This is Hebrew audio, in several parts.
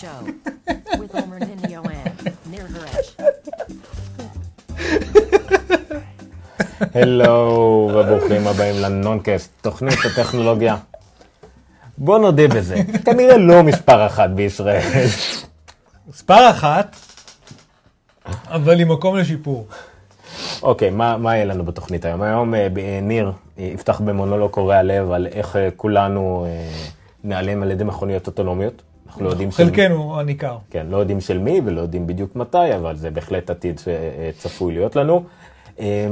Show with Omer Ninio and Nir Haresh. הלו וברוכים הבאים לנונקאסט, תוכנית הטכנולוגיה. בוא נודה בזה, כנראה לא מספר אחת בישראל. מספר אחת, אבל עם מקום לשיפור. אוקיי, מה, מה יהיה לנו בתוכנית היום? היום אה, אה, ניר יפתח במונולוג קורע לב על איך אה, כולנו נעלם על ידי מכוניות אוטונומיות. אנחנו לא יודעים של... חלקנו הניכר. כן, לא יודעים של מי ולא יודעים בדיוק מתי, אבל זה בהחלט עתיד שצפוי להיות לנו. אה,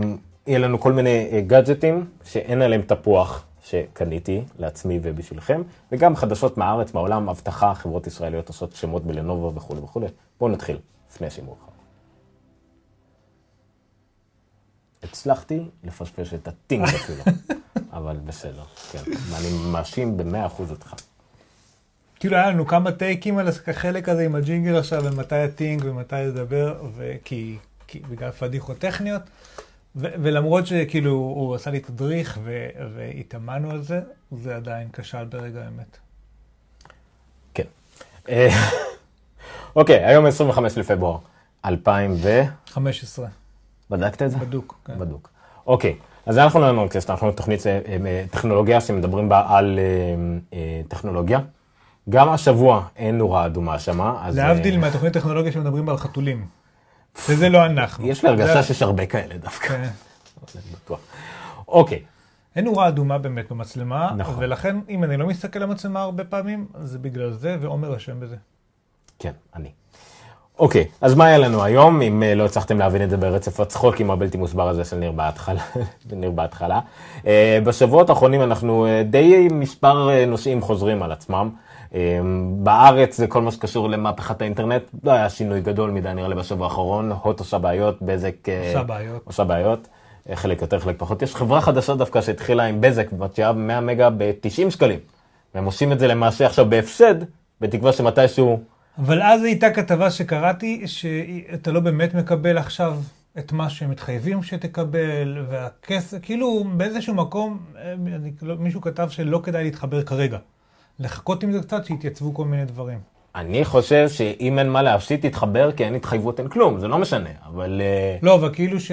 יהיה לנו כל מיני אה, גאדג'טים שאין עליהם תפוח שקניתי לעצמי ובשבילכם, וגם חדשות מהארץ, מהעולם, אבטחה, חברות ישראליות עושות שמות בלנובה וכולי וכולי. בואו נתחיל, לפני שימור מאוחר. הצלחתי לפשפש את הטינג אפילו, אבל בסדר, כן. ואני מאשים במאה אחוז אותך. כאילו היה לנו כמה טייקים על החלק הזה עם הג'ינגל עכשיו, ומתי הטינג ומתי לדבר, וכי, כי, בגלל פדיחות טכניות, ו, ולמרות שכאילו הוא עשה לי תדריך ו, והתאמנו על זה, זה עדיין כשל ברגע האמת. כן. אוקיי, היום 25 לפברואר 2000 ו... 15, בדקת את זה? בדוק. כן. בדוק. אוקיי, אז אנחנו לא נורקסט, אנחנו תוכנית אה, אה, טכנולוגיה שמדברים בה על אה, טכנולוגיה. גם השבוע אין נורה אדומה שמה, אז... אה, להבדיל מהתוכנית טכנולוגיה שמדברים על חתולים. וזה לא אנחנו. יש לי הרגשה שיש הרבה כאלה דווקא. כן. אוקיי, אין נורה אדומה באמת במצלמה, נכון. ולכן אם אני לא מסתכל למצלמה הרבה פעמים, זה בגלל זה, ועומר אשם בזה. כן, אני. אוקיי, אז מה היה לנו היום, אם אה, לא הצלחתם להבין את זה ברצף הצחוקים הבלתי מוסבר הזה של ניר בהתחלה? ניר בהתחלה. אה, בשבועות האחרונים אנחנו די מספר נושאים חוזרים על עצמם. אה, בארץ זה כל מה שקשור למהפכת האינטרנט, לא היה שינוי גדול מדי נראה לי בשבוע האחרון, הוט עושה בעיות, בזק אה, עושה בעיות. עושה בעיות, אה, חלק יותר, חלק פחות. יש חברה חדשה דווקא שהתחילה עם בזק, משקיעה 100 מגה ב-90 שקלים. והם עושים את זה למעשה עכשיו בהפסד, בתקווה שמתישהו... אבל אז הייתה כתבה שקראתי, שאתה לא באמת מקבל עכשיו את מה שהם מתחייבים שתקבל, והכסף, כאילו באיזשהו מקום, אה, לא- מישהו כתב שלא כדאי להתחבר כרגע. לחכות עם זה קצת, שיתייצבו כל מיני דברים. אני חושב שאם אין מה להפסיד, תתחבר, כי אין התחייבות, אין כלום, זה לא משנה, אבל... אה, לא, אבל כאילו ש...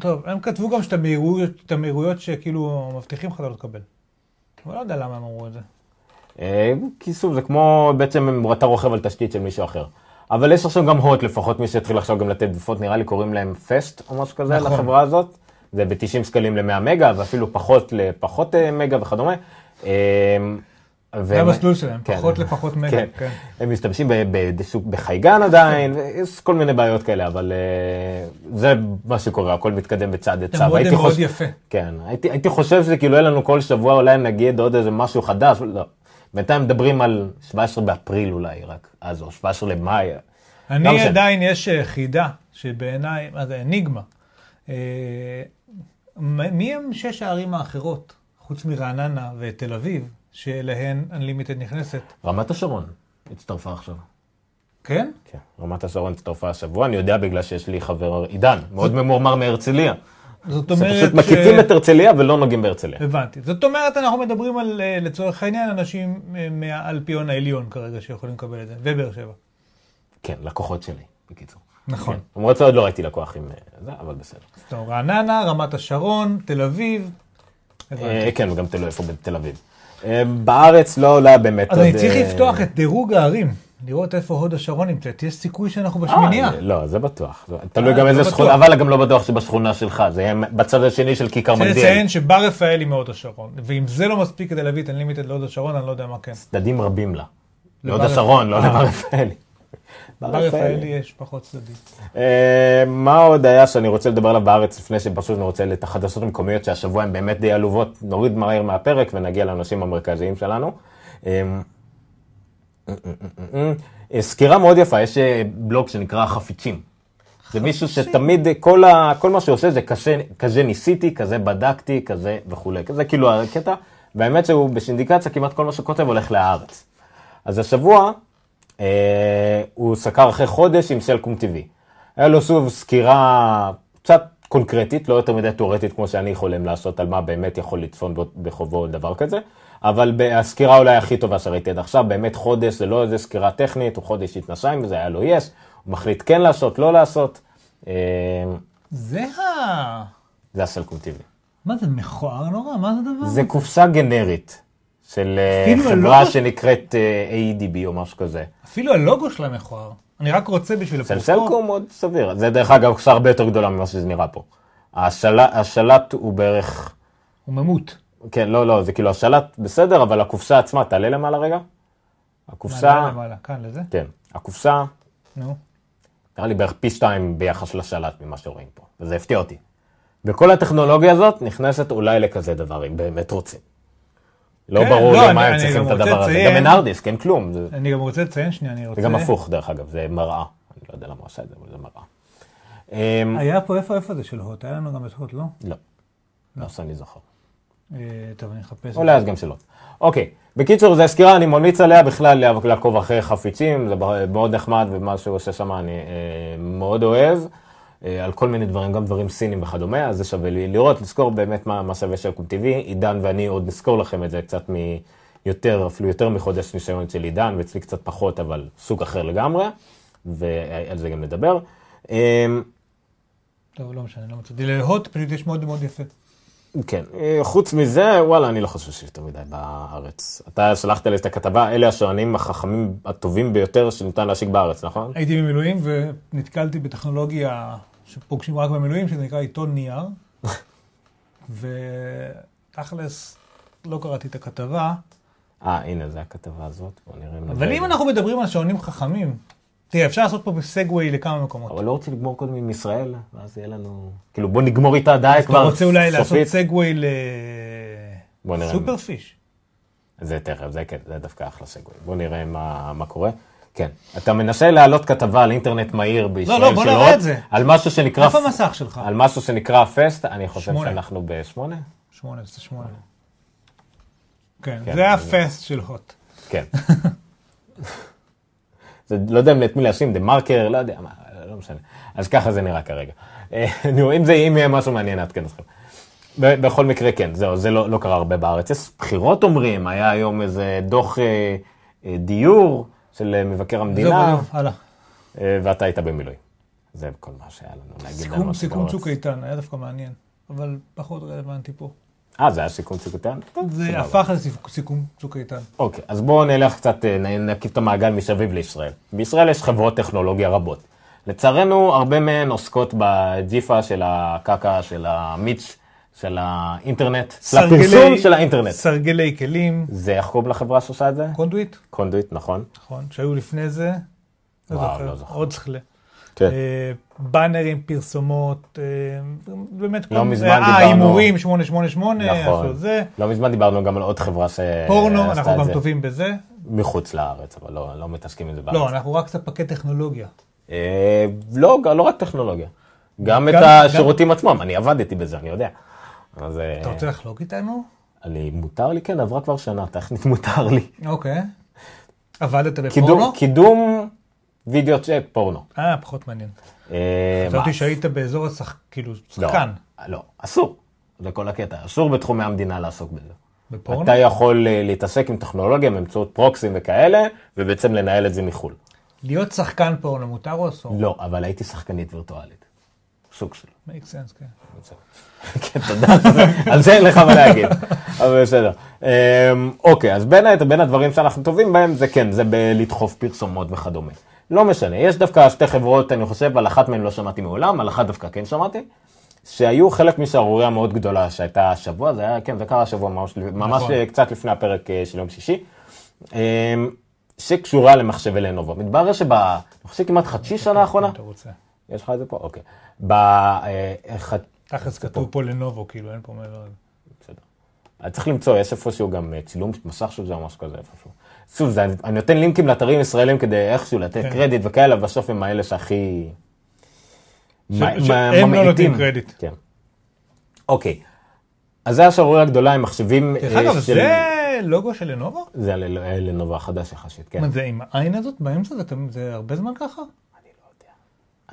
טוב, הם כתבו גם שאת המהירויות, את המהירויות שכאילו מבטיחים לך לא לקבל. אבל לא יודע למה הם אמרו את זה. אה, כי שוב, זה כמו בעצם אתה רוכב על תשתית של מישהו אחר. אבל יש עכשיו גם הוט, לפחות מי שהתחיל עכשיו גם לתת דפות, נראה לי קוראים להם פסט או משהו כזה נכון. לחברה הזאת. זה ב-90 שקלים ל-100 מגה, ואפילו פחות לפחות אה, מגה וכדומה. זה המסלול שלהם, כן. פחות לפחות מגה. כן. כן. הם משתמשים בחייגן עדיין, ויש כל מיני בעיות כאלה, אבל אה, זה מה שקורה, הכל מתקדם בצעד את זה מאוד חוש- יפה. כן, הייתי, הייתי חושב שכאילו יהיה לנו כל שבוע אולי נגיד עוד איזה משהו חדש, לא. בינתיים מדברים על 17 באפריל אולי רק, אז או 17 למאי. לא אני משנה. עדיין, יש אה, חידה שבעיניי, מה זה, אניגמה. אה, מי הם שש הערים האחרות, חוץ מרעננה ותל אביב, שאליהן Unlimited נכנסת? רמת השרון הצטרפה עכשיו. כן? כן, רמת השרון הצטרפה השבוע, אני יודע בגלל שיש לי חבר עידן, מאוד ממורמר מהרצליה. זאת אומרת פשוט מקיפים את הרצליה ולא נוגעים בהרצליה. הבנתי. זאת אומרת, אנחנו מדברים על, אה, לצורך העניין, אנשים אה, מהאלפיון העליון כרגע שיכולים לקבל את זה, ובאר שבע. כן, לקוחות שלי, בקיצור. נכון. כן. למרות שעוד לא ראיתי לקוח עם אה, זה, אבל בסדר. טוב, רעננה, רמת השרון, תל אביב. אה, כן, וגם תלוי איפה בתל אביב. אה, בארץ לא, לא היה באמת אז אני צריך אה, לפתוח את דירוג הערים, לראות איפה הוד השרון נמצאת. יש סיכוי שאנחנו בשמינייה. אה, לא, זה בטוח. תלוי גם זה איזה בטוח. שכונה, אבל גם לא בטוח שבשכונה שלך, זה יהיה בצד השני של כיכר צריך מגדיאל. לציין שבר רפאלי מהוד השרון, ואם זה לא מספיק כדי להביא את Unlimited להוד השרון, אני לא יודע מה כן. צדדים רבים לה. להוד השרון, לא. לבר רפאלי. בר רפאלי יש פחות צדדים. אה, מה עוד היה שאני רוצה לדבר עליו בארץ לפני שפשוט אני רוצה את החדשות המקומיות שהשבוע הן באמת די עלובות, נוריד מהר מהפרק ונגיע לנושאים המרכזיים שלנו. אה, אה, סקירה מאוד יפה, יש בלוג שנקרא חפיצים. זה מישהו שתמיד, כל, ה, כל מה שהוא עושה זה כזה, כזה ניסיתי, כזה בדקתי, כזה וכולי. זה כאילו הקטע, והאמת שהוא בשינדיקציה כמעט כל מה שהוא כותב הולך להארץ. אז השבוע הוא סקר אחרי חודש עם סלקום TV. היה לו שוב סקירה קצת קונקרטית, לא יותר מדי תיאורטית כמו שאני חולם לעשות על מה באמת יכול לצפון בו- בחובו דבר כזה, אבל הסקירה אולי הכי טובה שראיתי עד עכשיו, באמת חודש זה לא איזה סקירה טכנית, הוא חודש התנסה עם זה, היה לו יס, הוא מחליט כן לעשות, לא לעשות, אה, זה ה... זה הסלקום TV. מה זה, מכוער נורא? מה זה הדבר? זה קופסה גנרית של אה, חברה הלוגו- שנקראת אה, AEDB או משהו כזה. אפילו הלוגו שלה מכוער. אני רק רוצה בשביל של. סלקום מאוד סביר. זה דרך אגב קופסה הרבה יותר גדולה ממה שזה נראה פה. השלט, השלט הוא בערך, הוא ממות. כן, לא, לא, זה כאילו השלט בסדר, אבל הקופסה עצמה, תעלה למעלה רגע. הקופסה, מעלה למעלה, כאן לזה? כן, הקופסה, נו. נראה לי בערך פי שתיים ביחס לשלט ממה שרואים פה, וזה הפתיע אותי. וכל הטכנולוגיה הזאת נכנסת אולי לכזה דבר, אם באמת רוצים. לא כן, ברור לא, למה הם צריכים את הדבר הזה. גם אין ארדיסק, אין כלום. אני גם רוצה לציין שנייה, אני רוצה... זה גם הפוך, דרך אגב, זה מראה. אני לא יודע למה הוא עשה את זה, אבל זה מראה. אמ, היה פה, איפה, איפה זה של הוט? היה לנו גם את הוט, לא? לא, לא שאני זוכר. אה, טוב, אני אחפש. אולי אז גם שלא. אוקיי, בקיצור, זו סקירה, אני ממליץ עליה בכלל לעקוב אחרי חפיצים, זה מאוד נחמד ומה שהוא עושה שם אני אה, מאוד אוהב, על כל מיני דברים, גם דברים סינים וכדומה, אז זה שווה לי לראות, לזכור באמת מה, מה שווה שלקום טבעי. עידן ואני עוד נזכור לכם את זה קצת מיותר, אפילו יותר מחודש ניסיון של עידן, ואצלי קצת פחות, אבל סוג אחר לגמרי, ועל זה גם נדבר. אה, טוב, לא משנה, לא מצאתי. להוט פשוט יש מאוד מאוד יפה. כן, אה, חוץ מזה, וואלה, אני לא חושב שיש יותר מדי בארץ. אתה שלחת לי את הכתבה, אלה השעונים החכמים הטובים ביותר שניתן להשיג בארץ, נכון? הייתי במילואים ונתקלתי בטכנולוגיה שפוגשים רק במילואים, שזה נקרא עיתון נייר. ותכלס, לא קראתי את הכתבה. אה, הנה, זה הכתבה הזאת, בוא נראה. אבל. אם אנחנו מדברים על שעונים חכמים, תראה, אפשר לעשות פה סגווי לכמה מקומות. אבל לא רוצה לגמור קודם עם ישראל, ואז יהיה לנו... כאילו, בוא נגמור איתה די אתה כבר, רוצה אולי לעשות סופית. סגווי. לסופרפיש. זה תכף, זה כן, זה דווקא אחלה סגווי. בוא נראה מה, מה קורה. כן, אתה מנסה להעלות כתבה על אינטרנט מהיר בישראל לא, בוא של נראה את זה. על משהו שנקרא... איפה המסך שלך? על משהו שנקרא פסט, אני חושב. שאנחנו בשמונה? שמונה, זה שמונה. כן, כן, זה הפסט של הוט. כן. זה, לא יודע את מי לשים, דה מרקר, לא יודע, מה, לא משנה. אז ככה זה נראה כרגע. אה, נו, אם זה, אם יהיה משהו מעניין, נעדכן אתכם. בכל מקרה, כן, זהו, זה לא, לא קרה הרבה בארץ. יש בחירות אומרים, היה היום איזה דוח אה, אה, דיור של אה, מבקר המדינה, זהו, הלאה. אה, ואתה היית במילואים. זה כל מה שהיה לנו להגיד. סיכום, סיכום. צוק איתן, היה דווקא מעניין, אבל פחות רלוונטי פה. אה, זה היה סיכום צוק איתן? זה. הפך לסיכום צוק איתן. אוקיי, אז בואו נלך קצת, אה, נקיף את המעגל מסביב לישראל. בישראל יש חברות טכנולוגיה רבות. לצערנו, הרבה מהן עוסקות בג'יפה של הקקה, של המיץ, של האינטרנט, של הפרסום של האינטרנט. סרגלי כלים, זה איך קוראים לחברה שעושה את זה? Conduit, Conduit, נכון. נכון, שהיו לפני זה, לא וואו, זוכר, לא זוכר. עוד שכלה. כן. אה, באנרים, פרסומות, אה, באמת, לא כל- מזמן אה, דיברנו- הימורים 888, נכון. זה, לא מזמן דיברנו גם על עוד חברה שעשתה פורנו, את אנחנו גם זה טובים בזה. מחוץ לארץ, אבל לא לא מתעסקים עם זה בארץ. לא, אנחנו רק ספקי טכנולוגיה. אה, לא, לא רק טכנולוגיה. גם את גם- השירותים עצמם, אני עבדתי בזה, אני יודע. אז אה, אתה רוצה לחלוק איתנו? אני, מותר לי? כן, עברה כבר שנה, טכנית מותר לי. אוקיי. עבדת קידום, בפורנו? קידום וידאו צ'אט פורנו. אה, פחות מעניין. אה, חשבתי? שהיית באזור השח... כאילו, לא, שחקן. לא, אסור. זה כל הקטע. אסור בתחומי המדינה לעסוק בזה. בפורנו? אתה יכול אה, להתעסק עם טכנולוגיה באמצעות פרוקסים וכאלה, ובעצם לנהל את זה מחו"ל. להיות שחקן פורנו מותר או אסור? לא, אבל הייתי שחקנית וירטואלית. סוג של. make sense, כן. כן, תודה, על זה אין לך מה להגיד, אבל בסדר. אמ, אוקיי, אז בין היתר, בין הדברים שאנחנו טובים בהם, זה כן, זה בלדחוף פרסומות וכדומה. לא משנה, יש דווקא שתי חברות, אני חושב, על אחת מהן לא שמעתי מעולם, על אחת דווקא כן שמעתי, שהיו חלק משערוריה מאוד גדולה שהייתה השבוע, זה היה, כן, זה קרה השבוע, ממש, ממש נכון. קצת לפני הפרק אה, של יום שישי, אמ, שקשורה למחשבי לנובו. מתברר שב... אני חושב כמעט חצי שנה האחרונה. יש לך את זה פה? אוקיי. ב... אה, תכלס כתוב פה לנובו, כאילו, אין פה מעבר לזה. בסדר. אני צריך למצוא, יש איפשהו גם אה, צילום מסך של זה או משהו כזה איפשהו. שוב, זה, אני נותן לינקים לאתרים ישראלים כדי איכשהו לתת כן. קרדיט וכאלה, בסוף הם האלה שהכי... שהם לא. נותנים קרדיט. כן. אוקיי. אז זה השערוריה הגדולה עם מחשבים דרך אה, אגב, של... זה לוגו של לנובו? זה ל- ל- לנובה החדש יחסית, כן. זה עם העין הזאת באמצע? זה הרבה זמן ככה?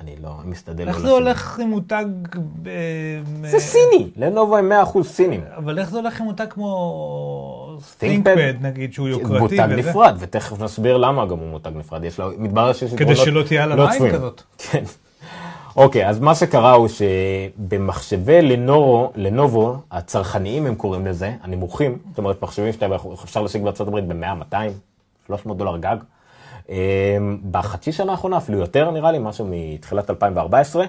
אני לא משתדל לא איך זה לשים. הולך עם מותג... אה, זה סיני, לנובו הם 100% סינים. אבל איך זה הולך עם מותג כמו ThinkPad? ThinkPad נגיד, שהוא יוקרתי מותג? נפרד, ותכף נסביר למה גם הוא מותג נפרד. יש לו, מתברר שיש כדי שלא תהיה על לא המים. כזאת. כן. אוקיי, אז מה שקרה הוא שבמחשבי לנורו, לנובו, הצרכניים הם קוראים לזה, הנמוכים, זאת אומרת מחשבים שאתה אפשר להשיג בארצות הברית ב-100, 200, 300 דולר גג. אמ, בחצי שנה האחרונה, אפילו יותר נראה לי, משהו מתחילת 2014,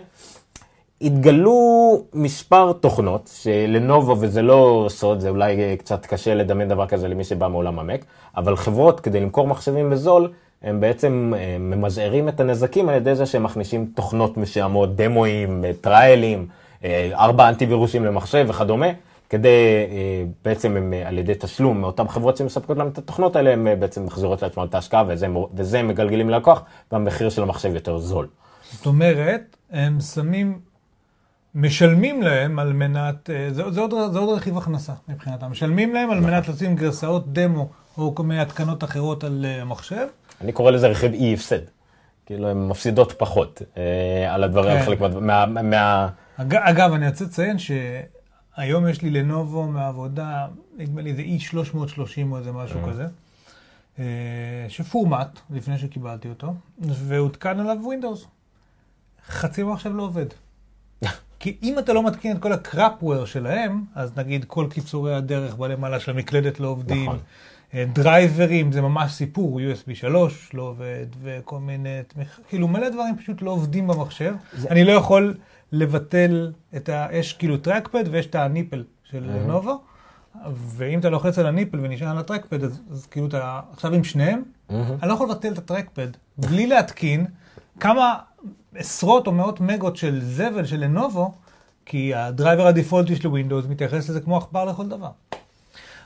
התגלו מספר תוכנות שלנובו, וזה לא סוד, זה אולי קצת קשה לדמיין דבר כזה למי שבא מעולם המק, אבל חברות, כדי למכור מחשבים בזול, הם בעצם אה, ממזערים את הנזקים על ידי זה שהם מכניסים תוכנות משעמות, דמואים, אה, טריילים, אה, ארבע אנטי-וירוסים למחשב וכדומה, כדי, אה, בעצם הם אה, על ידי תשלום מאותן חברות שמספקות להם את התוכנות האלה, הם אה, בעצם מחזירות לעצמם את ההשקעה וזה, וזה מגלגלים ללקוח, והמחיר של המחשב יותר זול. זאת אומרת, הם שמים, משלמים להם על מנת, זה, זה, עוד, זה עוד רכיב הכנסה מבחינתם, משלמים להם על מנת לשים גרסאות דמו או כל מיני התקנות אחרות על המחשב. אני קורא לזה רכיב אי הפסד. כאילו, הן מפסידות פחות אה, על הדברים, כן. חלק מה... מה, מה אג, אגב, אני רוצה לציין שהיום יש לי לנובו מהעבודה, נדמה לי זה E330 או איזה משהו כזה, אה, שפורמט לפני שקיבלתי אותו, והותקן עליו Windows. חצי מהמחשב לא עובד. כי אם אתה לא מתקין את כל הקראפוור שלהם, אז נגיד כל קיצורי הדרך בלמעלה של המקלדת לא עובדים, נכון. אה, דרייברים זה ממש סיפור, USB 3 לא עובד, וכל מיני, תמיכה- כאילו מלא דברים פשוט לא עובדים במחשב. אני לא יכול לבטל את ה... יש כאילו טרקפד ויש את הניפל של לנובו, ואם אתה לוחץ על ה nipple ונשאר על ה trackpad, אז, אז כאילו אתה עכשיו עם שניהם, אני לא יכול לבטל את ה trackpad בלי להתקין כמה עשרות או מאות מגות של זבל של Lenovo, כי הדרייבר הדפולטי של Windows מתייחס לזה כמו עכבר לכל דבר.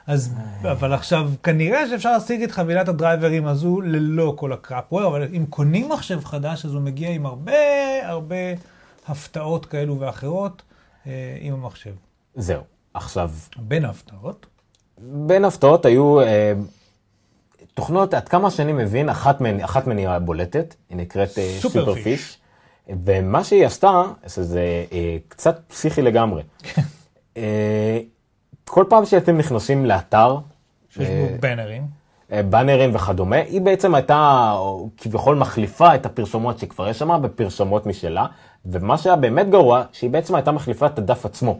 אז, אבל עכשיו, כנראה שאפשר להשיג את חבילת הדרייברים הזו ללא כל ה crapware, אבל אם קונים מחשב חדש, אז הוא מגיע עם הרבה הרבה הפתעות כאלו ואחרות אה, עם המחשב. זהו. עכשיו, בין ההפתעות, בין הפתעות היו אה, תוכנות, עד כמה שאני מבין, אחת מהן, אחת מהן היא הבולטת, היא נקראת אה, סופרפיש. סופרפיש, ומה שהיא עשתה, זה אה, קצת פסיכי לגמרי. אה, כל פעם שאתם נכנסים לאתר, שיש אה, בו בנרים. אה, באנרים וכדומה, היא בעצם הייתה כביכול מחליפה את הפרסומות שכבר יש שם בפרסומות משלה, ומה שהיה באמת גרוע, שהיא בעצם הייתה מחליפה את הדף עצמו.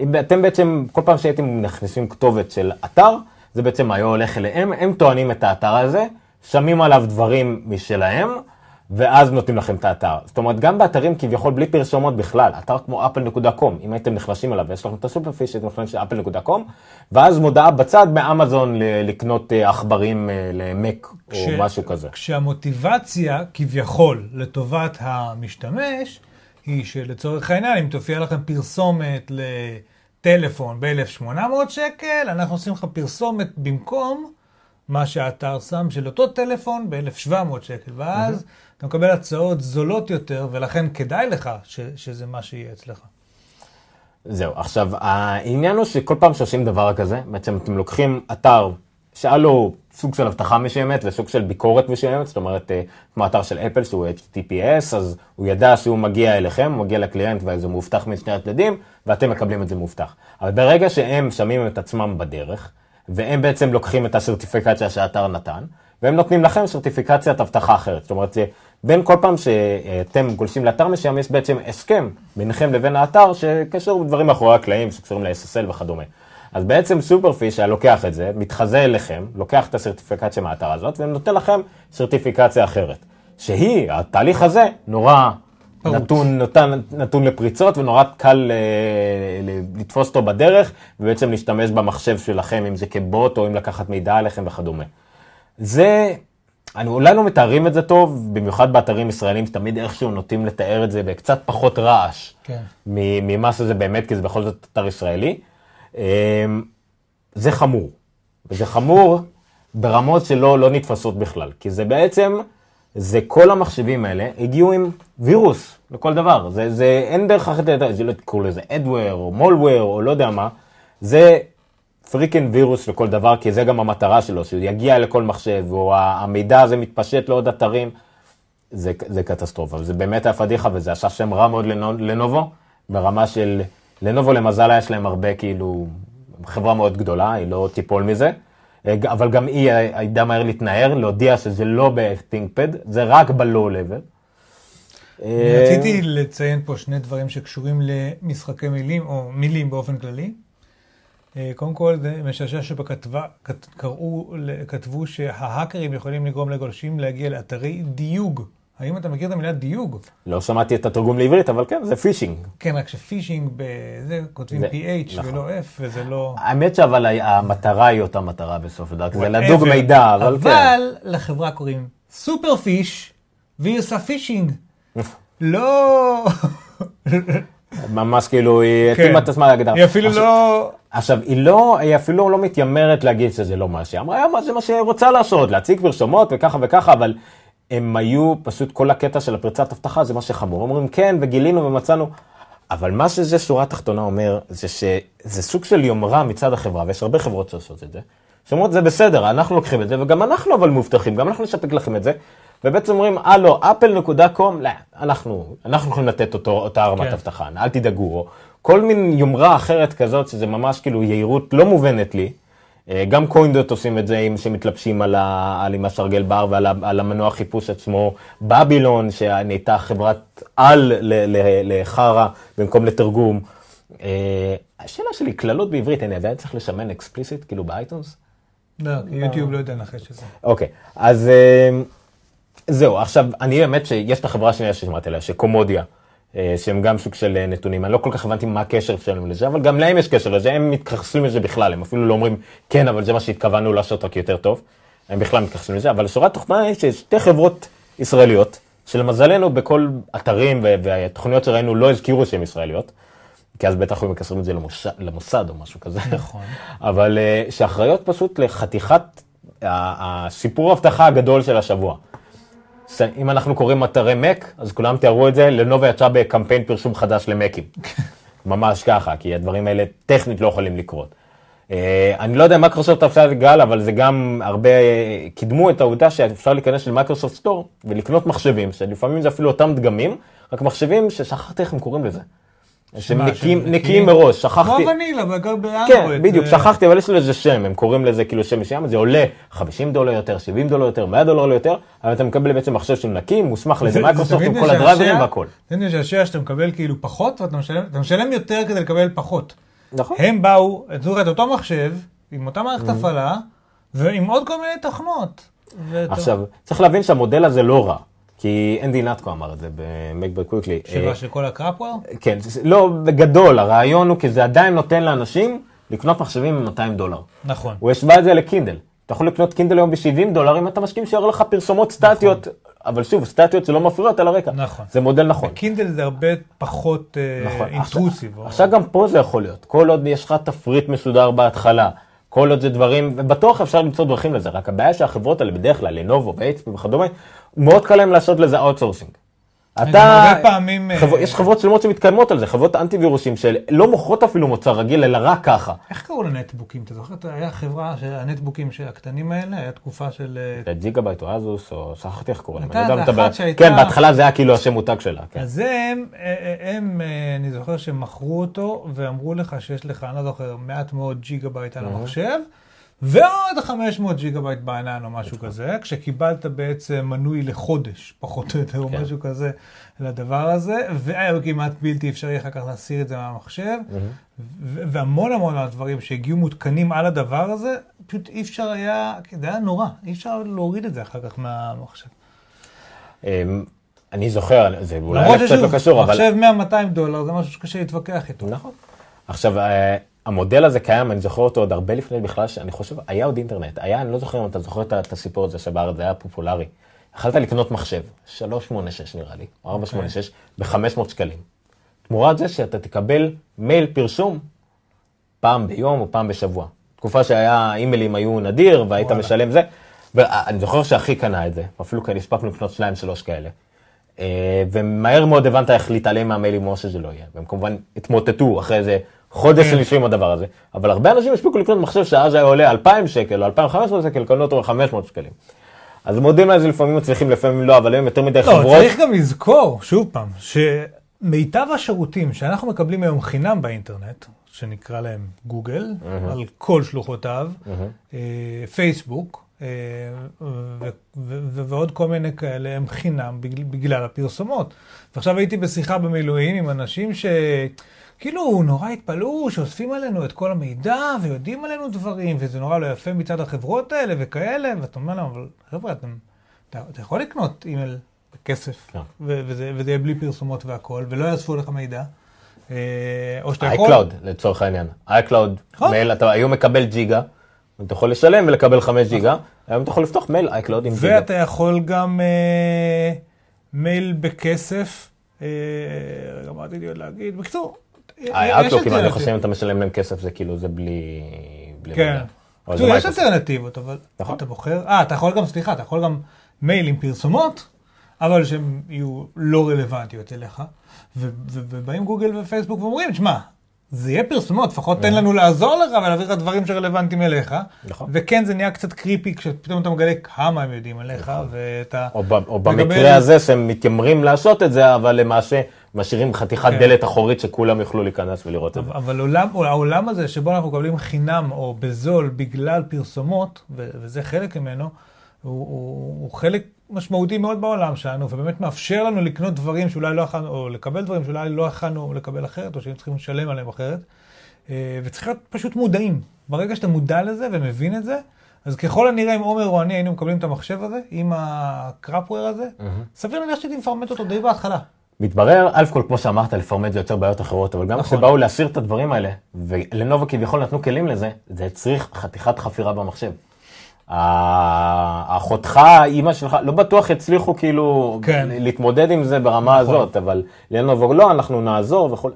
אם אתם בעצם, כל פעם שהייתם נכנסים כתובת של אתר, זה בעצם היה הולך אליהם, הם טוענים את האתר הזה, שמים עליו דברים משלהם, ואז נותנים לכם את האתר. זאת אומרת, גם באתרים כביכול בלי פרסומות בכלל, אתר כמו אפל.קום, אם הייתם נכנסים אליו ויש לכם את הסופרפיש, הייתם נכנסים לאפל.קום, ואז מודעה בצד מאמזון לקנות אה, עכברים אה, למק או כש- משהו כזה. כשהמוטיבציה כביכול לטובת המשתמש, היא שלצורך העניין, אם תופיע לכם פרסומת לטלפון ב-1800 שקל, אנחנו עושים לך פרסומת במקום מה שהאתר שם של אותו טלפון ב-1700 שקל, ואז אתה מקבל הצעות זולות יותר, ולכן כדאי לך ש- שזה מה שיהיה אצלך. זהו, עכשיו, העניין הוא שכל פעם שעושים דבר כזה, בעצם אתם לוקחים אתר שהיה לו סוג של אבטחה מסוימת וסוג של ביקורת מסוימת, זאת אומרת, אה, כמו אתר של אפל שהוא HTTPS, אז הוא ידע שהוא מגיע אליכם, הוא מגיע לקליינט וזה מאובטח משני הצדדים, ואתם מקבלים את זה מאובטח. אבל ברגע שהם שמים את עצמם בדרך, והם בעצם לוקחים את הסרטיפיקציה שהאתר נתן, והם נותנים לכם סרטיפיקציית אבטחה אחרת. זאת אומרת, בין כל פעם שאתם גולשים לאתר מסוים, יש בעצם הסכם ביניכם לבין האתר שקשור בדברים מאחורי הקלעים שקשורים ל-SSL וכדומה. אז בעצם סופרפיש היה לוקח את זה, מתחזה אליכם, לוקח את הסרטיפיקציה מהאתר הזאת, ונותן לכם סרטיפיקציה אחרת. שהיא, התהליך הזה, נורא. נתון, נתן, נתון לפריצות ונורא קל אה, ל- לתפוס אותו בדרך, ובעצם להשתמש במחשב שלכם, אם זה כבוט או אם לקחת מידע עליכם וכדומה. זה, אני אולי לא מתארים את זה טוב, במיוחד באתרים ישראלים שתמיד איכשהו נוטים לתאר את זה בקצת פחות רעש כן. ממה שזה באמת, כי זה בכל זאת אתר ישראלי. אמ, זה חמור. וזה חמור ברמות שלא לא נתפסות בכלל, כי זה בעצם, זה כל המחשבים האלה הגיעו עם וירוס לכל דבר. זה, זה אין דרך אחרת, זה לא תקראו לזה אדוור או מולוור או לא יודע מה, זה פריקן וירוס לכל דבר, כי זה גם המטרה שלו, שהוא יגיע לכל מחשב, או המידע הזה מתפשט לעוד אתרים. זה, זה קטסטרופה, זה באמת היה פדיחה וזה עשה שם רע מאוד לנו, לנובו, ברמה של, לנובו למזלה יש להם הרבה כאילו, חברה מאוד גדולה, היא לא תיפול מזה, אה, אבל גם היא הייתה מהר להתנער, להודיע שזה לא ב-ThinkPad, זה רק ב-Low level. אה, רציתי לציין פה שני דברים שקשורים למשחקי מילים, או מילים באופן כללי. אה, קודם כל, זה משעשע שבכתבה, כת- קראו, כתבו שההאקרים יכולים לגרום לגולשים להגיע לאתרי דיוג. האם אתה מכיר את המילה דיוג? לא שמעתי את התרגום לעברית, אבל כן, זה phishing. כן, רק ש phishing בזה, כותבים זה- PH נכון. ולא F, וזה לא... האמת שאבל המטרה היא אותה מטרה בסוף הדרך, זה. לדוג מידע, אבל כן. אבל לחברה קוראים Superfish, והיא עושה phishing. לא... ממש כאילו, היא כן. התאימה את עצמה להגדרה. היא אפילו עכשיו- לא... עכשיו, היא לא, היא אפילו לא מתיימרת להגיד שזה לא מה שהיא אמרה, "מה, זה מה שהיא רוצה לעשות, להציג פרסומות וככה וככה, אבל הם היו, פשוט כל הקטע של הפרצת אבטחה זה מה שחמור. אומרים כן, וגילינו ומצאנו, אבל מה שזה שורה התחתונה אומר, זה שזה סוג של יומרה מצד החברה, ויש הרבה חברות שעושות את זה, שאומרות זה בסדר, אנחנו לוקחים את זה, וגם אנחנו אבל מאובטחים, גם אנחנו נספק לכם את זה, ובעצם אומרים, הלו, אפל.קום, לא, אנחנו, אנחנו יכולים לתת אותו, אותה רמת כן. אבטחה, אל תדאגו, או כל מין יומרה אחרת כזאת, שזה ממש כאילו יהירות לא מובנת לי. אה, גם קוינדוט עושים את זה, עם שמתלבשים על, ה, על עם השרגל בר ועל ה, על המנוע חיפוש עצמו. בבילון, שנהייתה חברת על לחרא במקום לתרגום. אה, השאלה שלי, קללות בעברית, אני עדיין צריך לשמן אקספליסיט, כאילו באייטונס? לא, כי יוטיוב לא יודע לנחש את זה. אוקיי, אז אה, זהו, עכשיו, אני האמת שיש את החברה השנייה ששמעתי עליה, שקומודיה, שהם גם סוג של אה, נתונים, אני לא כל כך הבנתי מה הקשר שלהם לזה, אבל גם להם יש קשר לזה, הם מתייחסים לזה בכלל, הם אפילו לא אומרים, כן, אבל זה מה שהתכוונו לעשות רק יותר טוב, הם בכלל מתייחסים לזה, אבל שורת תוכנה היא ששתי חברות ישראליות, שלמזלנו בכל אתרים והתוכניות שראינו לא הזכירו שהן ישראליות, כי אז בטח היו מקשרים את זה למוסד, למוסד או משהו כזה. נכון. אבל אה, שאחראיות פשוט לחתיכת הסיפור ההבטחה הגדול של השבוע. אם אנחנו קוראים אתרי מק, אז כולם תיארו את זה, לנובה יצאה בקמפיין פרסום חדש למקים. ממש ככה, כי הדברים האלה טכנית לא יכולים לקרות. אה, אני לא יודע אם מייקרוסופט עשה את גל, אבל זה גם הרבה, אה, קידמו את העובדה שאפשר להיכנס ל Microsoft Store ולקנות מחשבים, שלפעמים זה אפילו אותם דגמים, רק מחשבים ששכחתי איך הם קוראים לזה. שהם נקיים, מראש, שכחתי. כמו ונילה, בגלל באנדרואיד. כן, בדיוק, זה- שכחתי, אבל יש לזה שם, הם קוראים לזה כאילו שם מסוים, זה עולה 50 דולר יותר, 70 דולר יותר, 100 דולר יותר, אבל אתה מקבל בעצם מחשב של נקי, מוסמך לזה זה- מייקרוסופט זה עם כל הדרייברים והכל. תמיד משעשע שאתה מקבל כאילו פחות, ואתה משלם, יותר כדי לקבל פחות. נכון. הם באו, נתנו את אותו מחשב, עם אותה Mm-hmm. מערכת הפעלה, ועם עוד כל מיני תוכנות. עכשיו, צריך להבין שהמודל הזה לא רע, כי אנדי נטקו אמר את זה במקבק קוויקלי. שמה של כל הקראפוור? כן, לא, בגדול, הרעיון הוא כי זה עדיין נותן לאנשים לקנות מחשבים ב-200 דולר. נכון. הוא השווה את זה לקינדל. אתה יכול לקנות קינדל היום ב-70 דולר אם אתה מסכים שיראה לך פרסומות סטטיות, אבל שוב, סטטיות זה לא מפריעות על הרקע. נכון. זה מודל נכון. Kindle זה הרבה פחות אה, נכון. intrusive. או- עכשיו גם פה זה יכול להיות, כל עוד יש לך תפריט מסודר בהתחלה, כל עוד זה דברים, ובטוח אפשר למצוא דרכים לזה, רק הבעיה שהחברות האלה בדרך כלל, Lenovo ו-HP וכדומה, מאוד קל להם לעשות לזה outsourcing. אתה, פעמים, אה, יש חברות שלמות שמתקדמות על זה, חברות אנטי וירוסים שלא מוכרות אפילו מוצר רגיל, אלא רק ככה. איך קראו לנטבוקים? אתה זוכר? היה חברה, הנטבוקים של הקטנים האלה, היה תקופה של... אה, זה Gigabyte או Asus, או שכחתי איך קוראים להם. הייתה מדבר- אחת שהייתה- כן, בהתחלה זה היה כאילו השם מותג שלה. כן. אז הם, אה, אה, הם, אה, אני זוכר שהם מכרו אותו, ואמרו לך שיש לך, אני לא זוכר, מעט מאוד ג'יגה בייט על המחשב, ועוד 500 ג'יגה בייט בענן או משהו כזה, כשקיבלת בעצם מנוי לחודש, פחות או יותר, או כן. משהו כזה, לדבר הזה, והיה כמעט בלתי אפשרי אחר כך להסיר את זה מהמחשב, והמון המון מהדברים שהגיעו מותקנים על הדבר הזה, פשוט אי אפשר היה, זה היה נורא, אי אפשר להוריד את זה אחר כך מהמחשב. אמ, אני זוכר, זה אולי למרות קצת לא ששוב, קשור, אבל... מחשב 100-200 דולר זה משהו שקשה להתווכח איתו. נכון. עכשיו, אה, המודל הזה קיים, אני זוכר אותו עוד הרבה לפני בכלל, שאני חושב, היה עוד אינטרנט. היה, אני לא זוכר אם אתה זוכר את- הסיפור הזה שבארץ זה היה פופולרי. יכלת לקנות מחשב, 386 נראה לי, או 486, ב-500 שקלים. תמורת זה שאתה תקבל מייל פרסום פעם ביום או פעם בשבוע. תקופה שהיה, אימיילים היו נדיר, והיית וואלה. משלם זה. ואני זוכר שאחי קנה את זה, אפילו כאן הספקנו לקנות שניים, שלוש כאלה. אה, ומהר מאוד הבנת איך להתעלם מהמיילים או שזה לא יהיה. והם כמובן התמוטטו אחרי איזה חודש כן. של ניסויים הדבר הזה. אבל הרבה אנשים הספיקו לקנות מחשב שאז היה עולה 2,000 שקל או 2,500 שקל, קנו אותו ב-500 שקלים. אז מודים על זה לפעמים מצליחים, לפעמים לא, אבל היום יותר מדי לא, חברות. צריך גם לזכור, שוב פעם, שמיטב השירותים שאנחנו מקבלים היום חינם באינטרנט, שנקרא להם גוגל, על כל שלוחותיו, אה, פייסבוק, אה, ו- ו- ו- ועוד כל מיני כאלה, הם חינם בגלל הפרסומות. ועכשיו הייתי בשיחה במילואים עם אנשים ש... כאילו נורא התפלאו שאוספים עלינו את כל המידע ויודעים עלינו דברים, וזה נורא לא יפה מצד החברות האלה וכאלה, ואתה אומר להם, אבל חבר'ה, אתם, אתה, אתה יכול לקנות אימייל בכסף, כן. ו- וזה, וזה יהיה בלי פרסומות והכל, ולא יאספו לך מידע. אה, או שאתה יכול... iCloud לצורך העניין. iCloud, נכון. מייל, אתה היום מקבל ג'יגה, אתה יכול לשלם ולקבל 5 ג'יגה, היום אתה יכול לפתוח מייל iCloud עם ג'יגה. ואתה יכול גם אה, מייל בכסף, אה, רגע, מה רציתי עוד להגיד? בקיצור, אני אלטרנטיבות. חושב אם אתה משלם להם כסף זה כאילו זה בלי... כן. יש. אלטרנטיבות, אבל נכון. אתה בוחר, אה, אתה יכול גם, סליחה, אתה יכול גם מייל עם פרסומות, אבל שהן יהיו לא רלוונטיות אליך, ובאים גוגל ופייסבוק ואומרים, שמע, זה יהיה פרסומות, לפחות תן לנו לעזור לך ולהעביר לך דברים שרלוונטיים אליך. נכון. וכן, זה נהיה קצת קריפי כשפתאום אתה מגלה כמה הם יודעים עליך, ואתה... או, במקרה הזה שהם מתיימרים לעשות את זה, אבל למעשה משאירים חתיכת כן. דלת אחורית שכולם יוכלו להיכנס ולראות את זה. אבל עולם, העולם הזה שבו אנחנו מקבלים חינם או בזול בגלל פרסומות, וזה חלק ממנו, הוא, הוא, הוא חלק משמעותי מאוד בעולם שלנו, ובאמת מאפשר לנו לקנות דברים שאולי לא יכולנו, או לקבל דברים שאולי לא יכולנו לקבל אחרת, או שהיינו צריכים לשלם עליהם אחרת. אה, וצריך להיות פשוט מודעים. ברגע שאתה מודע לזה ומבין את זה, אז ככל הנראה אם עומר או אני היינו מקבלים את המחשב הזה, עם הקראפוור הזה, סביר להניח שהייתי מפרמט אותו די בהתחלה. מתברר, א' כל כמו שאמרת, לפרמט זה יוצר בעיות אחרות, אבל גם נכון. כשבאו להסיר את הדברים האלה, ולנובה כביכול נתנו כלים לזה, זה הצריך חתיכת חפירה במחשב. אחותך, אימא שלך, לא בטוח יצליחו כאילו כן. להתמודד עם זה ברמה נכון. הזאת, אבל לנובה לא, אנחנו נעזור וכו'.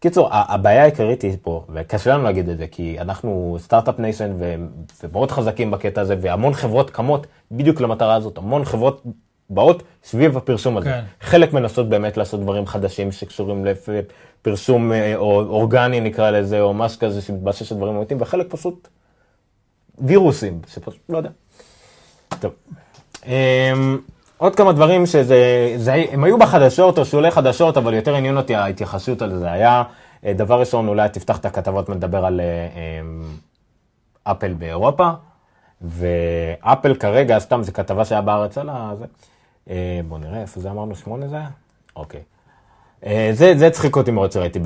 קיצור, הבעיה העיקרית היא פה, וקשה לנו להגיד את זה, כי אנחנו Startup Nation ומאוד חזקים בקטע הזה, והמון חברות קמות בדיוק למטרה הזאת, המון חברות באות סביב הפרסום הזה. כן. חלק מנסות באמת לעשות דברים חדשים שקשורים לפרסום אה, או אורגני נקרא לזה, או משהו כזה שמתבסס על דברים אמיתיים, וחלק פשוט וירוסים, שפשוט לא יודע. טוב. Um, עוד כמה דברים שזה, זה, הם היו בחדשות או שולי חדשות, אבל יותר עניין אותי ההתייחסות על זה. היה, אה, דבר ראשון, אולי תפתח את הכתבות מדבר על אמ, אפל באירופה, ואפל כרגע, סתם, זו כתבה שהיה בארץ על הזה. אה, בואו נראה, איפה זה אמרנו? שמונה זה היה? אוקיי. זה, זה הצחיק אותי מאוד שראיתי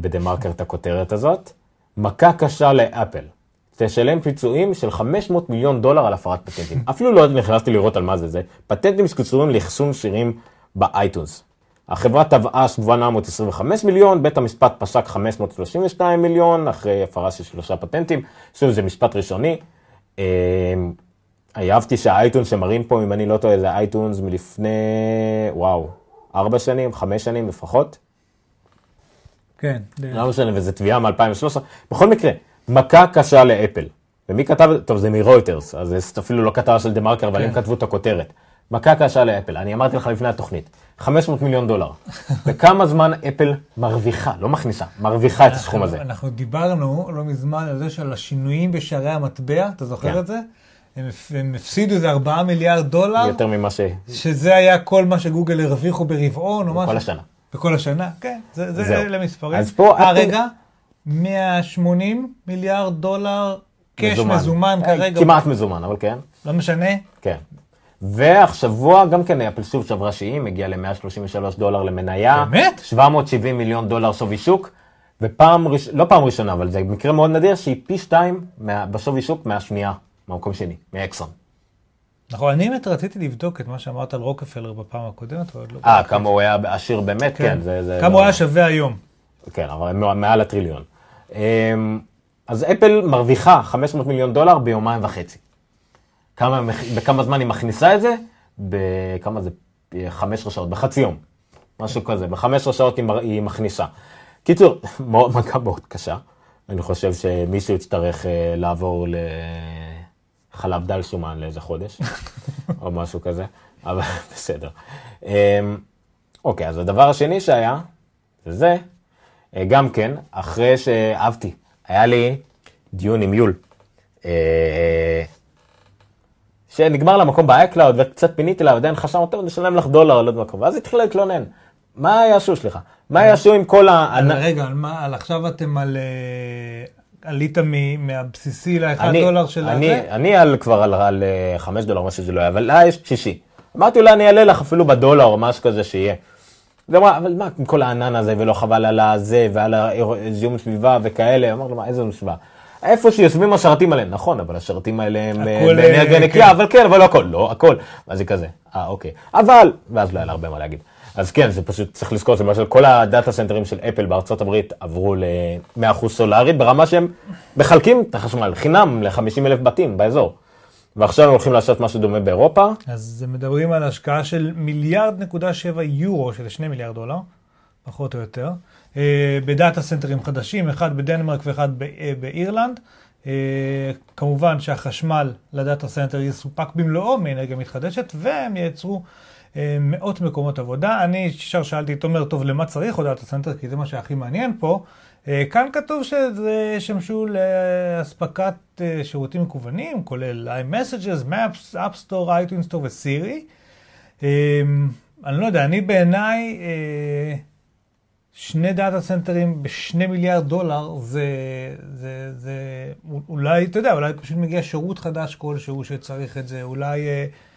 בדה מרקר את הכותרת הזאת. מכה קשה לאפל. תשלם פיצויים של 500 מיליון דולר על הפרת פטנטים. אפילו לא נכנסתי לראות על מה זה זה. פטנטים שקשורים לאחסון שירים באייטונס. החברה תבעה 725 מיליון, בית המשפט פסק 532 מיליון, אחרי הפרה של שלושה פטנטים. שוב, זה משפט ראשוני. אה, אהבתי שה iTunes שמראים פה, אם אני לא טועה, זה iTunes מלפני, וואו, ארבע שנים, חמש שנים לפחות. כן. לא משנה, וזו תביעה מ-2013. בכל מקרה, מכה קשה לאפל. ומי כתב את זה? טוב, זה מרויטרס, אז זה אפילו לא כתבה של דה מרקר, אבל כן. הם כתבו את הכותרת. מכה קשה לאפל. אני אמרתי לך לפני התוכנית, 500 מיליון דולר. בכמה זמן אפל מרוויחה, לא מכניסה, מרוויחה את הסכום הזה. אנחנו דיברנו לא מזמן על זה שעל השינויים בשערי המטבע, אתה זוכר כן. את זה? הם, הם הפסידו איזה 4 מיליארד דולר, יותר ממה ש... שזה היה כל מה שגוגל הרוויחו ברבעון או משהו. כל השנה. בכל השנה, כן, זה, זה זהו. אלה מספרים. אז פה אה, רגע, 180 מיליארד דולר קש מזומן אה, כרגע. כמעט מזומן, אבל כן. לא משנה. כן. והשבוע גם כן אפל שוב שברה שיאים, הגיע ל-133 דולר למניה. באמת? 770 מיליון דולר שווי שוק, ופעם, ראש... לא פעם ראשונה, אבל זה מקרה מאוד נדיר, שהיא פי שתיים מה... בשווי שוק מהשנייה, מהמקום שני, מאקסון. נכון, אני באמת רציתי לבדוק את מה שאמרת על רוקפלר בפעם הקודמת, אבל לא... אה, כמה הוא היה עשיר באמת, כן. זה, זה כמה לא... הוא היה שווה היום. כן, אבל מע- מעל הטריליון. אמ, אז אפל מרוויחה 500 מיליון דולר ביומיים וחצי. כמה, בכמה זמן היא מכניסה את זה? בכמה זה? 15 שעות, בחצי יום. משהו כזה, ב-15 שעות היא, מכניסה. קיצור, מכה מאוד קשה. אני חושב שמישהו יצטרך אה, לעבור לחלב דל שומן לאיזה חודש, או משהו כזה, אבל בסדר. אמ, אוקיי, אז הדבר השני שהיה, זה זה, אה, גם כן, אחרי שאהבתי, היה לי דיון עם יול, אה, שנגמר לה מקום ב-iCloud וקצת פיניתי לה, ועדיין חשבנו, טוב, נשלם לך דולר על עוד מקום. ואז התחילה להתלונן. מה יעשו, סליחה? מה יעשו עם כל ה... רגע, על מה, על עכשיו אתם על... אה, עלית מהבסיסי לאחד דולר של הזה? אני על כבר על, אה, חמש דולר, מה שזה לא יהיה, אבל לה יש שישי. אמרתי לה, אני אעלה לך אפילו בדולר או משהו כזה שיהיה. היא אמרה, אבל מה עם כל הענן הזה, ולא חבל על הזה, ועל הזיהום סביבה וכאלה, אמרנו, מה, איזה סביבה? איפה שיושבים השרתים האלה, נכון, אבל השרתים האלה הם אה, באנרגיה אה, נקייה, כן. אבל כן, אבל לא הכל, לא הכל. ואז היא כזה, אה, אוקיי. אבל, ואז לא היה לה הרבה מה להגיד. אז כן, זה פשוט, צריך לזכור שלמשל כל ה data center ים של אפל בארצות הברית עברו ל-100% סולארי, ברמה שהם מחלקים את החשמל חינם ל-50 אלף בתים באזור. ועכשיו הם הולכים לעשות משהו דומה באירופה. אז מדברים על השקעה של מיליארד נקודה שבע יורו, שזה שני מיליארד דולר, פחות או יותר, אה, ב data center ים חדשים, אחד בדנמרק ואחד אה, באירלנד. אה, כמובן שהחשמל ל data center יסופק במלואו מאנרגיה מתחדשת, והם ייצרו מאות מקומות עבודה. אני ישר שאלתי את תומר, טוב, למה צריך עוד data center? כי זה מה שהכי מעניין פה. אה, כאן כתוב שזה ישמשו לאספקת אה, שירותים מקוונים, כולל iMessages, Maps, App Store, iTunes Store וסירי. אה, אני לא יודע, אני בעיניי, שני data center ים בשני מיליארד דולר, זה, זה, זה, אולי, אתה יודע, אולי פשוט מגיע שירות חדש כלשהו שצריך את זה, אולי...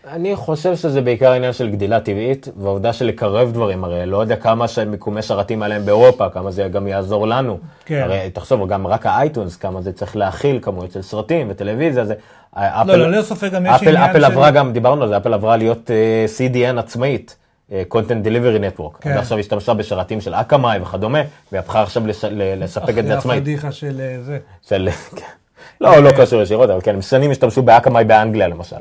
אה, אני חושב שזה בעיקר עניין של גדילה טבעית, והעובדה של לקרב דברים, הרי לא יודע כמה שמיקומי שרתים עליהם באירופה, כמה זה גם יעזור לנו. כן. הרי תחשוב, גם רק ה iTunes, כמה זה צריך להכיל כמויות של סרטים וטלוויזיה, זה... לא, לא, ללא ספק גם יש אפל, עניין אפל של... עברה גם, דיברנו על זה, אפל עברה להיות uh, CDN עצמאית, uh, Content Delivery Network. כן. עד עכשיו השתמשה בשרתים של אקמאי וכדומה, והיא הפכה עכשיו לש, לספק את זה אחרי עצמאית. הפדיחה של אה, זה. של... כן. לא, לא קשור ישירות, אבל כן, שנים השתמשו באקמאי באנגליה למשל.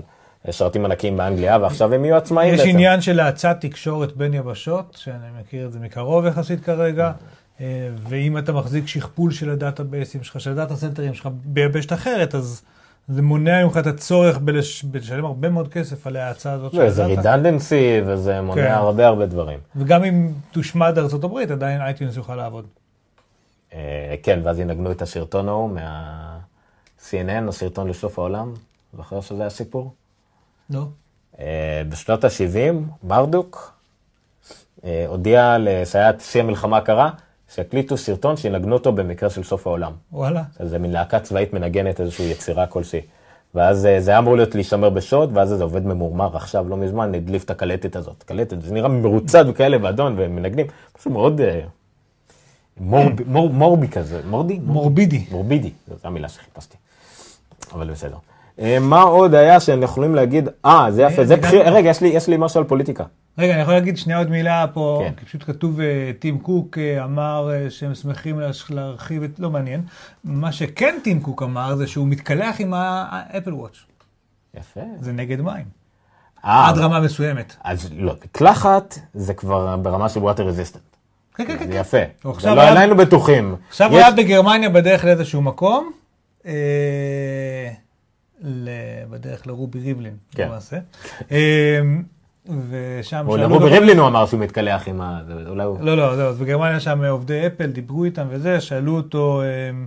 שרתים ענקיים באנגליה, ועכשיו הם יהיו עצמאיים יש בעצם. עניין של האצת תקשורת בין יבשות, שאני מכיר את זה מקרוב יחסית כרגע, אה, ואם אתה מחזיק שכפול של הדאטאבייסים שלך, של הדאטה סנטרים שלך ביבשת אחרת, אז זה מונע ממך את הצורך בלש- בלשלם הרבה מאוד כסף על ההאצה הזאת של לא, זה הדאטה. redundancy, וזה מונע כן. הרבה הרבה דברים. וגם אם תושמד ארצות הברית, עדיין iTunes יוכל לעבוד. אה, כן, ואז ינגנו את הסרטון ההוא מה-CNN, הסרטון לסוף העולם. זוכר שזה היה סיפור? לא? אה, בשנות ה-70, מרדוק אה, הודיע לסייעת שיא המלחמה הקרה, שהקליטו סרטון שינגנו אותו במקרה של סוף העולם. וואלה. זה מין להקה צבאית מנגנת איזושהי יצירה כלשהי. ואז אה, זה היה אמור להיות להישמר בשוד, ואז זה עובד ממורמר עכשיו, לא מזמן, הדליף את הקלטת הזאת. קלטת, זה נראה מרוצד וכאלה באדון, והם מנגנים, משהו מאוד אה, מורבי, מור, מורבי כזה, מורדי? מורבידי. מורבידי, זו המילה שחיפשתי. אבל בסדר. אה, מה עוד היה שהם יכולים להגיד, אה, זה יפה, זה וגם- בחיר, רגע, יש לי, יש לי משהו על פוליטיקה. רגע, אני יכול להגיד שנייה עוד מילה פה, כן. כי פשוט כתוב, אה, טים קוק אה, אמר אה, שהם שמחים להרחיב את, לא מעניין. מה שכן טים קוק אמר זה שהוא מתקלח עם האפל וואץ'. יפה. זה נגד מים. אה, עד רמה מסוימת. אז לא, מקלחת זה כבר ברמה של water resistant. כן, כן, כן. זה כן. יפה. זה עכשיו לא היינו בטוחים. עכשיו הוא היה בגרמניה בדרך לאיזשהו מקום, אה, בדרך לרובי ריבלין, כן. למעשה. אה, ושם שאלו אותו- ריבלין הוא אמר שהוא מתקלח עם ה... אולי הוא... לא, לא, לא, אז בגרמניה שם עובדי אפל, דיברו איתם וזה, שאלו אותו, הם,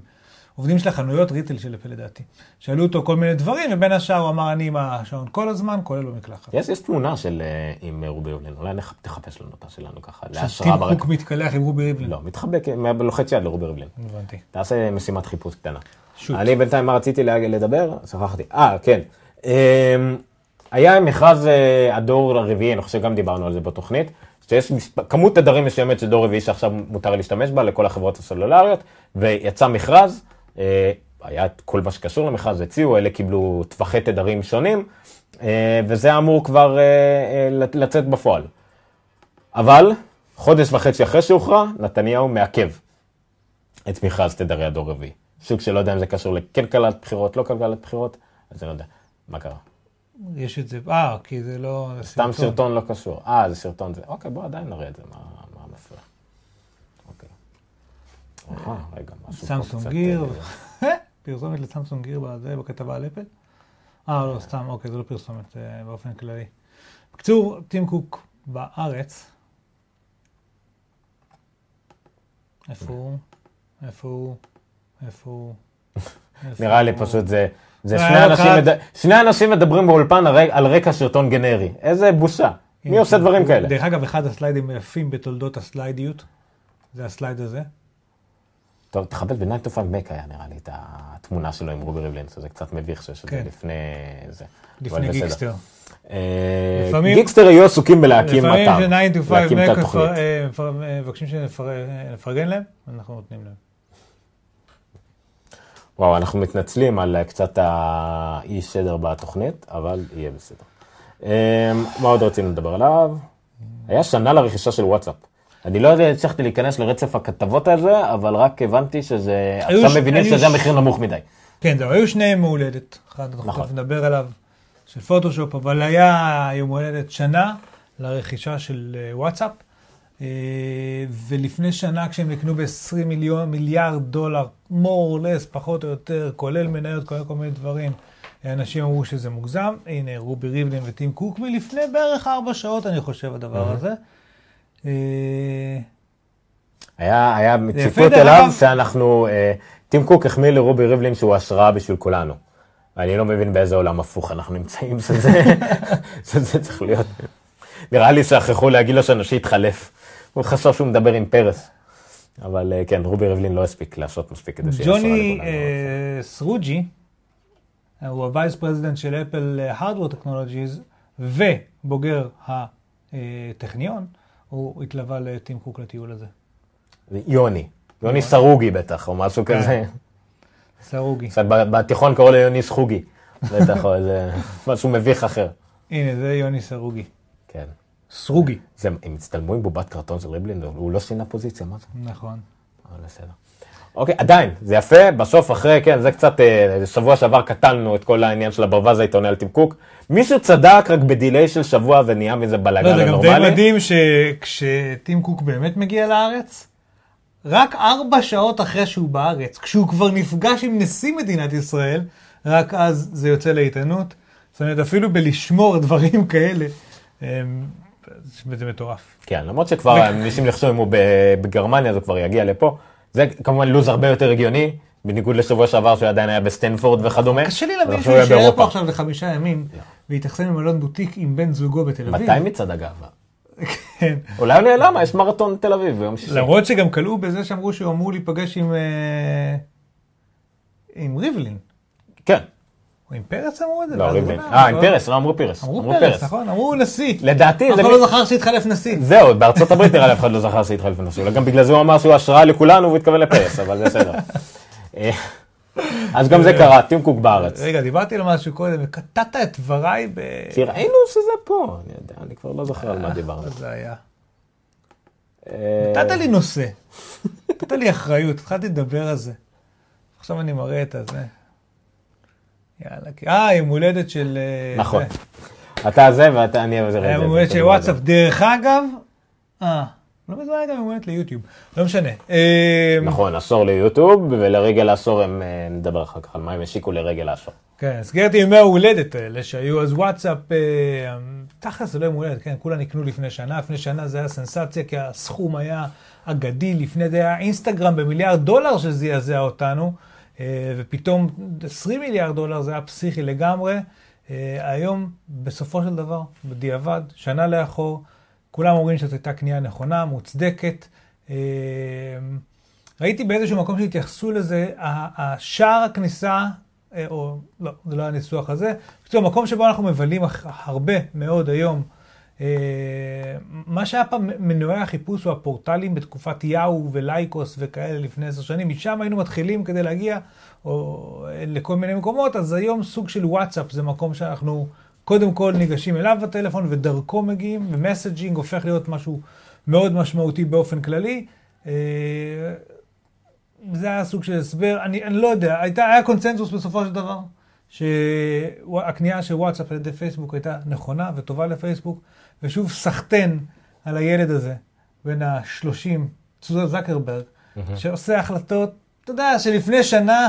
עובדים של החנויות ריטל של אפל לדעתי, שאלו אותו כל מיני דברים, ובין השאר הוא אמר, אני עם השעון כל הזמן, כולל במקלחת. יש, יש תמונה של אה, עם רובי ריבלין, אולי תחפש לנו אותה שלנו ככה, להשראה ברקע. קוק מתקלח עם רובי ריבלין. לא, מתחבק, אה, לוחץ יד לרובי ריבלין. הבנתי. תעשה משימת חיפוש קטנה. שוט. אני בינתיים, מה רציתי לדבר? שכחתי. אה, כן. אמ, היה מכרז אה, הדור הרביעי, אני חושב שגם דיברנו על זה בתוכנית, שיש מספ... כמות תדרים מסוימת של דור רביעי שעכשיו מותר להשתמש בה לכל החברות הסלולריות, ויצא מכרז, אה, היה את כל מה שקשור למכרז, הציעו, אלה קיבלו טווחי תדרים שונים, אה, וזה אמור כבר לצאת בפועל. אבל, חודש וחצי אחרי שהוכרע, נתניהו מעכב את מכרז תדרי הדור רביעי. סוג שלא יודע אם זה קשור לכלכלת בחירות, לא כלכלת בחירות, אז אני לא יודע. מה קרה? יש את זה, אה, כי זה לא... סתם סרטון לא קשור. אה, זה סרטון זה. אוקיי, בוא עדיין נראה את זה, מה מה מפריע. אוקיי. אה, רגע, משהו סמסונג גיר, אה, פרסומת לסמסונג גיר בכתבה על אפל? אה, לא, סתם, אוקיי, זה לא פרסומת, זה באופן כללי. בקיצור, טים קוק בארץ, איפה הוא? איפה הוא? איפה הוא? נראה לי? פשוט זה, זה היה שני אנשים, מד... שני אנשים מדברים באולפן על, רק- על רקע סרטון גנרי. איזה בושה. מי עושה דברים כאלה? דרך אגב, אחד הסליידים היפים בתולדות הסליידיות, זה הסלייד הזה. טוב, תכבד ב-9 to 5 Mac היה נראה לי את התמונה שלו עם רובי ריבלין, שזה קצת מביך שיש את זה כן. לפני זה. לפני. גיקסטר. אה, לפעמים- גיקסטר היו עסוקים בלהקים לפעמים אתר, ש-9 to 5 להקים את Mac התוכנית. מפר- אה, מפר- אה, מבקשים שנפרגן להם, אנחנו נותנים להם. וואו, אנחנו מתנצלים על אה, קצת האי סדר בתוכנית, אבל יהיה בסדר. אה, מה עוד רצינו לדבר עליו? היה שנה לרכישה של וואטסאפ. אני לא יודע, הצלחתי להיכנס לרצף הכתבות הזה, אבל רק הבנתי שזה, עכשיו ש- מבינים שזה ש- המחיר נמוך מדי. כן, זהו, היו שני ימי הולדת, אחד אנחנו נכון. נדבר עליו, של פוטושופ, אבל היה יום הולדת שנה לרכישה של אה, וואטסאפ, ולפני שנה כשהם נקנו ב-20 מיליון, מיליארד דולר, more or less, פחות או יותר, כולל מניות, כולל כל מיני דברים, אנשים אמרו שזה מוגזם, הנה רובי ריבלין וטים קוק מלפני בערך ארבע שעות, אני חושב, הדבר הזה. אה, היה, היה מציפות אליו. שאנחנו, אה, טים קוק החמיא לרובי ריבלין שהוא השראה בשביל כולנו. אני לא מבין באיזה עולם הפוך אנחנו נמצאים, שזה, שזה צריך להיות. נראה לי שכחו להגיד לו שהנשיא התחלף. הוא חשב שהוא מדבר עם פרס. אבל אה, כן, רובי ריבלין לא הספיק לעשות מספיק כדי שיהיה ג'וני. אה, סרוג'י, אה, הוא ה vice president של Apple hardware technologies ובוגר הטכניון, הוא התלווה לטים קוק לטיול הזה. זה יוני. ג'וני סרוג'י בטח, או משהו כן. כזה. סרוגי. בתיכון קראו ליוני סחוגי. בטח, או איזה משהו מביך אחר. הנה, זה יוני סרוגי. סרוגי. זה, הם הצטלמו עם בובת קרטון של ריבלין, הוא לא שינה פוזיציה, מה זה? נכון. אבל בסדר. אוקיי, עדיין, זה יפה, בסוף אחרי, כן, זה קצת, אה, שבוע שעבר קטלנו את כל העניין של הברווז העיתונאי על טים קוק. מישהו צדק רק בדיליי של שבוע ונהיה מזה לא, בלאגן זה גם די. מדהים שכשטים קוק באמת מגיע לארץ, רק ארבע שעות אחרי שהוא בארץ, כשהוא כבר נפגש עם נשיא מדינת ישראל, רק אז זה יוצא לעיתונות. זאת אומרת, אפילו בלשמור דברים כאלה, אמ, זה מטורף. כן, למרות שכבר אנשים לחשוב אם הוא בגרמניה, אז הוא כבר יגיע לפה. זה כמובן לו"ז הרבה יותר הגיוני, בניגוד לשבוע שעבר שהוא עדיין היה בסטנפורד וכדומה. קשה לי להבין שהוא יישאר. פה עכשיו לחמישה ימים, ויתאכסן במלון בוטיק עם בן זוגו בתל אביב. מתי מצעד הגאווה? כן. אולי הוא נעלם, יש מרתון תל אביב ביום שישי. למרות שגם כלאו בזה שאמרו שהוא אמור להיפגש עם... אה, ריבלין. כן, עם פרס אמרו את זה? לא, ואז ריבלין. הוא אה, לא- עם פרס, לא אמרו פרס. אמרו פרס, נכון? אמרו נשיא. לדעתי, אף זה אחד לא זכר שהתחלף נשיא. זהו, בארצות הברית נראה לי אף אחד לא זכר שהתחלף לנשיא, אולי גם בגלל זה הוא אמר שהוא השראה לכולנו והוא התכוון לפרס, אבל בסדר. אה, אז גם זה קרה, טים קוק בארץ. רגע, דיברתי על משהו קודם, וקטעת את דבריי ב... כי ראינו שזה פה, אני יודע, אני כבר לא זוכר על מה דיברנו. מה זה היה? אה, נתת לי נושא, נתת לי אחריות, התחלתי לדבר על זה. עכשיו אני מראה את הזה. יאללה, אה, יום הולדת של... אה, נכון. אתה זה ואתה, אני את זה. היה יום הולדת של וואטסאפ. דרך אגב, אה, לא מזמן גם יום הולדת ליוטיוב, לא משנה. אה, נכון, עשור ליוטיוב, ולרגל העשור הם, אה, נדבר אחר כך על מה הם השיקו לרגל העשור. כן, הזכרתי ימי ההולדת האלה שהיו אז וואטסאפ, אה, תכל'ס זה לא יום הולדת, כן, כולם נקנו לפני שנה, לפני שנה זה היה סנסציה כי הסכום היה אגדי, לפני זה היה אינסטגרם במיליארד דולר שזעזע אותנו, ופתאום 20 מיליארד דולר זה היה פסיכי לגמרי. אה, היום, בסופו של דבר, בדיעבד, שנה לאחור, כולם אומרים שזו הייתה קנייה נכונה, מוצדקת. אה, ראיתי באיזשהו מקום שהתייחסו לזה, השער הכניסה, אה, או לא, זה לא הניסוח הזה, בקיצור, המקום שבו אנחנו מבלים הרבה מאוד היום, אה, מה שהיה פעם מנועי החיפוש הוא הפורטלים בתקופת יאהו ולייקוס וכאלה לפני עשר שנים, משם היינו מתחילים כדי להגיע או, לכל מיני מקומות, אז היום סוג של וואטסאפ זה מקום שאנחנו קודם כל ניגשים אליו בטלפון ודרכו מגיעים, ו messaging הופך להיות משהו מאוד משמעותי באופן כללי. אה, זה היה סוג של הסבר, אני, אני לא יודע, הייתה, היה קונצנזוס בסופו של דבר, שהקנייה של וואטסאפ על ידי פייסבוק הייתה נכונה וטובה לפייסבוק, ושוב סחטן על הילד הזה, בן ה-30, צוזר זקרברג, שעושה החלטות, אתה יודע, שלפני שנה,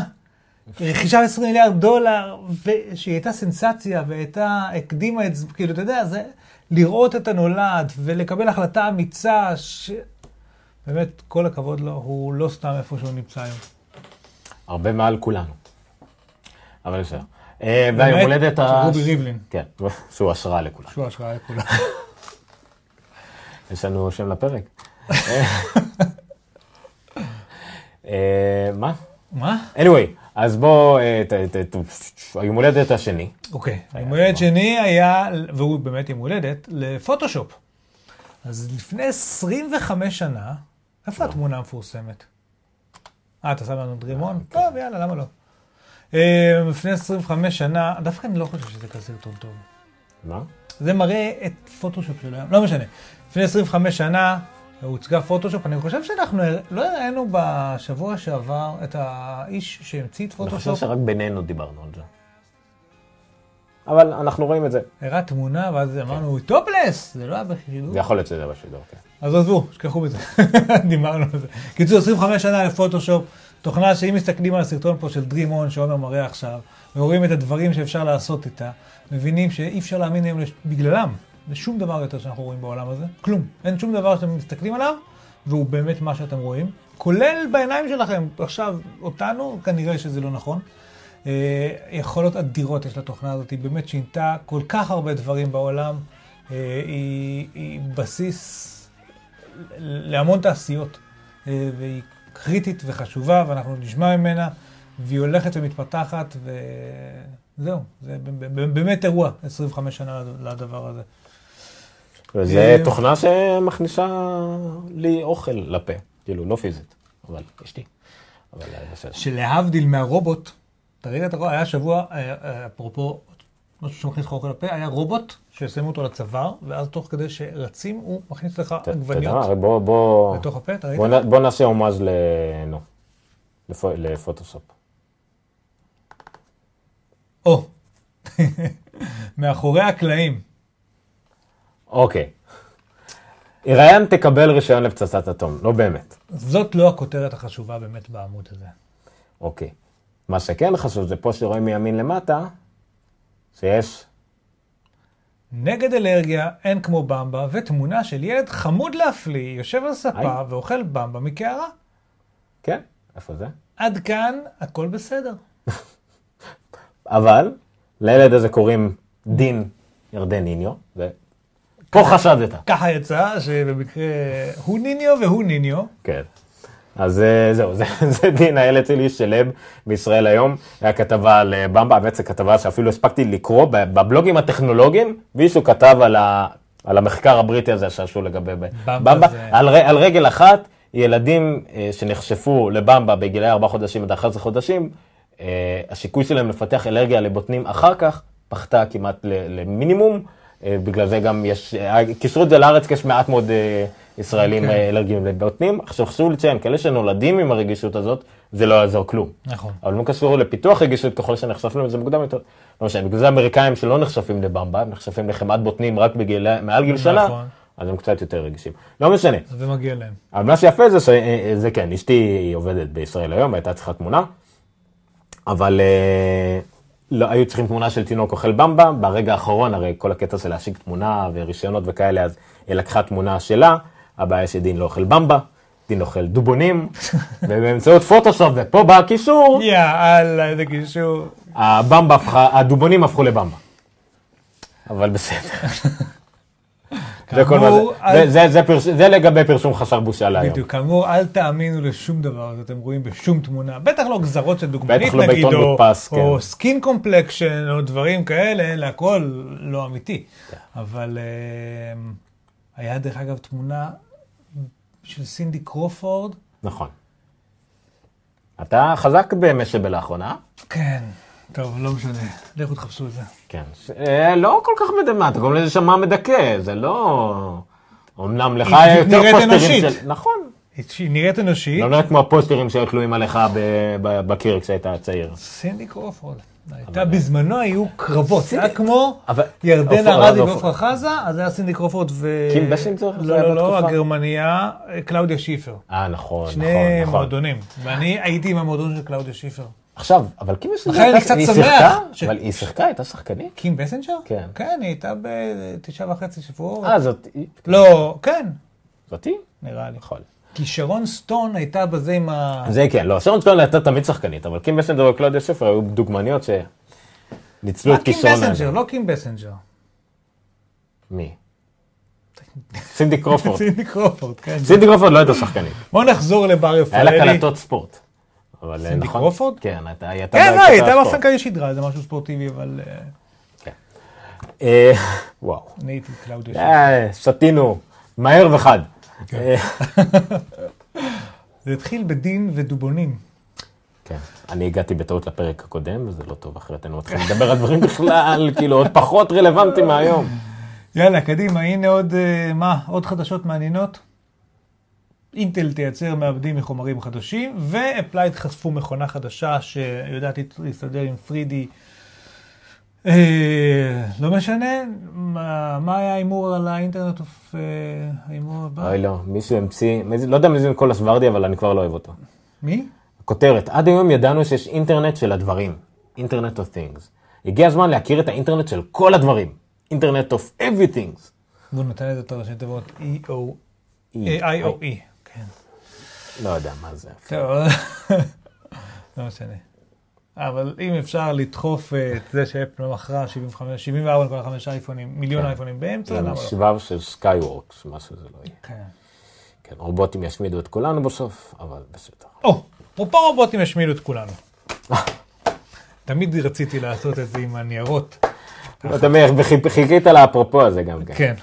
רכישה ב-20 מיליארד דולר, ושהיא הייתה סנסציה, והייתה, הקדימה את זה, כאילו, אתה יודע, זה לראות את הנולד, ולקבל החלטה אמיצה, ש... באמת, כל הכבוד לו, הוא לא סתם איפה שהוא נמצא היום. הרבה מעל כולנו. אבל בסדר. אה, והיום הולדת ה... רובי ריבלין. כן, שהוא השראה לכולם. שהוא השראה לכולם. יש לנו שם לפרק. אה, מה? מה? anyway, אז בוא, אה, היום הולדת השני. אוקיי, יום הולדת שני היה, והוא באמת יום הולדת, לפוטושופ. אז לפני 25 שנה, איפה התמונה המפורסמת? אה, אתה שם לנו דרימון? טוב, יאללה, למה לא? אה, לפני 25 שנה, דווקא אני לא חושב שזה כזה סרטון טוב. מה? זה מראה את פוטושופ של היום, לא משנה. לפני 25 שנה הוצגה פוטושופ, אני חושב שאנחנו לא הראינו בשבוע שעבר את האיש שהמציא את אני חושב פוטושופ. שרק בינינו דיברנו על זה. אבל אנחנו רואים את זה. הראה תמונה, ואז אמרנו, topless! זה לא היה בשידור. זה יכול להיות שזה בשידור, כן. אז עזבו, שכחו מזה. דיברנו על זה. קיצור, 25 שנה לפוטושופ, תוכנה שאם מסתכלים על הסרטון פה של Dream On שעומר מראה עכשיו, ורואים את הדברים שאפשר לעשות איתה, מבינים שאי אפשר להאמין היום בגללם, לשום דבר יותר שאנחנו רואים בעולם הזה. כלום. אין שום דבר שאתם מסתכלים עליו, והוא באמת מה שאתם רואים. כולל בעיניים שלכם. עכשיו, אותנו, כנראה שזה לא נכון. אה, יכולות אדירות יש לתוכנה הזאת, היא באמת שינתה כל כך הרבה דברים בעולם. אה, היא, היא בסיס להמון תעשיות, אה, והיא קריטית וחשובה, ואנחנו נשמע ממנה, והיא הולכת ומתפתחת, וזהו, זה באמת אירוע, 25 שנה לדבר הזה. וזו אה, תוכנה שמכניסה לי אוכל לפה. כאילו, לא פיזית, אבל אשתי. אבל אה, בסדר. שלהבדיל מהרובוט, אתה ראית, אתה רואה, היה שבוע, אה, אפרופו, משהו שמכניס לך אוכל לפה, היה רובוט ששמו אותו לצוואר, ואז תוך כדי שרצים, הוא מכניס לך עגבניות לתוך הפה, אתה ראית? בוא, נעשה הומאז'. נו, לפו- לפוטוסופ. או, מאחורי הקלעים. אוקיי. איראן תקבל רישיון לפצצת אטום, לא באמת. זאת לא הכותרת החשובה באמת בעמוד הזה. אוקיי. מה שכן חשוב זה פה שרואים מימין למטה, שיש, נגד אלרגיה, אין כמו במבה, ותמונה של ילד חמוד להפליא, יושב על ספה היי. ואוכל במבה מקערה. כן, איפה זה? עד כאן, הכל בסדר. אבל לילד הזה קוראים דין ירדן ניניו, ופה חשדת. ככה יצא שבמקרה הוא ניניו והוא ניניו. כן. אז אה, זהו, זה, זה דין הילד שלי שלב בישראל היום. היה כתבה על אה, במבה, באמת זו כתבה שאפילו הספקתי לקרוא בבלוגים הטכנולוגיים, מישהו כתב על, ה, על המחקר הבריטי הזה שעשו לגבי במבה במבה. זה- על, על רגל אחת, ילדים אה, שנחשפו לבמבה בגילאי 4 חודשים עד 11 חודשים, הסיכוי שלהם לפתח אלרגיה לבוטנים אחר כך פחתה כמעט ל- למינימום. אה, בגלל זה גם יש, אה, קישרו את זה לארץ כי יש מעט מאוד אה, ישראלים כן. אה, אלרגיים לבוטנים. עכשיו חשוב לציין, כאלה שנולדים עם הרגישות הזאת, זה לא יעזור כלום. נכון. אבל מה קשור לפיתוח רגישות ככל שנחשפים לזה מוקדם יותר. לא משנה, בגלל זה אמריקאים שלא נחשפים לבמבה, הם נחשפים לחמאת בוטנים רק בגיל, מעל גיל שנה, נכון. אז הם קצת יותר רגישים. לא משנה. זה מגיע להם. אבל מה שיפה זה שזה כן, אשתי היא עובדת בישראל היום, הייתה צריכה תמונה, אבל אה, לא, היו צריכים תמונה של תינוק אוכל במבה, ברגע האחרון, הרי כל הקטע של להשיג תמונה ורישיונות וכאלה, אז היא לקחה תמונה שלה, הבעיה שדין לא אוכל במבה, דין אוכל דובונים, ובאמצעות פוטושופ, ופה בא הקישור, יאללה, איזה קישור. הבמבה הפכה, הדובונים הפכו לבמבה. אבל בסדר. זה כל מה כאמור, זה, לגבי פרסום חסר בושה להיום. בדיוק, כאמור, אל תאמינו לשום דבר שאתם רואים בשום תמונה, בטח לא גזרות של דוגמנית לא נגיד, או- מודפס, כן. skin complexion, או דברים כאלה, אלה הכל לא אמיתי. כן. אבל אה, היה דרך אגב תמונה של סינדי קרופורד, נכון. אתה חזק במשאבל לאחרונה? כן, טוב, לא משנה, לכו תחפשו את זה. כן. אה, לא כל כך מדמה, אתה קוראים לזה שמע מדכא, זה לא... אמנם לך היה יותר נראית פוסטרים אנושית. של... נכון. היא נראית אנושית, לא נראה כמו הפוסטרים שהיו תלויים עליך ב- ב- בקיר כשהיית צעיר. סינדי קרופורד. הייתה בזמנו היו קרבות, זה היה כמו ירדן ארזי לא, ועופרה חזה, אז היה סינדי קרופורד ו... קים בסינג'ר? זה לא, לא, לא, בתקופה? הגרמניה, אה, קלאודיה שיפר. אה, נכון, נכון, שני נכון. מועדונים, ואני הייתי עם המועדון של קלאודיה שיפר. עכשיו, אבל קים בסינג'ר, לכן אני קצת שמח אבל היא שיחקה, הייתה שחקנית? קים בסנג'ר? כן. כן, היא הייתה בתשעה וחצי שבועות. אה, זאת... לא, כן, זאתי? נראה לי. יכול. כי שרון סטון הייתה בזה עם ה... זה כן, לא, שרון סטון הייתה תמיד שחקנית, אבל קים בסנג'ר וקלודיה שפר היו דוגמניות שניצלו את קים כישרון בסנג'ר? האדם. לא קים בסנג'ר. מי? סינדי קרופורד. סינדי קרופורד, כן. סינדי קרופורד לא הייתה שחקנית. בוא נחזור לבר היה לה רפאלי. קלטות ספורט. אבל אה, סינדי נכון? קרופורד? כן, היא הייתה כן, לא, הייתה. באופן כללי שדרה, זה משהו ספורטיבי, אבל אה, אה, וואו. אני הייתי קלאודיה. אה, שתינו, מהר וחד. אה, זה התחיל בדין ודובונים. כן, אני הגעתי בטעות לפרק הקודם, וזה לא טוב, אחרת היינו מתחילים לדבר על דברים בכלל, כאילו, עוד פחות רלוונטיים מהיום. יאללה, קדימה, הנה עוד, מה, עוד חדשות מעניינות. אינטל תייצר מעבדים מחומרים חדשים, ואפלייד חשפו מכונה חדשה שיודעת להסתדר עם 3D. אה, לא משנה, מה, מה היה ההימור על ה Internet of... אה, ההימור הבא? אוי לא, מישהו המציא, לא יודע מי זה ניקולס ורדי, אבל אני כבר לא אוהב אותו. מי? כותרת, עד היום ידענו שיש אינטרנט של הדברים, Internet of things. הגיע הזמן להכיר את האינטרנט של כל הדברים, Internet of everything. והוא נותן לזה את הראשי תיבות E-O... כן. לא יודע מה זה. טוב, לא משנה. אבל אם אפשר לדחוף אה, את זה שאפל מכרה 75, 74.5 אייפונים, מיליון כן. אייפונים באמצע, למה לא? שבב של Skyworks, מה שזה לא יהיה. כן. כן, רובוטים ישמידו את כולנו בסוף, אבל בסדר. או, אפרופו רובוטים ישמידו את כולנו. תמיד רציתי לעשות את זה עם הניירות. אתה אומר, חיכית לאפרופו הזה גם כן. כן.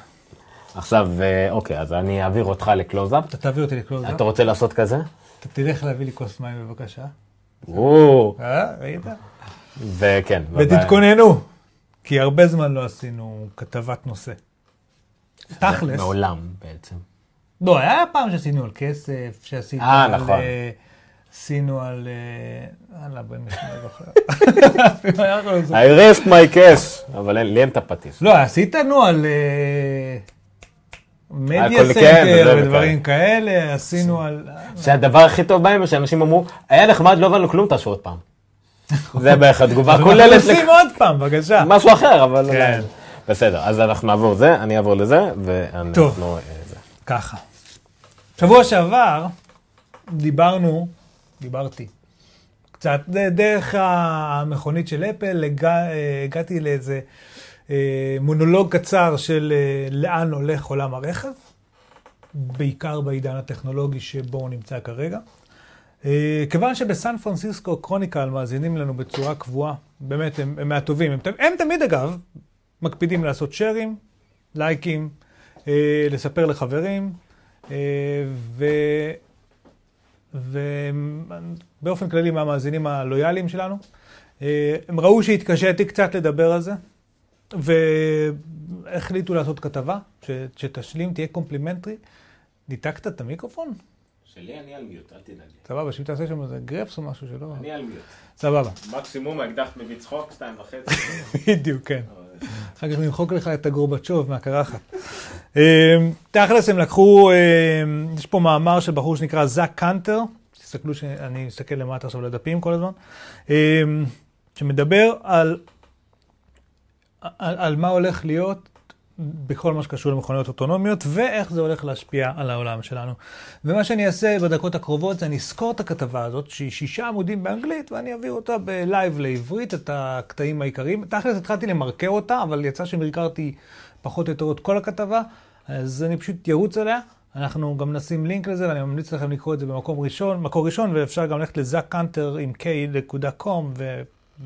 עכשיו, אה, אוקיי, אז אני אעביר אותך לקלוזאפ. אתה תעביר אותי לקלוזאפ. אתה רוצה לעשות כזה? אתה תלך להביא לי כוס מים בבקשה. או, אה, ראית? וכן. ותתכוננו, כי הרבה זמן לא עשינו כתבת נושא. תכלס. מעולם בעצם. לא, היה פעם שעשינו על כסף, שעשינו אה, על... נכון. אה, עשינו על... אה, יאללה, בן משנה, לא זוכר. אפילו אנחנו לא. I rest my case, אבל לי אין את הפטיש. לא, עשית נו על מדיה הכל, כן, סנטר וכאלה. ודברים כאלה, עשינו על... שהדבר הכי טוב בהם, שאנשים אמרו, היה נחמד, לא הבנו כלום, תעשו עוד פעם. זה בערך התגובה אז אנחנו הכוללת. עושים עוד פעם, בבקשה. משהו אחר, אבל... כן. בסדר, אז אנחנו נעבור זה, אני אעבור לזה, ואנחנו... טוב. אה. ככה. שבוע שעבר דיברנו, דיברתי, קצת דרך המכונית של אפל, אה, הגעתי לאיזה מונולוג קצר של אה, לאן הולך עולם הרכב, בעיקר בעידן הטכנולוגי שבו הוא נמצא כרגע. אה, כיוון שבסן פרנסיסקו קרוניקל מאזינים לנו בצורה קבועה, באמת הם, הם מהטובים, הם, הם תמיד אגב מקפידים לעשות שרים, לייקים, אה, לספר לחברים, אה. ובאופן כללי מהמאזינים הלויאליים שלנו. אה, הם ראו שהתקשיתי קצת לדבר על זה, והחליטו לעשות כתבה ש... שתשלים, תהיה complementary. ניתקת את המיקרופון? שלי אני על mute, אל תדאג. סבבה, שאם תעשה שם איזה גרפס או משהו שלא... אני על mute. סבבה. מקסימום האקדח מביא צחוק, שתיים וחצי. בדיוק, כן. אחר כך נמחוק לך את הגורבצ'וב מהקרחת. אמ, תכלס הם לקחו, אמ, יש פה מאמר של בחור שנקרא זאק קאנטר, תסתכלו שאני מסתכל למטה עכשיו לדפים כל הזמן, אמ, שמדבר על, על, על מה הולך להיות בכל מה שקשור למכוניות אוטונומיות, ואיך זה הולך להשפיע על העולם שלנו. ומה שאני אעשה בדקות הקרובות זה אני אסקור את הכתבה הזאת, שהיא שישה עמודים באנגלית, ואני אעביר אותה בלייב לעברית, את הקטעים העיקריים. תכלס התחלתי למרקר אותה, אבל יצא שמרקרתי פחות או יותר את כל הכתבה, אז אני פשוט ארוץ עליה. אנחנו גם נשים לינק לזה, ואני ממליץ לכם לקרוא את זה במקום ראשון, מקור ראשון, ואפשר גם ללכת לזאק קאנטר עם k.com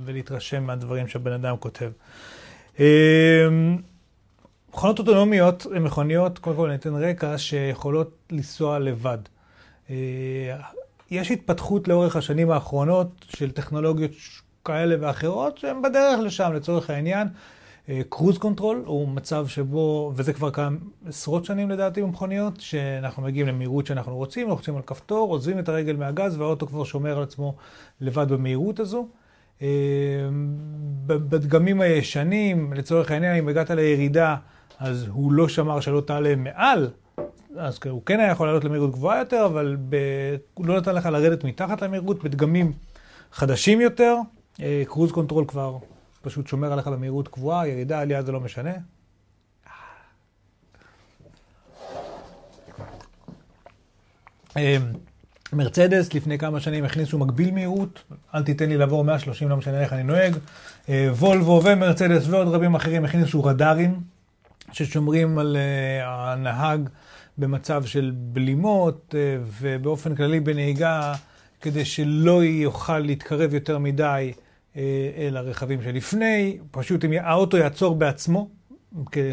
ולהתרשם מהדברים שהבן אדם כותב. אמ, מכונות אוטונומיות הן מכוניות, קודם כל ניתן רקע, שיכולות לנסוע לבד. אה, יש התפתחות לאורך השנים האחרונות של טכנולוגיות כאלה ואחרות שהן בדרך לשם, לצורך העניין. cruise control הוא מצב שבו, וזה כבר קיים עשרות שנים לדעתי במכוניות, שאנחנו מגיעים למהירות שאנחנו רוצים, לוחצים על כפתור, עוזבים את הרגל מהגז והאוטו כבר שומר על עצמו לבד במהירות הזו. אה, בדגמים הישנים, לצורך העניין, אם הגעת לירידה, אז הוא לא שמר שלא תעלה מעל, אז הוא כן היה יכול לעלות למהירות גבוהה יותר, אבל ב... הוא לא נתן לך לרדת מתחת למהירות. בדגמים חדשים יותר, cruise control כבר פשוט שומר עליך במהירות קבועה, ירידה, עלייה זה לא משנה. מרצדס לפני כמה שנים הכניסו מגביל מהירות, אל תיתן לי לעבור 130, לא משנה איך אני נוהג. אה, וולבו ומרצדס ועוד רבים אחרים הכניסו רדארים ששומרים על אה, הנהג במצב של בלימות אה, ובאופן כללי בנהיגה כדי שלא יוכל להתקרב יותר מדי אל הרכבים שלפני, פשוט אם האוטו יעצור בעצמו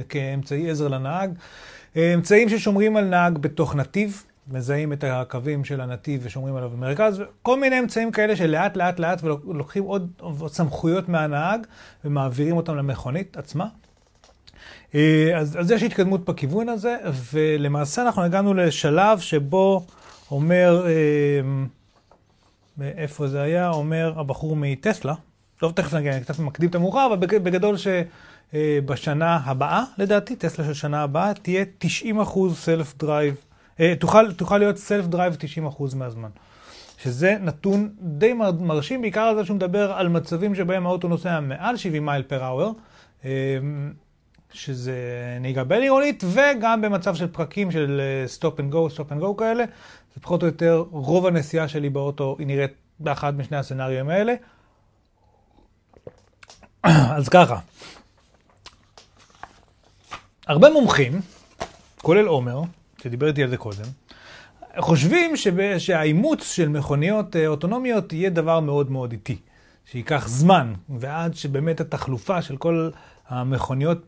כאמצעי עזר לנהג. אמצעים ששומרים על נהג בתוך נתיב, מזהים את הקווים של הנתיב ושומרים עליו במרכז, וכל מיני אמצעים כאלה שלאט לאט לאט ולוקחים עוד, עוד סמכויות מהנהג ומעבירים אותם למכונית עצמה. אה, אז, אז יש התקדמות בכיוון הזה, ולמעשה אנחנו הגענו לשלב שבו אומר, אה, איפה זה היה? אומר הבחור מטסלה, טוב, תכף נגיע, אני קצת מקדים את המאוחר, אבל בגדול שבשנה הבאה, לדעתי, טסלה של שנה הבאה, תהיה 90 אחוז self drive אה, תוכל, תוכל להיות self drive 90% מהזמן. שזה נתון די מרשים, בעיקר על זה שהוא מדבר על מצבים שבהם האוטו נוסע מעל 70 מייל per hour, שזה נהיגה בין-עירונית, וגם במצב של פקקים של stop and go, stop and go כאלה. זה פחות או יותר, רוב הנסיעה שלי באוטו היא נראית באחד משני ה scenario האלה. אז ככה, הרבה מומחים, כולל עומר, שדיבר איתי על זה קודם, חושבים שהאימוץ של מכוניות אה, אוטונומיות יהיה דבר מאוד מאוד איטי, שייקח זמן, ועד שבאמת התחלופה של כל המכוניות,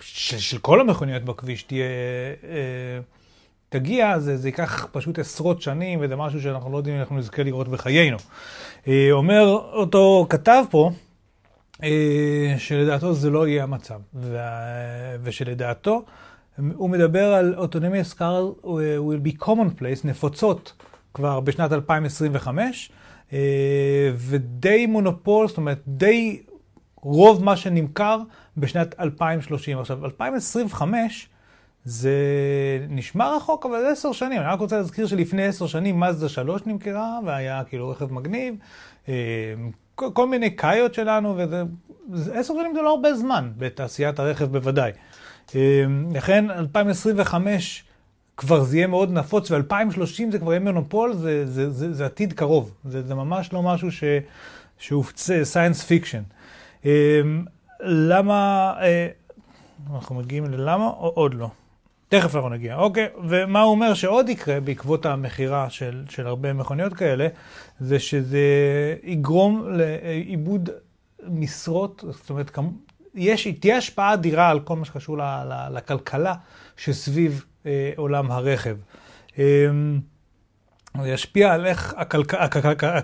של, של כל המכוניות בכביש תהיה, אה, תגיע, זה, זה ייקח פשוט עשרות שנים, וזה משהו שאנחנו לא יודעים אם אנחנו נזכה לראות בחיינו. אה, אומר אותו כתב פה, שלדעתו זה לא יהיה המצב, ושלדעתו, הוא מדבר על autonomous car will be commonplace, נפוצות כבר בשנת 2025, אה, ודי מונופול, זאת אומרת, די רוב מה שנמכר בשנת 2030. עכשיו, 2025 זה נשמע רחוק, אבל זה עשר שנים. אני רק רוצה להזכיר שלפני עשר שנים מזדה 3 נמכרה, והיה כאילו רכב מגניב, אה, כל מיני קאיות שלנו, וזה... עשר שנים זה לא הרבה זמן בתעשיית הרכב בוודאי. אמ, לכן 2025 כבר זה יהיה מאוד נפוץ, ו-2030 זה כבר יהיה מונופול, זה, זה, זה, זה עתיד קרוב. זה, זה ממש לא משהו ש, שהוא science fiction. אמ, למה, אה, אנחנו מגיעים ללמה או עוד לא? תכף אנחנו נגיע. אוקיי, ומה הוא אומר שעוד יקרה בעקבות המכירה של, של הרבה מכוניות כאלה, זה שזה יגרום לאיבוד משרות, זאת אומרת, יש, תהיה השפעה אדירה על כל מה שקשור ל, ל, לכלכלה שסביב אה, עולם הרכב. אה, זה ישפיע על איך הכלכלה,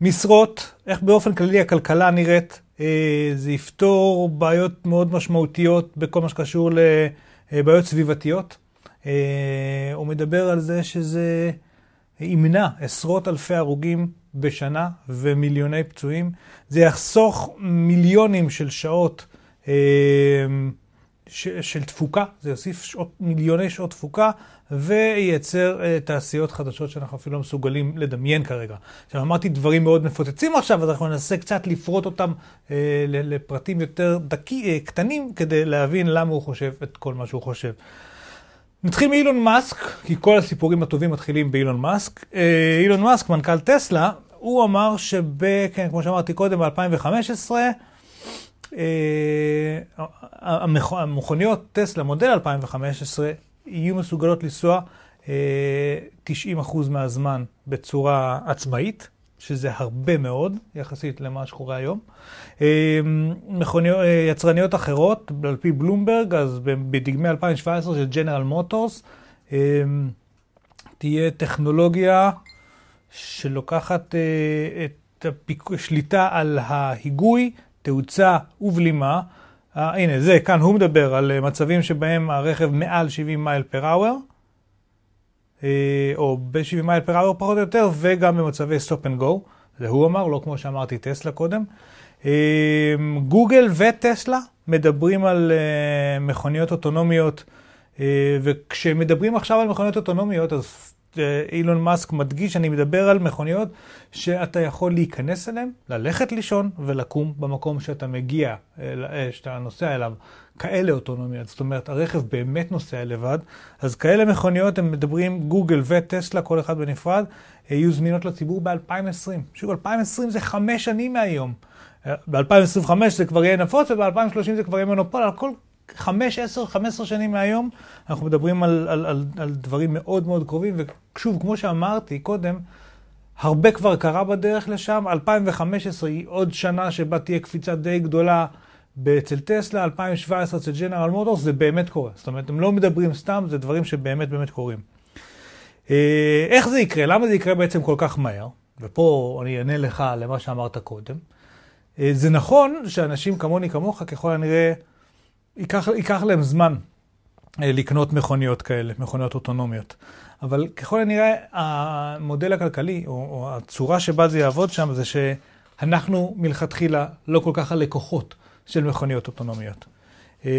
משרות, איך באופן כללי הכלכלה נראית, אה, זה יפתור בעיות מאוד משמעותיות בכל מה שקשור לבעיות סביבתיות. אה, הוא מדבר על זה שזה ימנע עשרות אלפי הרוגים בשנה ומיליוני פצועים. זה יחסוך מיליונים של שעות אה, ש, של תפוקה, זה יוסיף שעות, מיליוני שעות תפוקה וייצר אה, תעשיות חדשות שאנחנו אפילו לא מסוגלים לדמיין כרגע. עכשיו אמרתי דברים מאוד מפוצצים עכשיו, אז אנחנו ננסה קצת לפרוט אותם אה, לפרטים יותר דקי, אה, קטנים כדי להבין למה הוא חושב את כל מה שהוא חושב. נתחיל מאילון מאסק, כי כל הסיפורים הטובים מתחילים באילון מאסק. אה, אילון מאסק, מנכ"ל טסלה, הוא אמר שב... כן, כמו שאמרתי קודם, ב-2015, אה, המכוניות טסלה מודל 2015 יהיו מסוגלות לנסוע 90% אה, מהזמן בצורה עצמאית, שזה הרבה מאוד יחסית למה שקורה היום. אה, מכוניות, יצרניות אחרות, על פי בלומברג, אז בדגמי 2017 של ג'נרל מוטורס, תהיה טכנולוגיה שלוקחת אה, את השליטה על ההיגוי, תאוצה ובלימה. אה, הנה, זה, כאן הוא מדבר על אה, מצבים שבהם הרכב מעל 70 מייל per hour, או ב-70 מייל per hour פחות או יותר, וגם במצבי stop and go. זה הוא אמר, לא כמו שאמרתי טסלה קודם. גוגל וטסלה מדברים על מכוניות אוטונומיות, וכשמדברים עכשיו על מכוניות אוטונומיות, אז אה, אילון מאסק מדגיש, אני מדבר על מכוניות שאתה יכול להיכנס אליהן, ללכת לישון ולקום במקום שאתה מגיע, אל- אה, שאתה נוסע אליו. כאלה אוטונומיות, זאת אומרת, הרכב באמת נוסע לבד, אז כאלה מכוניות, הם מדברים, גוגל וטסלה, כל אחד בנפרד, אה, יהיו זמינות לציבור ב-2020. שוב, 2020 זה חמש שנים מהיום. ב-2025 זה כבר יהיה נפוץ, וב-2030 זה כבר יהיה מונופול, על כל 5, 10, 15 שנים מהיום, אנחנו מדברים על, על, על, על דברים מאוד מאוד קרובים, ושוב, כמו שאמרתי קודם, הרבה כבר קרה בדרך לשם, 2015 היא עוד שנה שבה תהיה קפיצה די גדולה אצל טסלה, 2017 אצל ג'נרל מוטורס, זה באמת קורה. זאת אומרת, הם לא מדברים סתם, זה דברים שבאמת באמת קורים. אה, איך זה יקרה? למה זה יקרה בעצם כל כך מהר? ופה אני אענה לך למה שאמרת קודם. אה, זה נכון שאנשים כמוני כמוך, ככל הנראה, ייקח, ייקח להם זמן אה, לקנות מכוניות כאלה, מכוניות אוטונומיות. אבל ככל הנראה, המודל הכלכלי, או, או הצורה שבה זה יעבוד שם, זה שאנחנו מלכתחילה לא כל כך הלקוחות של מכוניות אוטונומיות. אה,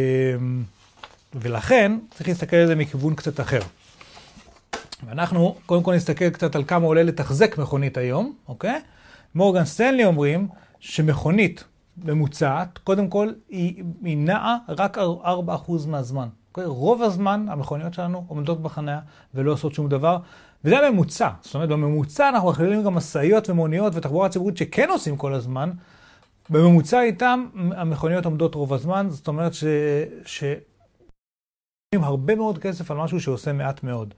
ולכן צריך להסתכל על זה מכיוון קצת אחר. ואנחנו קודם כל נסתכל קצת על כמה עולה לתחזק מכונית היום, אוקיי? מורגן סטנלי אומרים שמכונית ממוצעת, קודם כל, היא, היא נעה רק 4% מהזמן. אוקיי? רוב הזמן המכוניות שלנו עומדות בחניה ולא עושות שום דבר, וזה הממוצע. זאת אומרת, בממוצע אנחנו מכלילים גם משאיות ומוניות ותחבורה ציבורית שכן עושים כל הזמן. בממוצע איתם המכוניות עומדות רוב הזמן, זאת אומרת ש... ש... הרבה מאוד כסף על משהו שעושה מעט מאוד.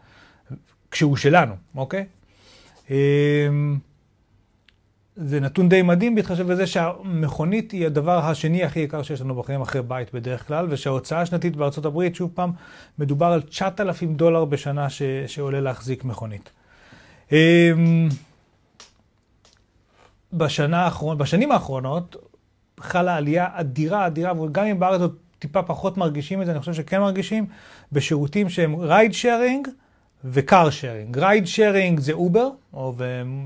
כשהוא שלנו, אוקיי? זה נתון די מדהים בהתחשב בזה שהמכונית היא הדבר השני הכי יקר שיש לנו בחיים אחרי בית בדרך כלל, ושההוצאה השנתית בארצות הברית, שוב פעם, מדובר על 9,000 דולר בשנה ש... שעולה להחזיק מכונית. אמ, בשנה האחרונה, בשנים האחרונות חלה עלייה אדירה אדירה, וגם אם בארץ עוד טיפה פחות מרגישים את זה, אני חושב שכן מרגישים, בשירותים שהם ride sharing, ו car sharing. ride sharing זה Uber,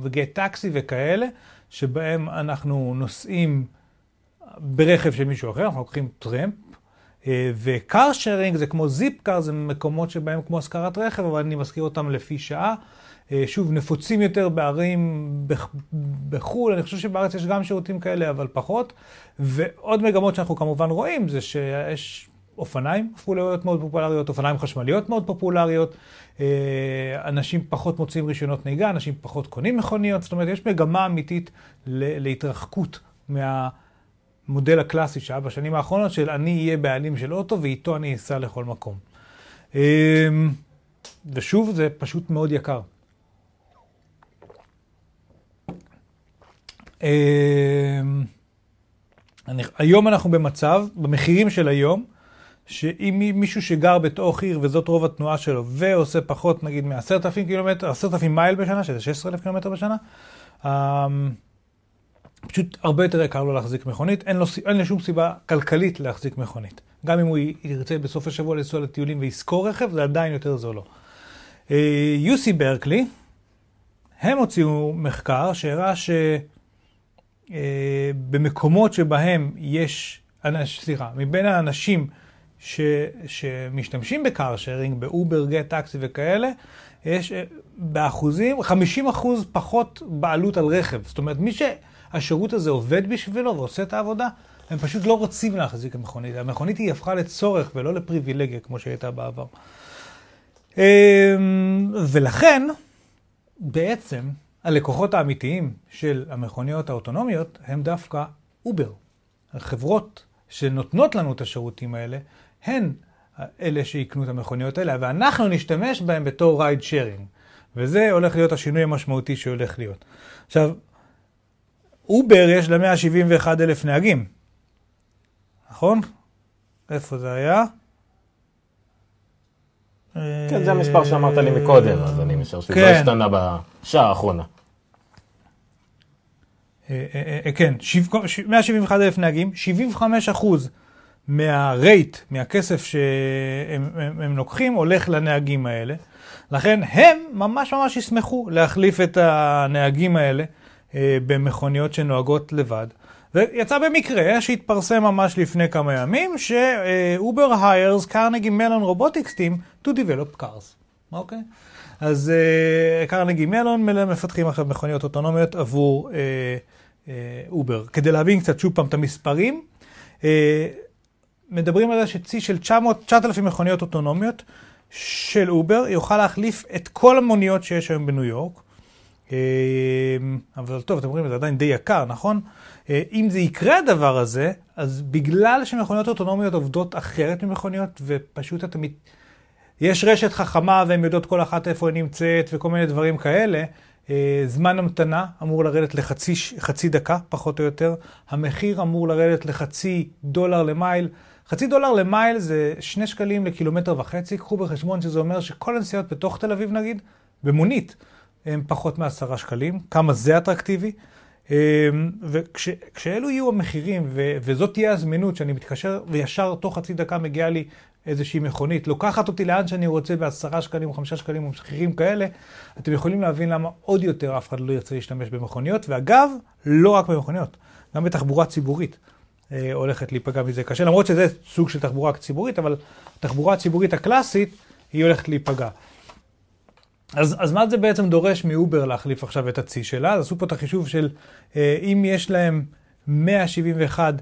ו GetTaxi וכאלה, שבהם אנחנו נוסעים ברכב של מישהו אחר, אנחנו לוקחים טרמפ, ו car sharing זה כמו Zipcar, זה מקומות שבהם כמו השכרת רכב, אבל אני מזכיר אותם לפי שעה. שוב, נפוצים יותר בערים בחו"ל, אני חושב שבארץ יש גם שירותים כאלה, אבל פחות. ועוד מגמות שאנחנו כמובן רואים זה שיש אופניים הפכו להיות מאוד פופולריות, אופניים חשמליות מאוד פופולריות, אנשים פחות מוצאים רישיונות נהיגה, אנשים פחות קונים מכוניות, זאת אומרת, יש מגמה אמיתית להתרחקות מהמודל הקלאסי שהיה בשנים האחרונות של אני אהיה בעלים של אוטו ואיתו אני אסע לכל מקום. ושוב, זה פשוט מאוד יקר. היום אנחנו במצב, במחירים של היום, שאם מישהו שגר בתוך עיר וזאת רוב התנועה שלו ועושה פחות נגיד מ-10,000 קילומטר, 10,000 מייל בשנה, שזה 16,000 קילומטר בשנה, פשוט הרבה יותר יקר לו להחזיק מכונית, אין לו, אין לו שום סיבה כלכלית להחזיק מכונית. גם אם הוא ירצה בסוף השבוע לנסוע לטיולים וישכור רכב, זה עדיין יותר זול לו. יוסי ברקלי, הם הוציאו מחקר שהראה שבמקומות שבהם יש, סליחה, מבין האנשים ש, שמשתמשים בקאר שיירינג, באובר, גט, טקסי וכאלה, יש באחוזים, 50 אחוז פחות בעלות על רכב. זאת אומרת, מי שהשירות הזה עובד בשבילו ועושה את העבודה, הם פשוט לא רוצים להחזיק מכונית. המכונית היא הפכה לצורך ולא לפריבילגיה, כמו שהייתה בעבר. ולכן, בעצם, הלקוחות האמיתיים של המכוניות האוטונומיות הם דווקא Uber. החברות שנותנות לנו את השירותים האלה, הן אלה שיקנו את המכוניות האלה, ואנחנו נשתמש בהם בתור ride sharing. וזה הולך להיות השינוי המשמעותי שהולך להיות. עכשיו, אובר יש לה 171 אלף נהגים, נכון? איפה זה היה? כן, זה המספר שאמרת לי מקודם, אז אני משער שזה לא השתנה בשעה האחרונה. כן, 171 אלף נהגים, 75 אחוז מהרייט, מהכסף שהם לוקחים, הולך לנהגים האלה. לכן הם ממש ממש ישמחו להחליף את הנהגים האלה במכוניות שנוהגות לבד. ויצא במקרה שהתפרסם ממש לפני כמה ימים, ש Uber hires Carnegie Mellon Robotics Team to develop cars. אוקיי? אז אה, Carnegie Mellon מפתחים עכשיו מכוניות אוטונומיות עבור אה, אה, Uber. כדי להבין קצת שוב פעם את המספרים, אה, מדברים על זה שצי של 900, 9,000 מכוניות אוטונומיות של אובר יוכל להחליף את כל המוניות שיש היום בניו יורק. אה, אבל טוב, אתם אומרים, זה עדיין די יקר, נכון? אה, אם זה יקרה הדבר הזה, אז בגלל שמכוניות אוטונומיות עובדות אחרת ממכוניות, ופשוט מת... יש רשת חכמה והן יודעות כל אחת איפה היא נמצאת וכל מיני דברים כאלה, אה, זמן המתנה אמור לרדת לחצי חצי דקה, פחות או יותר. המחיר אמור לרדת לחצי דולר למייל. חצי דולר למייל זה שני שקלים לקילומטר וחצי. קחו בחשבון שזה אומר שכל הנסיעות בתוך תל אביב נגיד, במונית, הם פחות מעשרה שקלים. כמה זה אטרקטיבי. וכשאלו יהיו המחירים ו- וזאת תהיה הזמינות שאני מתקשר וישר תוך חצי דקה מגיעה לי איזושהי מכונית, לוקחת אותי לאן שאני רוצה בעשרה שקלים או חמישה שקלים או מחירים כאלה, אתם יכולים להבין למה עוד יותר אף אחד לא ירצה להשתמש במכוניות, ואגב, לא רק במכוניות, גם בתחבורה ציבורית הולכת להיפגע מזה קשה, למרות שזה סוג של תחבורה ציבורית, אבל התחבורה הציבורית הקלאסית היא הולכת להיפגע. אז, אז מה זה בעצם דורש מאובר להחליף עכשיו את הצי שלה? אז עשו פה את החישוב של אה, אם יש להם 171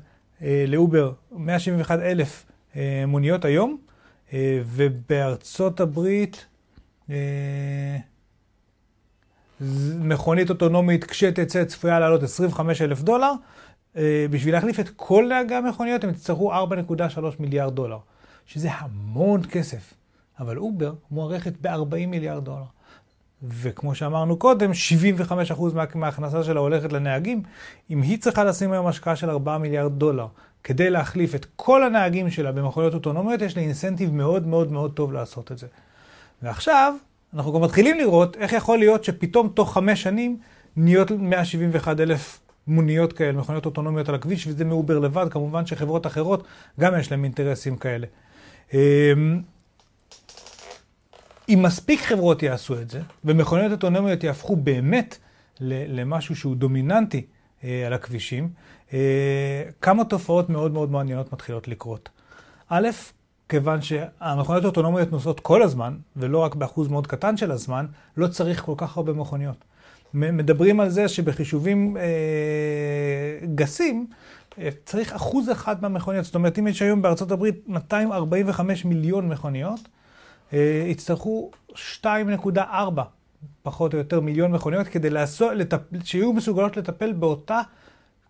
אה, לאובר, 171 אלף אה, מוניות היום, אה, ובארצות הברית אה, מכונית אוטונומית כשתצא צפויה לעלות 25 אלף דולר. בשביל להחליף את כל נהגי המכוניות הם יצטרכו 4.3 מיליארד דולר, שזה המון כסף. אבל Uber מוערכת ב-40 מיליארד דולר. וכמו שאמרנו קודם, 75% מההכנסה שלה הולכת לנהגים. אם היא צריכה לשים היום השקעה של 4 מיליארד דולר כדי להחליף את כל הנהגים שלה במכוניות אוטונומיות, יש לה incentive מאוד מאוד מאוד טוב לעשות את זה. ועכשיו, אנחנו גם מתחילים לראות איך יכול להיות שפתאום תוך חמש שנים נהיות 171 אלף מוניות כאלה, מכוניות אוטונומיות על הכביש, וזה מאובר לבד, כמובן שחברות אחרות גם יש להן אינטרסים כאלה. אמ, אם מספיק חברות יעשו את זה, ומכוניות אוטונומיות יהפכו באמת למשהו שהוא דומיננטי אה, על הכבישים, אה, כמה תופעות מאוד מאוד מעניינות מתחילות לקרות. א', כיוון שהמכוניות האוטונומיות נוסעות כל הזמן, ולא רק באחוז מאוד קטן של הזמן, לא צריך כל כך הרבה מכוניות. מדברים על זה שבחישובים אה, גסים, אה, צריך אחוז אחד מהמכוניות. זאת אומרת, אם יש היום בארצות הברית 245 מיליון מכוניות, אה, יצטרכו 2.4 פחות או יותר מיליון מכוניות כדי לעשות, לטפ, שיהיו מסוגלות לטפל באותה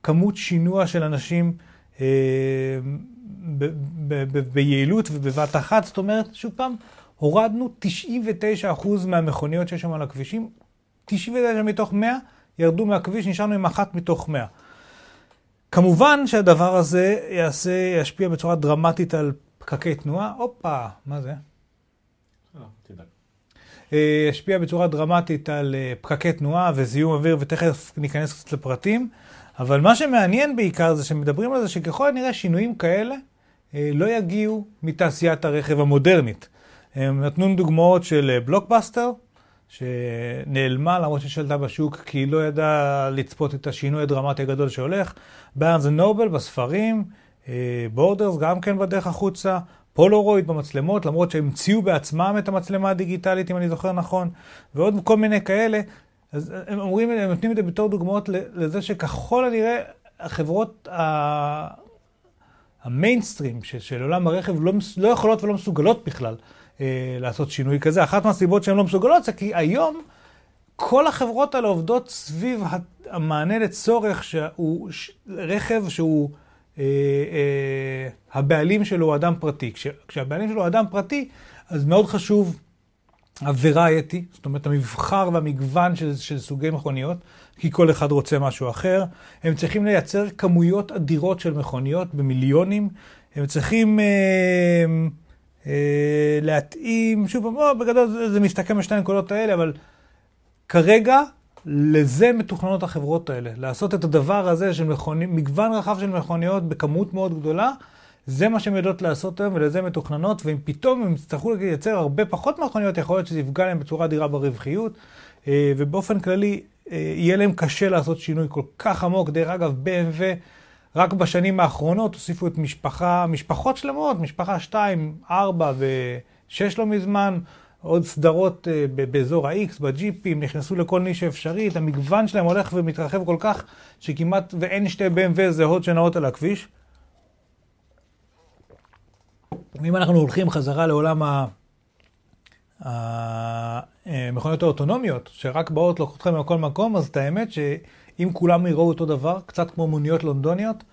כמות שינוע של אנשים אה, ב, ב, ב, ביעילות ובבת אחת. זאת אומרת, שוב פעם, הורדנו 99% מהמכוניות שיש שם על הכבישים, 99 מתוך 100 ירדו מהכביש, נשארנו עם אחת מתוך 100. כמובן שהדבר הזה יעשה, ישפיע בצורה דרמטית על פקקי תנועה. הופה, מה זה? אה, ישפיע בצורה דרמטית על אה, פקקי תנועה וזיהום אוויר, ותכף ניכנס קצת לפרטים. אבל מה שמעניין בעיקר זה שמדברים על זה שככל הנראה שינויים כאלה אה, לא יגיעו מתעשיית הרכב המודרנית. הם נתנו דוגמאות של בלוקבאסטר, שנעלמה למרות ששלטה בשוק כי היא לא ידעה לצפות את השינוי הדרמטי הגדול שהולך. בארנס ונובל בספרים, בורדרס גם כן בדרך החוצה, פולורויד במצלמות, למרות שהם המציאו בעצמם את המצלמה הדיגיטלית, אם אני זוכר נכון, ועוד כל מיני כאלה. אז הם אומרים, הם נותנים את זה בתור דוגמאות לזה שככל הנראה החברות המיינסטרים של, של עולם הרכב לא, לא יכולות ולא מסוגלות בכלל אה, לעשות שינוי כזה. אחת מהסיבות שהן לא מסוגלות זה כי היום כל החברות האלה עובדות סביב המענה לצורך שהוא רכב שהוא... אה, אה, הבעלים שלו הוא אדם פרטי. כש, כשהבעלים שלו הוא אדם פרטי, אז מאוד חשוב הוורייטי, זאת אומרת המבחר והמגוון של, של סוגי מכוניות, כי כל אחד רוצה משהו אחר. הם צריכים לייצר כמויות אדירות של מכוניות במיליונים. הם צריכים אה, להתאים, שוב פעם, בגדול זה, זה מסתכם בשתי הנקודות האלה, אבל כרגע לזה מתוכננות החברות האלה, לעשות את הדבר הזה של מכוני, מגוון רחב של מכוניות בכמות מאוד גדולה, זה מה שהן יודעות לעשות היום ולזה מתוכננות, ואם פתאום הם יצטרכו לייצר הרבה פחות מכוניות, יכול להיות שזה יפגע להם בצורה אדירה ברווחיות, אה, ובאופן כללי אה, יהיה להם קשה לעשות שינוי כל כך עמוק. דרך אגב, BMW רק בשנים האחרונות הוסיפו את משפחה, משפחות שלמות, משפחה 2, 4 ו-6 לא מזמן, עוד סדרות אה, ב- באזור ה-X, בג'יפים, נכנסו לכל נישה אפשרית, המגוון שלהם הולך ומתרחב כל כך, שכמעט ואין שתי BMW זהות שנעות על הכביש. ואם אנחנו הולכים חזרה לעולם ה... המכוניות האוטונומיות, שרק באות לוקחות אותך מכל מקום, אז את האמת שאם כולם יראו אותו דבר, קצת כמו מוניות לונדוניות,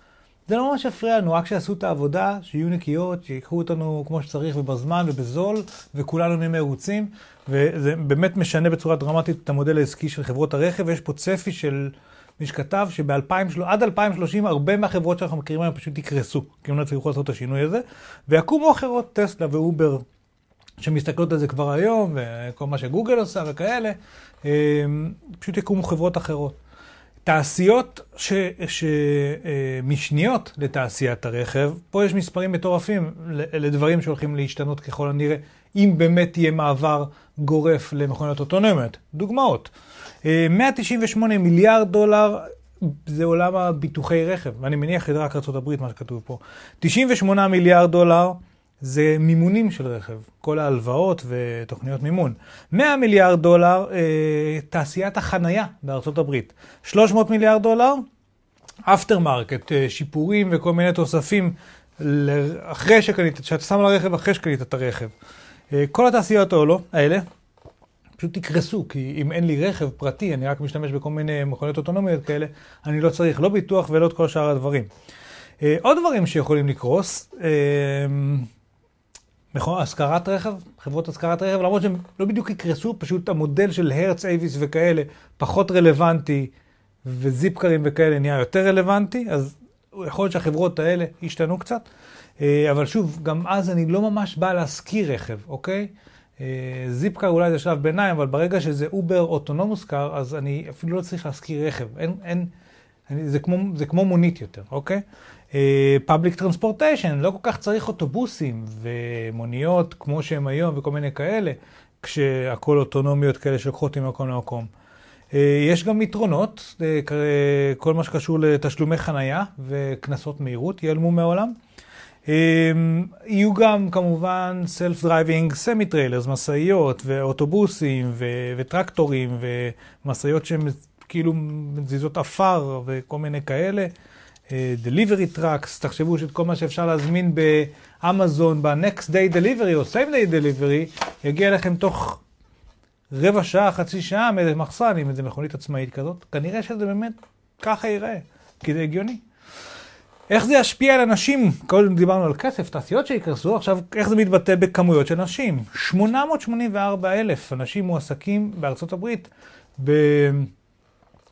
זה לא ממש יפריע לנו, רק שיעשו את העבודה, שיהיו נקיות, שיקחו אותנו כמו שצריך ובזמן ובזול, וכולנו נהיה מרוצים, וזה באמת משנה בצורה דרמטית את המודל העסקי של חברות הרכב, ויש פה צפי של מי שכתב שעד 2030 הרבה מהחברות שאנחנו מכירים היום פשוט יקרסו, כי הם לא יצליחו לעשות את השינוי הזה, ויקומו אחרות, טסלה ואובר, שמסתכלות על זה כבר היום, וכל מה שגוגל עושה וכאלה, אה, פשוט יקומו חברות אחרות. תעשיות שמשניות לתעשיית הרכב, פה יש מספרים מטורפים לדברים שהולכים להשתנות ככל הנראה, אם באמת יהיה מעבר גורף למכוניות אוטונומיות. דוגמאות, 198 מיליארד דולר זה עולם הביטוחי רכב, ואני מניח שזה רק ארה"ב מה שכתוב פה. 98 מיליארד דולר זה מימונים של רכב, כל ההלוואות ותוכניות מימון. 100 מיליארד דולר, אה, תעשיית החנייה בארצות הברית. 300 מיליארד דולר, aftermarket, אה, שיפורים וכל מיני תוספים אחרי שקנית, שאתה שם על הרכב אחרי שקנית את הרכב. אה, כל התעשיות האלה פשוט יקרסו, כי אם אין לי רכב פרטי, אני רק משתמש בכל מיני מכוניות אוטונומיות כאלה, אני לא צריך לא ביטוח ולא את כל שאר הדברים. אה, עוד דברים שיכולים לקרוס, נכון, השכרת רכב, חברות השכרת רכב, למרות שהם לא בדיוק יקרסו, פשוט המודל של הרץ, אייביס וכאלה פחות רלוונטי, וזיפקרים וכאלה נהיה יותר רלוונטי, אז יכול להיות שהחברות האלה ישתנו קצת. אה, אבל שוב, גם אז אני לא ממש בא להשכיר רכב, אוקיי? אה, Zipcar אולי זה שלב ביניים, אבל ברגע שזה Uber autonomous car, אז אני אפילו לא צריך להשכיר רכב. אין, אין, אני, זה, כמו, זה כמו מונית יותר, אוקיי? public uh, transportation, לא כל כך צריך אוטובוסים ומוניות כמו שהם היום וכל מיני כאלה, כשהכול אוטונומיות כאלה שלוקחות ממקום למקום. Uh, יש גם יתרונות, uh, כל מה שקשור לתשלומי חנייה וקנסות מהירות ייעלמו מהעולם. יהיו גם כמובן Self-Driving Semi-Trailers, משאיות ואוטובוסים ו- וטרקטורים ומשאיות שהן כאילו מזיזות עפר וכל מיני כאלה. delivery trucks, תחשבו שאת כל מה שאפשר להזמין באמזון, ב-next day delivery או same day delivery, יגיע אליכם תוך רבע שעה, חצי שעה מאיזה מחסן עם איזה מכונית עצמאית כזאת. כנראה שזה באמת ככה ייראה, כי זה הגיוני. איך זה ישפיע על אנשים? קודם דיברנו על כסף, תעשיות שיקרסו, עכשיו איך זה מתבטא בכמויות של נשים? 884 אלף אנשים מועסקים בארצות הברית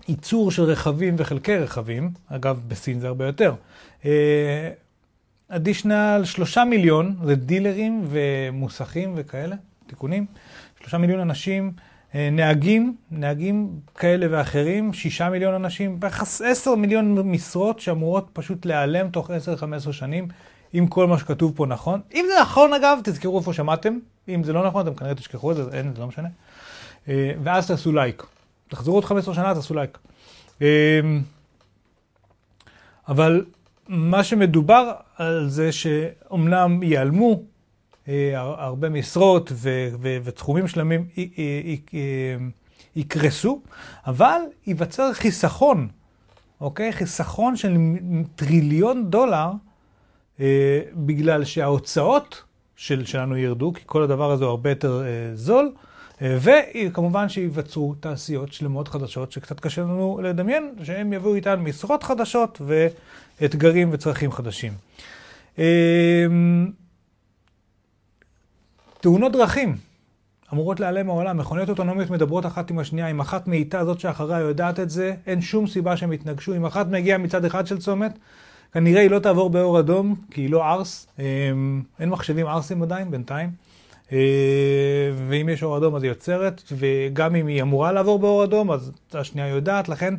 בייצור של רכבים וחלקי רכבים, אגב בסין זה הרבה יותר. אדישנל שלושה מיליון, זה דילרים ומוסכים וכאלה, תיקונים. שלושה מיליון אנשים, נהגים, נהגים כאלה ואחרים, שישה מיליון אנשים, בערך עשר מיליון משרות שאמורות פשוט להיעלם תוך עשר, חמש עשרה שנים, אם כל מה שכתוב פה נכון. אם זה נכון אגב, תזכרו איפה שמעתם, אם זה לא נכון, אתם כנראה תשכחו את זה, אין, זה לא משנה. ואז תעשו לייק. תחזרו עוד 15 שנה, תעשו לייק. אבל מה שמדובר על זה שאומנם ייעלמו הרבה משרות ותחומים שלמים יקרסו, אבל ייווצר חיסכון, אוקיי? חיסכון של טריליון דולר, בגלל שההוצאות של, שלנו ירדו, כי כל הדבר הזה הוא הרבה יותר זול, וכמובן שייווצרו תעשיות שלמות חדשות שקצת קשה לנו לדמיין, שהם יביאו איתן משרות חדשות ואתגרים וצרכים חדשים. תאונות דרכים אמורות להיעלם מהעולם, מכוניות אוטונומיות מדברות אחת עם השנייה, אם אחת מאיתה זאת שאחריה יודעת את זה, אין שום סיבה שהם יתנגשו, אם אחת מגיעה מצד אחד של צומת, כנראה היא לא תעבור באור אדום, כי היא לא ארס, אין מחשבים ארסים עדיין, בינתיים, ואם יש אור אדום אז היא יוצרת, וגם אם היא אמורה לעבור באור אדום, אז השנייה יודעת, לכן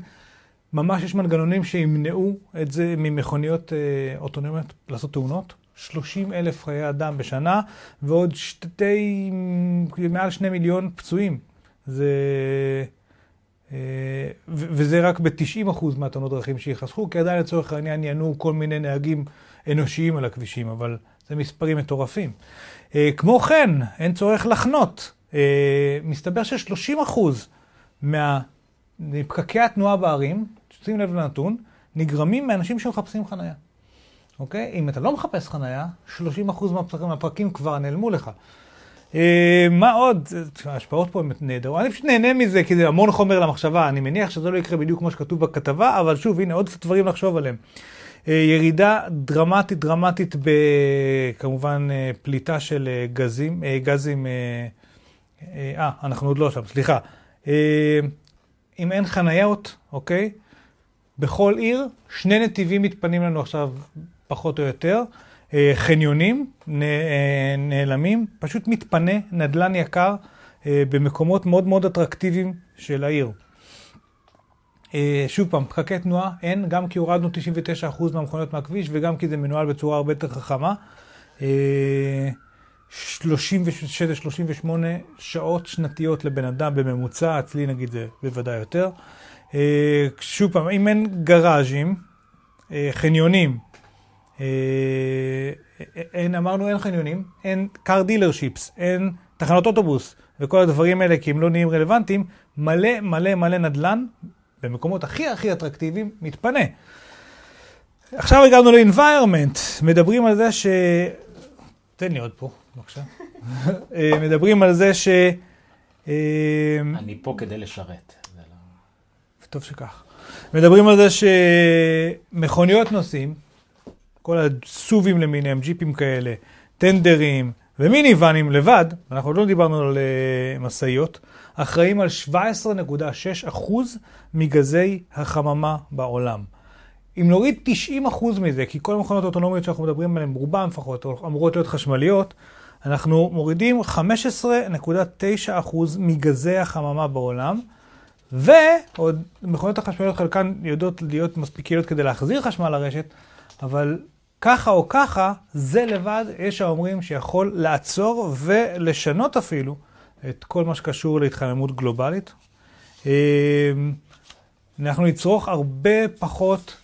ממש יש מנגנונים שימנעו את זה ממכוניות אוטונומיות לעשות תאונות. 30 אלף חיי אדם בשנה, ועוד שתי, מעל שני מיליון פצועים. זה, וזה רק ב-90% מהתאונות דרכים שיחסכו, כי עדיין לצורך העניין ינועו כל מיני נהגים אנושיים על הכבישים, אבל זה מספרים מטורפים. כמו כן, אין צורך לחנות אה, מסתבר ש-30 אחוז מפקקי התנועה בערים, שים לב לנתון, נגרמים מאנשים שמחפשים חנייה. אוקיי? אם אתה לא מחפש חנייה, 30 אחוז מהפרקים כבר נעלמו לך. אה, מה עוד? ההשפעות פה הן נהדרות. אני פשוט נהנה מזה, כי זה המון חומר למחשבה. אני מניח שזה לא יקרה בדיוק כמו שכתוב בכתבה, אבל שוב, הנה עוד קצת דברים לחשוב עליהם. אה, ירידה דרמטית דרמטית בכמובן אה, פליטה של גזים, גזים, אה, אנחנו עוד לא שם, סליחה. אם אין חניות, אוקיי? בכל עיר, שני נתיבים מתפנים לנו עכשיו, פחות או יותר. חניונים נעלמים, פשוט מתפנה נדלן יקר במקומות מאוד מאוד אטרקטיביים של העיר. אה, שוב פעם, פקקי תנועה אין, גם כי הורדנו 99% מהמכוניות מהכביש וגם כי זה מנוהל בצורה הרבה יותר חכמה. 36-38 אה, שעות שנתיות לבן אדם בממוצע, אצלי נגיד זה בוודאי יותר. אה, שוב פעם, אם אין גראז'ים, חניונים, אין, אמרנו אין חניונים, אין car dealerships, אין תחנות אוטובוס וכל הדברים האלה כי הם לא נהיים רלוונטיים, מלא מלא מלא נדל"ן במקומות הכי הכי אטרקטיביים, מתפנה. עכשיו הגענו ל-environment, מדברים על זה ש... תן לי עוד פה, בבקשה. אה, מדברים על זה ש... אה, אני פה כדי לשרת. טוב שכך. מדברים על זה שמכוניות נוסעים, כל הסובים למיניהם, ג'יפים כאלה, טנדרים ומיני ואנים לבד, אנחנו עוד לא דיברנו על אה, משאיות, אחראים על 17.6% מגזי החממה בעולם. אם נוריד 90% מזה, כי כל המכונות האוטונומיות שאנחנו מדברים עליהן, רובן לפחות, אמורות להיות חשמליות, אנחנו מורידים 15.9% מגזי החממה בעולם, ועוד מכונות החשמליות חלקן יודעות להיות מספיק יעילות כדי להחזיר חשמל לרשת, אבל ככה או ככה, זה לבד, יש האומרים שיכול לעצור ולשנות אפילו את כל מה שקשור להתחממות גלובלית. אמ, אנחנו נצרוך הרבה פחות,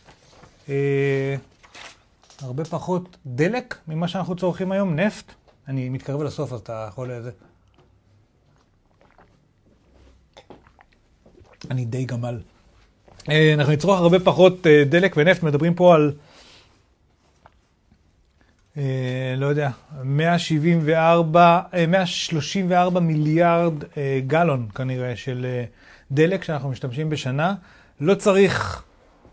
אה, הרבה פחות דלק ממה שאנחנו צורכים היום, נפט. אני מתקרב לסוף, אז אתה יכול לזה. אני די גמל. אה, אנחנו נצרוך הרבה פחות אה, דלק ונפט, מדברים פה על אה, לא יודע, 174, 134 אה, מיליארד אה, גלון כנראה של דלק שאנחנו משתמשים בשנה. לא צריך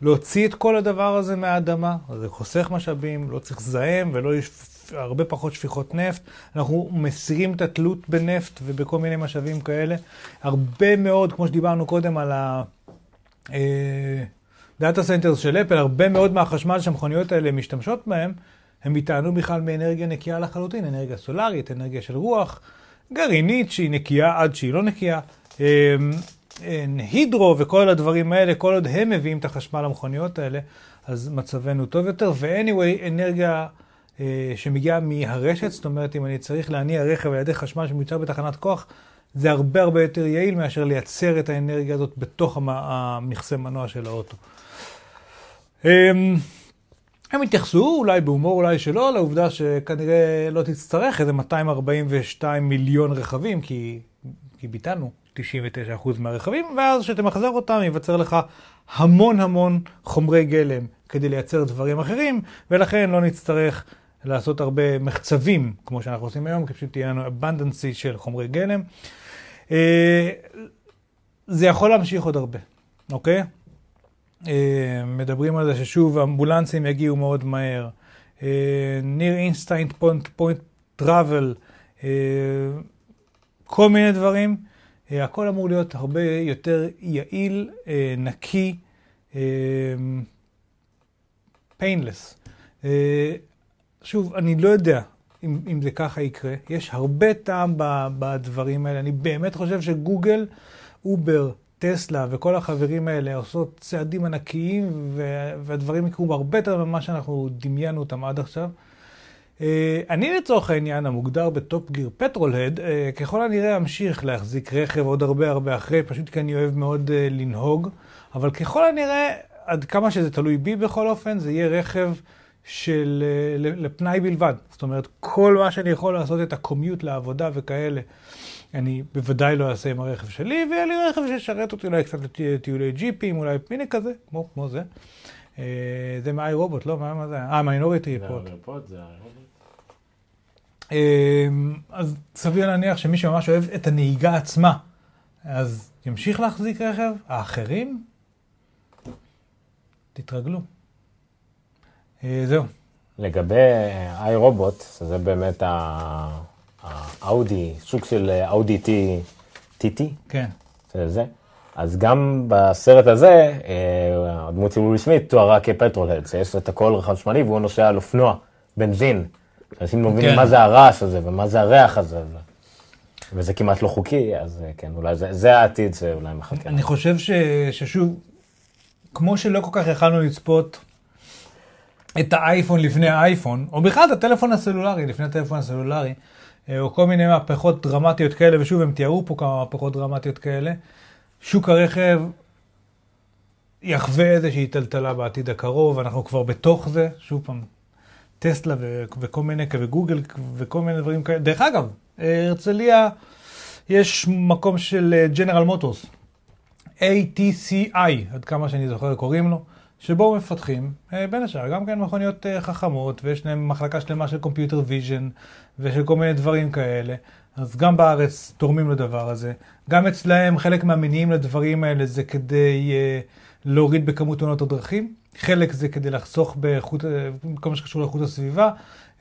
להוציא את כל הדבר הזה מהאדמה, זה חוסך משאבים, לא צריך לזהם ולא יש הרבה פחות שפיכות נפט. אנחנו מסירים את התלות בנפט ובכל מיני משאבים כאלה. הרבה מאוד, כמו שדיברנו קודם על ה... data centers של Apple, הרבה מאוד מהחשמל שהמכוניות האלה משתמשות בהם, הם יטענו בכלל מאנרגיה נקייה לחלוטין, אנרגיה סולארית, אנרגיה של רוח, גרעינית שהיא נקייה עד שהיא לא נקייה, אמ, הידרו וכל הדברים האלה, כל עוד הם מביאים את החשמל למכוניות האלה, אז מצבנו טוב יותר. ו-anyway, אנרגיה אה, שמגיעה מהרשת, זאת אומרת, אם אני צריך להניע רכב על ידי חשמל שמיוצר בתחנת כוח, זה הרבה הרבה יותר יעיל מאשר לייצר את האנרגיה הזאת בתוך המכסה מנוע של האוטו. אמ, הם התייחסו, אולי בהומור, אולי שלא, לעובדה שכנראה לא תצטרך איזה 242 מיליון רכבים, כי, כי ביטלנו 99% מהרכבים, ואז כשתמחזר אותם ייווצר לך המון המון חומרי גלם כדי לייצר דברים אחרים, ולכן לא נצטרך לעשות הרבה מחצבים, כמו שאנחנו עושים היום, כי פשוט תהיה לנו abundancy של חומרי גלם. אה, זה יכול להמשיך עוד הרבה, אוקיי? אה, מדברים על זה ששוב אמבולנסים יגיעו מאוד מהר. near instant point travel, כל מיני דברים. אה, הכל אמור להיות הרבה יותר יעיל, אה, נקי, painless. שוב, אני לא יודע אם, אם זה ככה יקרה. יש הרבה טעם בדברים האלה. אני באמת חושב ש Google, Uber, Tesla וכל החברים האלה עושות צעדים ענקיים והדברים יקרו הרבה יותר ממה שאנחנו דמיינו אותם עד עכשיו. אה, אני לצורך העניין המוגדר ב Top Gear petrolhead, אה, ככל הנראה אמשיך להחזיק רכב עוד הרבה הרבה אחרי, פשוט כי אני אוהב מאוד אה, לנהוג, אבל ככל הנראה, עד כמה שזה תלוי בי בכל אופן, זה יהיה רכב של לפנאי בלבד. זאת אומרת, כל מה שאני יכול לעשות את הקומיוט לעבודה וכאלה. אני בוודאי לא אעשה עם הרכב שלי, ויהיה לי רכב שישרת אותי אולי קצת לטיולי ג'יפים, אולי מיני כזה, כמו, כמו זה. אה, זה מאי רובוט, לא? מה, מה זה? אה, מיינוריטי ריפורט. אמ, אז סביר להניח שמי שממש אוהב את הנהיגה עצמה, אז ימשיך להחזיק רכב, האחרים, תתרגלו. אה, זהו. לגבי איי רובוט, זה באמת ה- האאודי, סוג של אאודי TT, כן. זה זה. אז גם בסרט הזה, אה, הדמות של וויל סמית תוארה כפטרולד, שיש את הכל חשמלי והוא נוסע על אופנוע, בנזין. אנשים לא מבינים כן. מה זה הרעש הזה ומה זה הריח הזה. וזה כמעט לא חוקי, אז אה, כן, אולי זה, זה העתיד שאולי מחכה. אני חושב ש, ששוב, כמו שלא כל כך יכלנו לצפות את האייפון לפני האייפון, או בכלל את הטלפון הסלולרי לפני הטלפון הסלולרי, אה, או כל מיני מהפכות דרמטיות כאלה, ושוב, הם תיארו פה כמה מהפכות דרמטיות כאלה, שוק הרכב יחווה איזושהי טלטלה בעתיד הקרוב, אנחנו כבר בתוך זה, שוב פעם, טסלה ו- וכל מיני, וגוגל וכל מיני דברים כאלה. דרך אגב, אה, הרצליה, יש מקום של General Motors, ATCI, עד כמה שאני זוכר קוראים לו, שבו מפתחים, אה, בין השאר, גם כן מכוניות אה, חכמות, ויש להם מחלקה שלמה של computer vision, ושל כל מיני דברים כאלה. אז גם בארץ תורמים לדבר הזה. גם אצלהם חלק מהמניעים לדברים האלה זה כדי אה, להוריד בכמות תאונות הדרכים, חלק זה כדי לחסוך באיכות, אה, כל מה שקשור לאיכות הסביבה.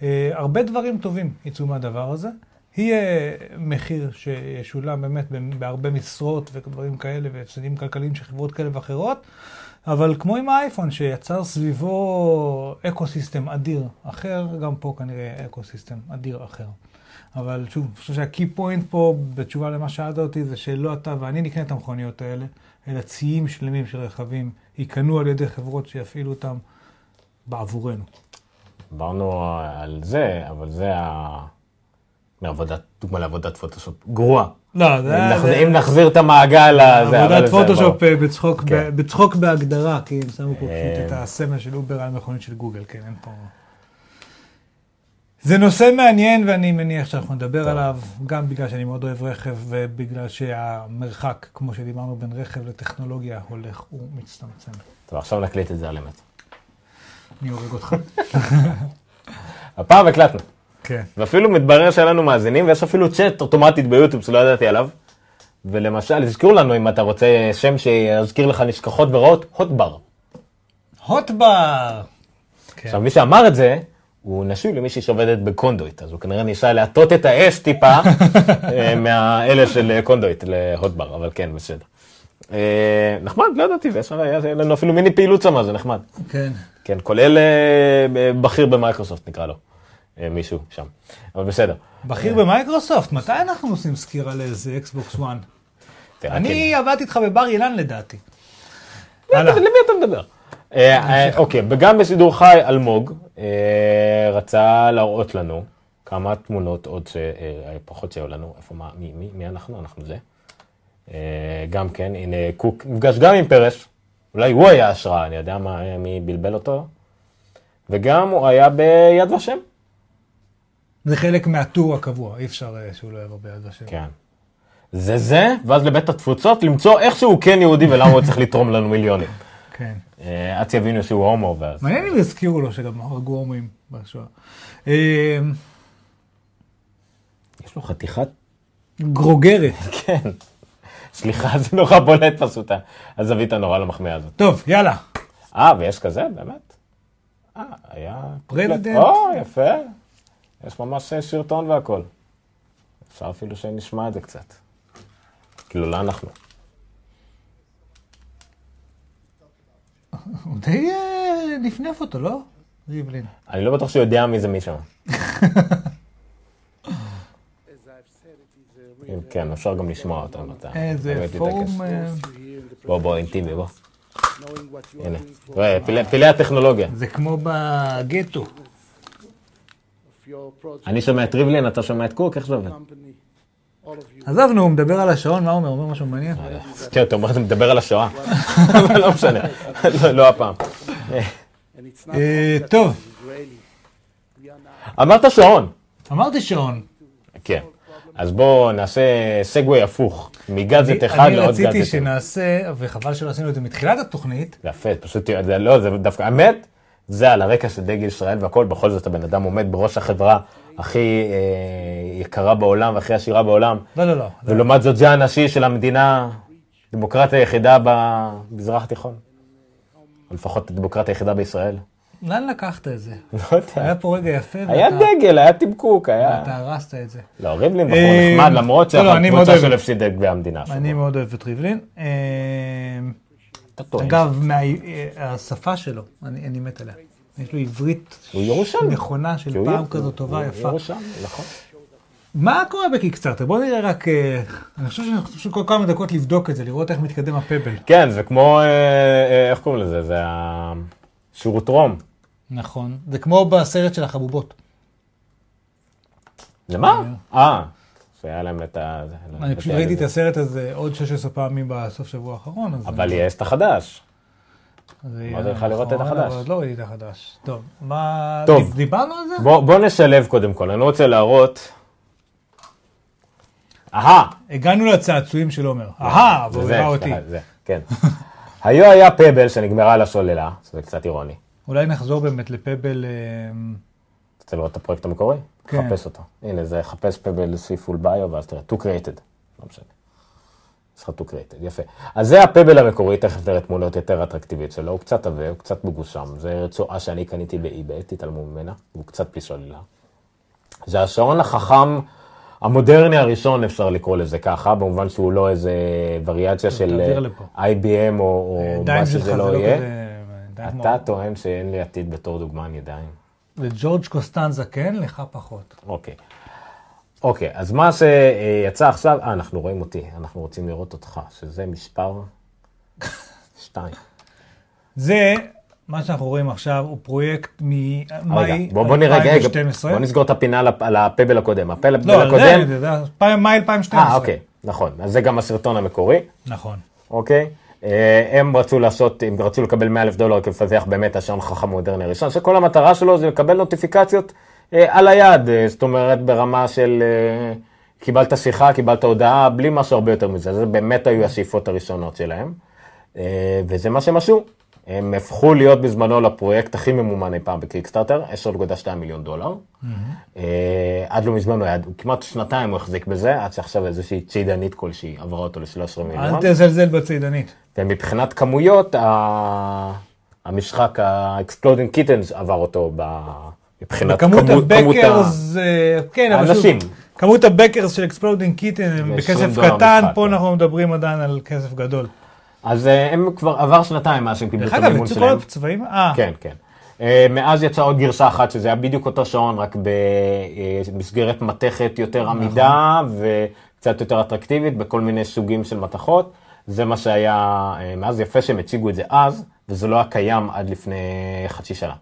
אה, הרבה דברים טובים יצאו מהדבר הזה. יהיה מחיר שישולם באמת בהרבה משרות ודברים כאלה והפסדים כלכליים של חברות כאלה ואחרות, אבל כמו עם האייפון שיצר סביבו eco system אדיר אחר, גם פה כנראה eco system אדיר אחר. אבל שוב, אני חושב שה key point פה, בתשובה למה שאלת אותי, זה שלא אתה ואני נקנה את המכוניות האלה, אלא ציים שלמים של רכבים ייקנו על ידי חברות שיפעילו אותם בעבורנו. דיברנו על זה, אבל זה ה... מעבודת, דוגמה לעבודת פוטושופ גרועה. לא, אם נחזיר- אם נחזיר את המעגל לזה, עבודת זה פוטושופ. אה, בצחוק, ב- כן. בצחוק בהגדרה, כי הם שמו פה אה. פשוט את הסמל של אובר על מכונית של גוגל, כן, אין פה... זה נושא מעניין ואני מניח שאנחנו נדבר טוב. עליו, גם בגלל שאני מאוד אוהב רכב ובגלל שהמרחק, כמו שדיברנו, בין רכב לטכנולוגיה הולך ומצטמצם. טוב, עכשיו נקליט את זה על אמת. אני הורג אותך. הפעם הקלטנו. כן. ואפילו מתברר שאין לנו מאזינים, ויש אפילו צ'אט אוטומטית ביוטיוב שלא ידעתי עליו. ולמשל, תזכרו לנו אם אתה רוצה שם שיזכיר לך נשכחות ורעות, הוטבר. הוטבר! כן. עכשיו, מי שאמר את זה, הוא נשוי למישהי שעובדת בקונדויט, אז הוא כנראה ניסה להטות את האש טיפה אה, מהאלה של קונדויט להוטבר, אבל כן, בסדר. אה, נחמד, לא ידעתי, ויש היה לנו אפילו מיני פעילות שם, זה נחמד. כן. כן, כולל אה, בכיר במייקרוסופט נקרא לו, אה, מישהו שם, אבל בסדר. בכיר במייקרוסופט, מתי אנחנו עושים סקירה לאיזה Xbox One? תראה, אני עבדתי איתך בבר אילן לדעתי. למי אתה מדבר? אה, אה, אוקיי, וגם בשידור חי אלמוג אה, רצה להראות לנו כמה תמונות עוד שפחות שהיו לנו, איפה, מה, מי, מי, מי אנחנו? אנחנו זה. אה, גם כן, הנה קוק נפגש גם עם פרס, אולי הוא היה השראה, אני יודע מי בלבל אותו, וגם הוא היה ביד ושם. זה חלק מהטור הקבוע, אי אפשר אה, שהוא לא יבוא ביד ושם. כן. זה זה, ואז לבית התפוצות למצוא איך שהוא כן יהודי ולמה הוא צריך לתרום לנו מיליונים. כן. אה, עד שיבינו שהוא הומו, ואז... מעניין אם יזכירו לו שגם הרגו הומואים בשואה. אה, יש לו חתיכת גרוגרת. כן. סליחה, זה נורא בולט פשוט, הזווית הנורא למחמאה הזאת. טוב, יאללה. אה, ויש כזה, באמת? אה, היה... פרזידנט. או, יפה. יש ממש שרטון והכל. אפשר אפילו שנשמע את זה קצת. כאילו, לא אנחנו. הוא די אה, נפנף אותו, לא? ריבלין. אני לא בטוח שהוא יודע מי זה מי שם. אם כן, אפשר גם לשמוע אותו אם אתה... איזה. פורום... אה, בוא, בוא, אינטימי, בוא. הנה. פילי הטכנולוגיה. זה כמו בגטו. אני שומע את ריבלין, אתה שומע את קוק, איך זה עובד? עזוב, נו, הוא מדבר על השעון, מה הוא אומר? הוא אומר משהו מעניין? כן, אתה אומר, אתה מדבר על השואה. אבל לא משנה, לא- לא הפעם. אה, טוב, אמרת שעון. אמרתי שעון. כן. אז בואו נעשה סגווי הפוך, מגאדג'ט אחד אני לעוד רציתי גאדג'ט. שנעשה, וחבל שלא עשינו את זה מתחילת התוכנית, יפה, פשוט, לא, זה דווקא, האמת, זה על הרקע של דגל ישראל והכל, בכל זאת הבן אדם עומד בראש החברה הכי אה, יקרה בעולם והכי עשירה בעולם, לא, לא, לא. ולעומת זאת זה הנשיא של המדינה, דמוקרטיה היחידה במזרח התיכון. או לפחות הדמוקרטיה היחידה בישראל. לאן לקחת את זה? לא יודע. היה פה רגע יפה, היה ואתה דגל, היה תמקוק, היה... אתה הרסת את זה. לא, ריבלין בחור אה, נחמד, למרות לא, לא, שהקבוצה. שלו הפסידה גביע המדינה. אני מאוד אוהב את ריבלין. אתה טועה. אגב, מה- אה, השפה שלו, אני אני מת עליה. יש לו עברית הוא. נכונה של הוא פעם כזאת טובה, הוא יפה. ירושלמי, נכון. מה קורה בקיקסטארטר? בוא נראה רק, אה, אני חושב שאנחנו צריכים כל כמה דקות לבדוק את זה, לראות איך מתקדם הפבל. כן, זה כמו, אה, אה, איך קוראים לזה? זה השירות רום. נכון. זה כמו בסרט של החבובות. זה מה? אה, שהיה להם את ה... אני פשוט ראיתי את הסרט הזה עוד 16 פעמים בסוף שבוע האחרון. אבל אני- יש את החדש. אמרתי לך נכון, לראות את החדש. אבל עוד לא ראיתי את החדש. טוב, מה... טוב. דיברנו על זה? בוא בוא נשלב קודם כל, אני רוצה להראות... אהה, הגענו לצעצועים של עומר. אהה, והוא זה, הראה אותי. זה, כן. היו היה פבל שנגמרה לה סוללה, זה קצת אירוני. אולי נחזור באמת לפבל... אה, רוצה לראות את הפרויקט המקורי? כן. חפש אותו. הנה, זה חפש פבל סיפול ביו, ואז תראה, to created. לא משנה. יש לך to created, יפה. אז זה הפבל המקורי, תכף נראה תמונות יותר אטרקטיביות שלו, הוא קצת עבה, הוא קצת מגושם. זה רצועה שאני קניתי באי-ביי, תתעלמו ממנה, הוא קצת בלי סוללה. זה השעון החכם המודרני הראשון, אפשר לקרוא לזה ככה, במובן שהוא לא איזה וריאציה של אה. IBM או, הידיים מה שזה זה לא לא יהיה. כמו- אתה טוען שאין לי עתיד בתור דוגמן ידיים. לג'ורג' קוסטנזה כן, לך פחות. אוקיי. אוקיי, אז מה שיצא עכשיו, אה, אנחנו רואים אותי, אנחנו רוצים לראות אותך, שזה מספר 2. זה, מה שאנחנו רואים עכשיו, הוא פרויקט ממאי רגע, בוא, בוא נראה, רגע, 2012. בוא נסגור את הפינה על הפ- על הפבל הקודם. הפבל לא, הקודם, זה, זה, זה, זה, מאי 2012. אה, אוקיי, נכון, אז זה גם הסרטון המקורי, נכון. אוקיי? אה, הם רצו לעשות, הם רצו לקבל 100 אלף דולר כדי לפתח באמת השעון חכם מודרני הראשון, שכל המטרה שלו זה לקבל נוטיפיקציות אה, על היד, אה, זאת אומרת ברמה של קיבלת שיחה, קיבלת הודעה, בלי משהו הרבה יותר מזה, זה באמת היו השאיפות הראשונות שלהם, וזה מה שהם עשו. הם הפכו להיות בזמנו לפרויקט הכי ממומן אי פעם ב Kickstarter, 10.2 מיליון דולר. עד לא מזמן הוא היה, כמעט שנתיים הוא החזיק בזה, עד שעכשיו איזושהי צידנית כלשהי עברה אותו ל-13 מיליון. אל תזלזל בצידנית. ומבחינת כמויות, ה- המשחק ה-Exploding Kittens עבר אותו ב... מבחינת כמות כמות ה backers, אה, כן, האנשים. כמות ה backers של Exploding Kittens הם בכסף 20 דולר קטן, פה כן. אנחנו מדברים עדיין על כסף גדול. אז אה, הם כבר עבר שנתיים מאז שהם קיבלו דרך את אגב, המימון יצאו שלהם. כל הצבעים? אה, כן, כן. אה, מאז יצאה עוד גרסה אחת, שזה היה בדיוק אותו שעון, רק במסגרת מתכת יותר עמידה וקצת יותר אטרקטיבית, בכל מיני סוגים של מתכות. זה מה שהיה, אה, מאז יפה שהם הציגו את זה אז, וזה לא היה קיים עד לפני חצי שנה.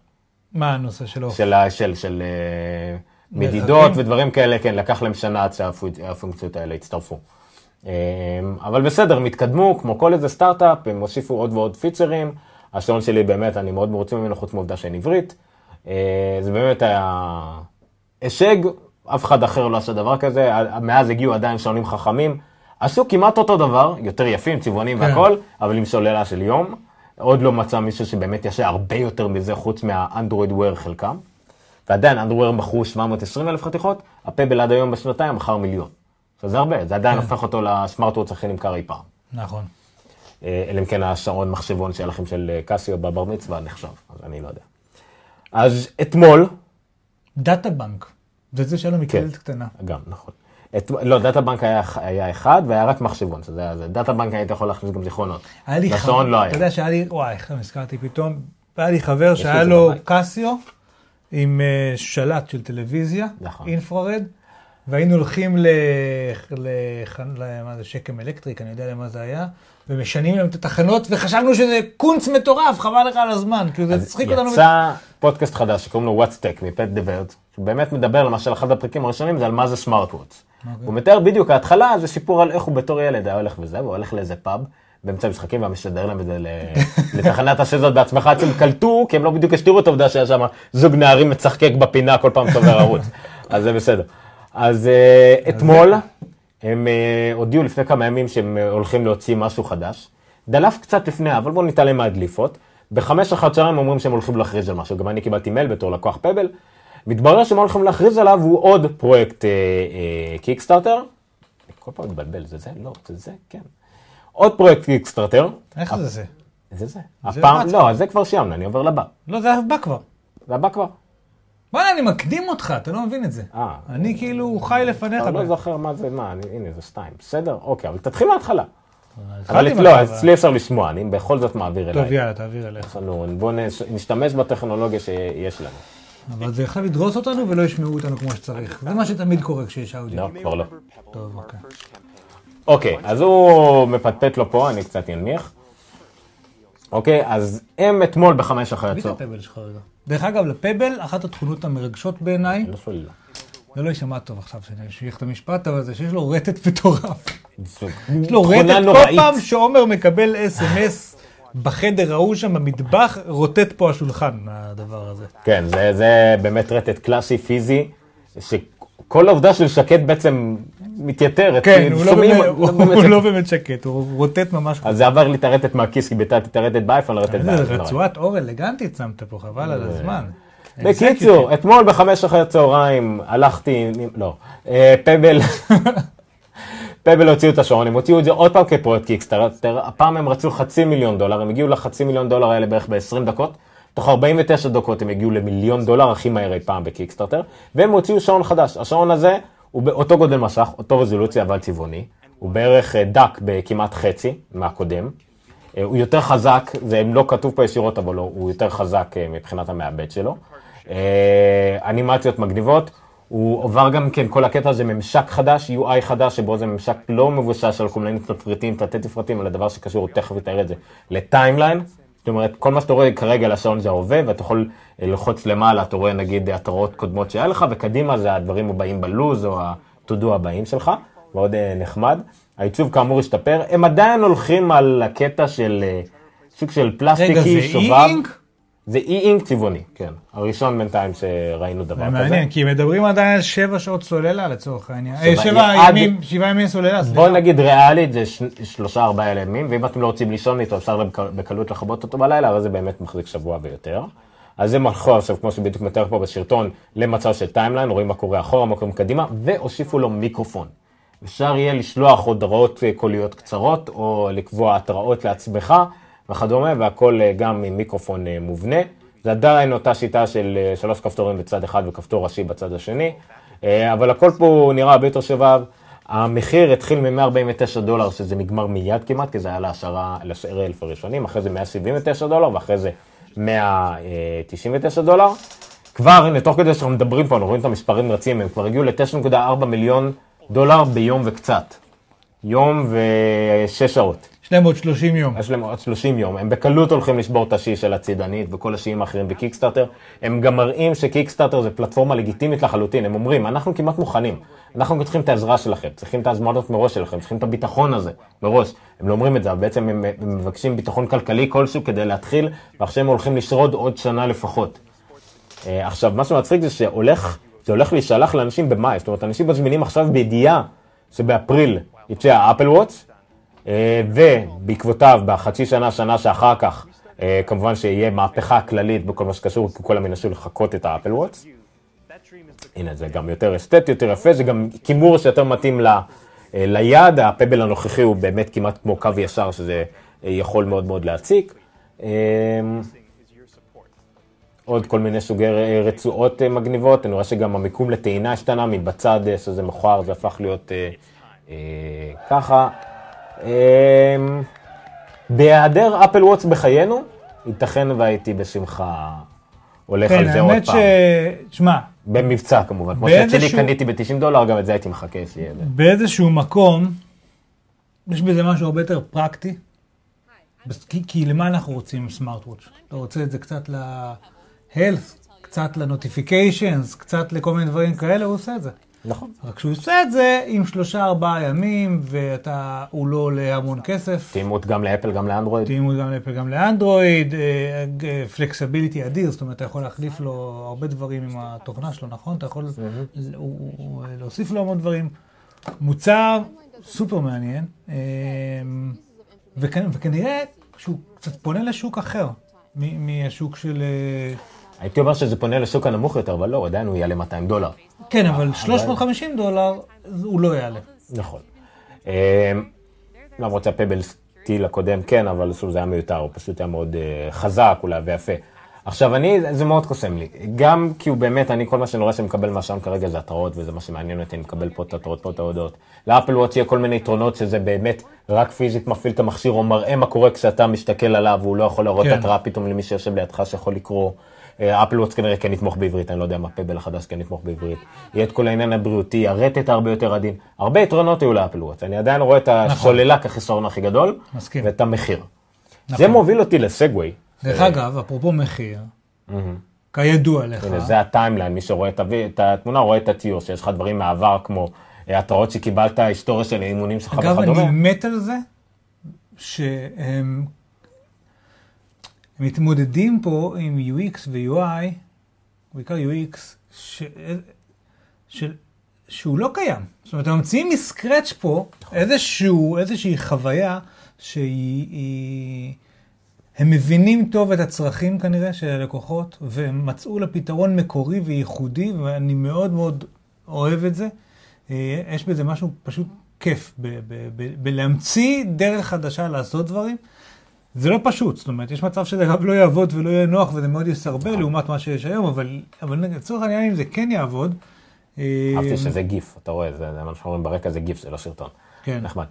מה הנושא שלו? של, של, של אה? מדידות ודברים כאלה, כן, לקח להם שנה עד שהפונקציות האלה הצטרפו. אה, אבל בסדר, הם התקדמו, כמו כל איזה סטארט-אפ, הם הוסיפו עוד ועוד פיצרים. השעון שלי באמת, אני מאוד מרוצה ממנו, חוץ מהעובדה שאין עברית. אה, זה באמת היה הישג, אף אחד אחר לא עשה דבר כזה, מאז הגיעו עדיין שעונים חכמים. עשו כמעט אותו דבר, יותר יפים, צבעונים כן. והכל, אבל עם סוללה של יום. עוד לא מצא מישהו שבאמת יעשה הרבה יותר מזה, חוץ מהאנדרואיד וויר חלקם. ועדיין, אנדרואייר מכרו 720 אלף חתיכות, הפבל עד היום בשנתיים מכר מיליון. זה הרבה, זה עדיין כן. הופך אותו ל smart watch הכי נמכר אי פעם. נכון. אה, אלא אם כן השעון מחשבון שהיה לכם של אה, קסיו בבר מצווה נחשב, אז אני לא יודע. אז אתמול, Data Bank. זה זה שהיה לו מקלדת קטנה. גם, נכון. את, לא, Data Bank היה, היה אחד והיה רק מחשבון, שזה היה זה. Data Bank היית יכול להכניס גם זיכרונות. היה לי לשעון לא היה. אתה יודע שהיה לי, וואי, איך נזכרתי פתאום, היה לי חבר שהיה לו. קסיו עם אה, שלט של טלוויזיה, נכון. infrared, והיינו הולכים ל... ל... ל... מה זה, שקם אלקטריק, אני יודע למה זה היה, ומשנים להם את התחנות, וחשבנו שזה קונץ מטורף, חבל לך על הזמן, כאילו זה הצחיק אותנו. יצא פודקאסט חדש שקוראים לו What's Tech מ The Verge, שהוא באמת מדבר, למשל, אחד הפרקים הראשונים זה על מה זה smart watch. אוקיי. הוא מתאר בדיוק, ההתחלה זה סיפור על איך הוא בתור ילד היה הולך וזה, והוא הולך לאיזה פאב באמצע המשחקים ומשדר להם את זה לתחנת השזות בעצמך, עד שהם קלטו, כי הם לא בדיוק הסתירו את העובדה שהיה שם זוג נערים מצחקק בפינה כל פעם שעובר ערוץ. אז זה בסדר. אז אה, אתמול הם אה, הודיעו לפני כמה ימים שהם אה, הולכים להוציא משהו חדש. דלף קצת לפני, אבל בואו נתעלם מהדליפות. בחמש אחת שעה הם אומרים שהם הולכים להכריז על משהו. גם אני קיבלתי מייל בתור לקוח Pebble. מתברר שהם הולכים להכריז עליו הוא עוד פרויקט אה, אה, Kickstarter. אני כל פעם מתבלבל, זה זה? לא, זה זה, כן. עוד פרויקט Kickstarter. איך זה זה? זה זה. הפעם, לא, זה כבר סיימנו, אני עובר לבא. לא, זה בא כבר. זה הבא כבר. וואלה, אני מקדים אותך, אתה לא מבין את זה. אה. אני כאילו חי לפניך. אתה לא זוכר מה זה, מה, אני, הנה זה שתיים, בסדר? אוקיי, אבל תתחיל מההתחלה. אבל לא. אצלי אפשר לשמוע, אני בכל זאת מעביר טוב, אליי. יאללה, תעביר אליך. בואו נש- נשתמש בטכנולוגיה שיש לנו. אבל זה עכשיו ידרוס אותנו ולא ישמעו אותנו כמו שצריך. זה מה שתמיד קורה כשיש אודיו. לא, כבר לא. טוב, אוקיי. אוקיי, אז הוא מפטפט לו פה, אני קצת אנמיך. אוקיי, אז הם אתמול בחמש אחרי תביא את הצהר. הפבל שלך רגע. דרך אגב, לפבל, אחת התכונות המרגשות בעיניי, לא שואל. זה לא יישמע טוב עכשיו שאני אשליך את המשפט, אבל זה שיש לו רטט מטורף. יש יש לו רטט כל פעם שעומר מקבל אס.אם.אס בחדר ההוא שם במטבח, רוטט פה השולחן, הדבר הזה. כן, זה, זה באמת רטט קלאסי, פיזי, שכל העובדה של שקט בעצם מתייתרת. כן, הוא לא שומעים- באמת- לא הוא באמת הוא. לא באמת שקט, הוא רוטט ממש. אז זה עבר לי את הרטט מהכיס, כי ביטלתי את הרטט באייפון לרטט איזה באייפון. רצועת אור אלגנטית שמת פה, חבל על הזמן. בקיצור, אתמול בחמש אחרי הצהריים הלכתי, לא, אה, פבל, פבל הוציאו את השעון, הם הוציאו את זה עוד פעם כפרויקט קיקסטארטר, הפעם הם רצו חצי מיליון דולר, הם הגיעו לחצי מיליון דולר האלה בערך ב-20 דקות, תוך 49 דקות הם הגיעו למיליון דולר הכי מהר אי פעם בקיקסטארטר, והם הוציאו שעון חדש, השעון הזה הוא באותו גודל מסך, אותו רזולוציה אבל צבעוני, הוא בערך אה, דק בכמעט חצי מהקודם, אה, הוא יותר חזק, זה לא כתוב פה ישירות, אבל הוא יותר חזק אה, מבחינת המעבד שלו. אנימציות מגניבות, הוא עבר גם כן, כל הקטע הזה ממשק חדש, UI חדש, שבו זה ממשק לא מבושש על כל מיני תפריטים, תתי תפריטים, אלא דבר שקשור, תכף יתאר את זה, לטיימליין. זאת אומרת, כל מה שאתה רואה כרגע לשעון זה ההווה, ואתה יכול אה, ללחוץ למעלה, אתה רואה נגיד התראות קודמות שהיה לך, וקדימה זה הדברים הבאים בלוז, או ה-to-do הבאים שלך, מאוד אה, נחמד. העיצוב כאמור השתפר, הם עדיין הולכים על הקטע של אה, סוג של רגע, פלסטיקי, זה שובב. אי-אינק? זה אי-אינק צבעוני, כן. הראשון בינתיים שראינו דבר זה כזה. מעניין, כי מדברים עדיין על שבע שעות סוללה לצורך העניין. אה, שבע- שבע עד- ימים, שבעה ימים סוללה, בוא סליחה. נגיד ריאלית זה ש- שלושה ארבעה ימים, ואם אתם לא רוצים לישון איתו אפשר בק- בקלות לכבות אותו בלילה, אבל זה באמת מחזיק שבוע ויותר. אז הם הלכו עכשיו, כמו שבדיוק מתאר פה בסרטון, למצב של timeline, רואים מה קורה אחורה, מה קורה קדימה, והוסיפו לו מיקרופון. אפשר יהיה לשלוח הודעות קוליות קצרות, או לקבוע התראות לעצמך וכדומה, והכל אה, גם עם מיקרופון אה, מובנה. זה עדיין אותה שיטה של אה, שלוש כפתורים בצד אחד וכפתור ראשי בצד השני, אבל הכל פה נראה הרבה יותר שבב. המחיר התחיל מ-149 דולר, שזה נגמר מיד כמעט, כי זה היה להשערה, לשערי אלף הראשונים, אחרי זה 179 דולר, ואחרי זה 199 דולר. כבר, הנה, תוך כדי שאנחנו מדברים פה, אנחנו רואים את המספרים רצים, הם כבר הגיעו ל-9.4 מיליון דולר ביום וקצת. יום ושש שעות. יש להם עוד 30 יום. יש להם עוד 30 יום, הם בקלות הולכים לשבור את השיא של הצידנית וכל השיאים האחרים בקיקסטארטר. הם גם מראים שקיקסטארטר זה פלטפורמה לגיטימית לחלוטין, הם אומרים, אנחנו כמעט מוכנים, אנחנו צריכים את העזרה שלכם, צריכים את ההזמנות מראש שלכם, צריכים את הביטחון הזה מראש. הם לא אומרים את זה, אבל בעצם הם, הם מבקשים ביטחון כלכלי כלשהו כדי להתחיל, ועכשיו הם הולכים לשרוד עוד שנה לפחות. אה, עכשיו, מה שמצחיק זה שהולך, זה הולך להישלח לאנשים במאי, זאת אומרת, אנשים מזמינים עכשיו בידיעה שבאפריל יצא האפל וואץ', אה, ובעקבותיו, בחצי שנה, שנה שאחר כך, אה, כמובן שיהיה מהפכה כללית בכל מה שקשור, כי כולם ינסו לחקות את האפל וואץ'. הנה, זה גם יותר אסתטי, יותר יפה, זה גם כימור שיותר מתאים ל, אה, ליד, הפבל הנוכחי הוא באמת כמעט כמו קו ישר, שזה יכול מאוד מאוד להציק. עוד כל מיני סוגי רצועות מגניבות, אני רואה שגם המיקום לטעינה השתנה, מבצד שזה מכוער, זה הפך להיות ככה. אה, בהיעדר אפל וואטס בחיינו, ייתכן והייתי בשמחה הולך כן, על זה עוד האמת ש... פעם. שמע, במבצע כמובן, כמו שאת שלי קניתי ב-90 דולר, גם את זה הייתי מחכה שיהיה. ב- באיזשהו מקום, יש בזה משהו הרבה יותר פרקטי. בס- כי, כי למה אנחנו רוצים סמארט וואץ'? אתה רוצה את זה קצת ל-health, קצת ל-notifications, קצת לכל מיני דברים כאלה, הוא עושה את זה. נכון. רק שהוא עושה את זה עם שלושה ארבעה ימים, ואתה, הוא לא עולה המון כסף. תאימות גם לאפל, גם לאנדרואיד. תאימות גם לאפל, גם לאנדרואיד, פלקסיביליטי אדיר, זאת אומרת, אתה יכול להחליף לו הרבה דברים עם התוכנה שלו, נכון? אתה יכול להוסיף לו המון דברים. מוצר סופר מעניין, אה, וכנ- וכנראה שהוא קצת פונה לשוק אחר מהשוק של... הייתי אומר שזה פונה לשוק הנמוך יותר, אבל לא, עדיין הוא יעלה 200 דולר. כן, אבל 350 דולר הוא לא יעלה. נכון. למרות שהפבל סטיל הקודם כן, אבל שוב זה היה מיותר, הוא פשוט היה מאוד אה, חזק אולי ויפה. עכשיו אני, זה מאוד קוסם לי, גם כי הוא באמת, אני כל מה שאני רואה שאני מקבל מהשעון כרגע זה התראות, וזה מה שמעניין אותי, אני מקבל פה את התראות, פה את ההודעות. לאפל וואץ' יהיה כל מיני יתרונות שזה באמת רק פיזית מפעיל את המכשיר, או מראה מה קורה כשאתה מסתכל עליו, והוא לא יכול להראות כן. התראה פתאום למי שיושב לידך שיכול לקרוא. אה, אפל וואץ' כנראה כן יתמוך בעברית, אני לא יודע מה פבל החדש כן יתמוך בעברית. יהיה את כל העניין הבריאותי, הרטט הרבה יותר עדין. הרבה יתרונות היו לאפל וואץ', אני עדיין רואה את השוללה כחיסרון הכי גדול, מסכים. ואת המחיר. נכון. זה מוביל אותי לסגווי. דרך אגב, אפרופו מחיר, כידוע לך, הנה, זה הטיימליין, מי שרואה את, את התמונה רואה את התיאור, שיש לך דברים מהעבר כמו אה, התראות שקיבלת, היסטוריה של האימונים שלך אגב, וכדומה. אני מת על זה, שהם מתמודדים פה עם UX ו-UI, בעיקר UX, ש... של... שהוא לא קיים. זאת אומרת, הם ממציאים מסקרץ' פה איזשהו, איזושהי חוויה שהיא... היא... הם מבינים טוב את הצרכים כנראה של הלקוחות, והם מצאו לה פתרון מקורי וייחודי, ואני מאוד מאוד אוהב את זה. אה, יש בזה משהו פשוט כיף, בלהמציא דרך חדשה לעשות דברים. זה לא פשוט, זאת אומרת, יש מצב שזה גם לא יעבוד ולא יהיה נוח וזה מאוד יסרבל לעומת מה שיש היום, אבל, אבל לצורך העניין אם זה כן יעבוד. אה, אהבתי שזה גיף, אתה רואה, זה זה מה שאנחנו רואים ברקע, זה גיף, זה לא סרטון. כן. נחמד.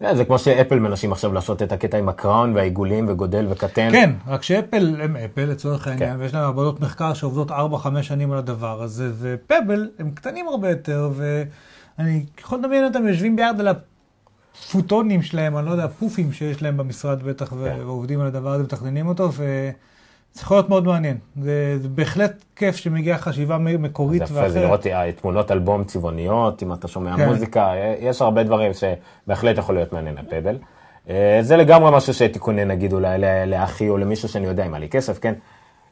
זה, זה כמו שאפל מנסים עכשיו לעשות את הקטע עם הקראון והעיגולים וגודל וקטן. כן, רק שאפל הם אפל לצורך העניין, כן. ויש להם עבודות מחקר שעובדות 4-5 שנים על הדבר הזה, ופבל הם קטנים הרבה יותר, ואני יכול לדמיין אותם יושבים ביחד על הפוטונים שלהם, אני לא יודע, הפופים שיש להם במשרד בטח, כן. ועובדים על הדבר הזה ומתכננים אותו, וזה יכול להיות מאוד מעניין. זה, זה בהחלט כיף שמגיעה חשיבה מקורית זה יפה, זה לראות תמונות אלבום צבעוניות, אם אתה שומע כן. מוזיקה, אה, יש הרבה דברים שבהחלט יכול להיות מעניין לפבל. אה, זה לגמרי משהו שתיקונה נגיד אולי לאחי או למישהו שאני יודע אם היה לי כסף, כן?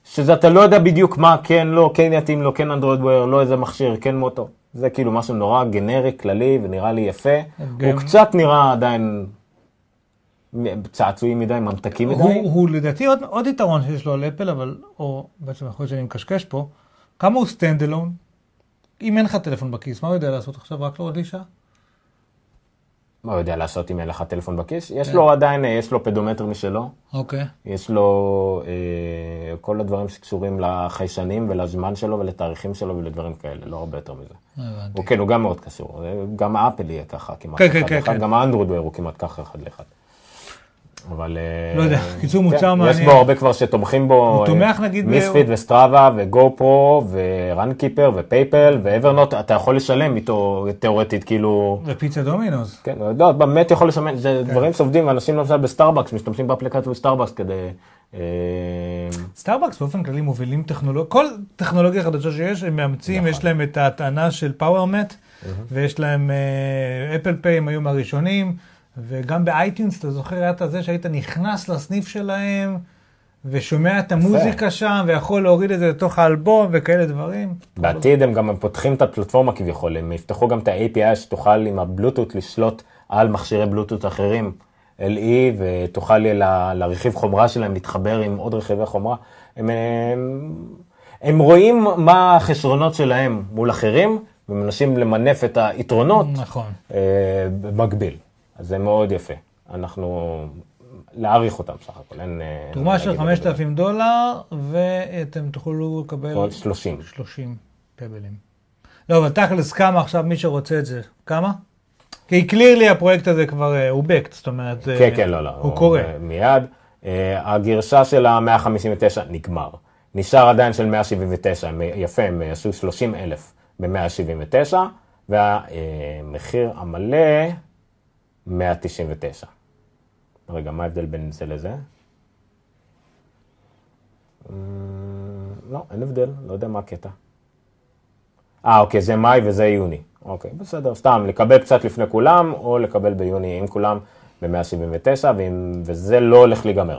שזה אתה לא יודע בדיוק מה כן, לא, כן יתאים לו, כן אנדרואיד וויר, לא איזה מכשיר, כן מוטו. זה כאילו משהו נורא גנרי, כללי, ונראה לי יפה. גם- הוא קצת נראה עדיין צעצועי מדי, ממתקי מדי. הוא, הוא לדעתי עוד, עוד יתרון שיש לו על אפל, אבל, או בעצם יכול להיות שאני מקשקש פה, כמה הוא stand alone? אם אין לך טלפון בכיס, מה הוא יודע לעשות עכשיו? רק להוריד לי שעה? מה הוא יודע לעשות אם אין לך טלפון בכיס? יש כן. לו עדיין, אה, יש לו פדומטר משלו. אוקיי. יש לו אה, כל הדברים שקשורים לחיישנים ולזמן שלו ולתאריכים שלו ולדברים כאלה, לא הרבה יותר מזה. הבנתי. הוא כן, הוא גם מאוד קשור. אה, גם האפל יהיה ככה כמעט כן, כן, אחד כן, לאחד, כן. גם האנדרואיד הוא כמעט ככה אחד לאחד. אבל... אה, לא יודע, קיצור, מוצר כן, מעניין. יש בו הרבה כבר שתומכים בו. הוא אה, תומך, נגיד, ב- מיספיט וסטראבה וגו פרו ורנקיפר ופייפל ואברנוט, אתה יכול לשלם איתו תיאורטית, כאילו... ופיצה דומינוס. כן, לא, באמת יכול לשלם, זה כן. דברים שעובדים, ואנשים למשל בסטארבקס משתמשים באפליקציה בסטארבקס כדי... אה, סטארבקס באופן כללי מובילים טכנולוגיה, כל טכנולוגיה חדשה שיש, הם מאמצים, נכון. יש להם את ההטענה של Powermat, ויש להם Apple Pay, הם היו מהראשונים, וגם ב iTunes, אתה זוכר, היה את זה שהיית נכנס לסניף שלהם, ושומע את המוזיקה שם, ויכול להוריד את זה לתוך האלבום, וכאלה דברים. בעתיד הם גם פותחים את הפלטפורמה כביכול, הם יפתחו גם את ה-API שתוכל עם הבלוטות לשלוט על מכשירי בלוטות אחרים, LE, ותוכל ל- לרכיב חומרה שלהם להתחבר עם עוד רכיבי חומרה. הם, הם, הם רואים מה החסרונות שלהם מול אחרים, ומנסים למנף את היתרונות נכון. אה, במקביל. אז זה מאוד יפה. אנחנו, להעריך אותם סך הכל, אין... אה, תרומה מה של להגיד על זה. 5,000 דולר, ואתם תוכלו לקבל עוד 30. 30 פבלים. לא, אבל תכלס, כמה עכשיו מי שרוצה את זה? כמה? כי קלירלי הפרויקט הזה כבר אה, הוא בקט, זאת אומרת, אה, כן, כן, לא, לא. הוא קורה. אה, מיד. הגרשה של ה-159 נגמר. נשאר עדיין של 179, הם, יפה, הם עשו 30 אלף ב-179, והמחיר המלא, 199. רגע, מה ההבדל בין זה לזה? לא, אין הבדל, לא יודע מה הקטע. אה, אוקיי, זה מאי וזה יוני. אוקיי, בסדר, סתם, לקבל קצת לפני כולם, או לקבל ביוני עם כולם ב-179, וזה לא הולך להיגמר.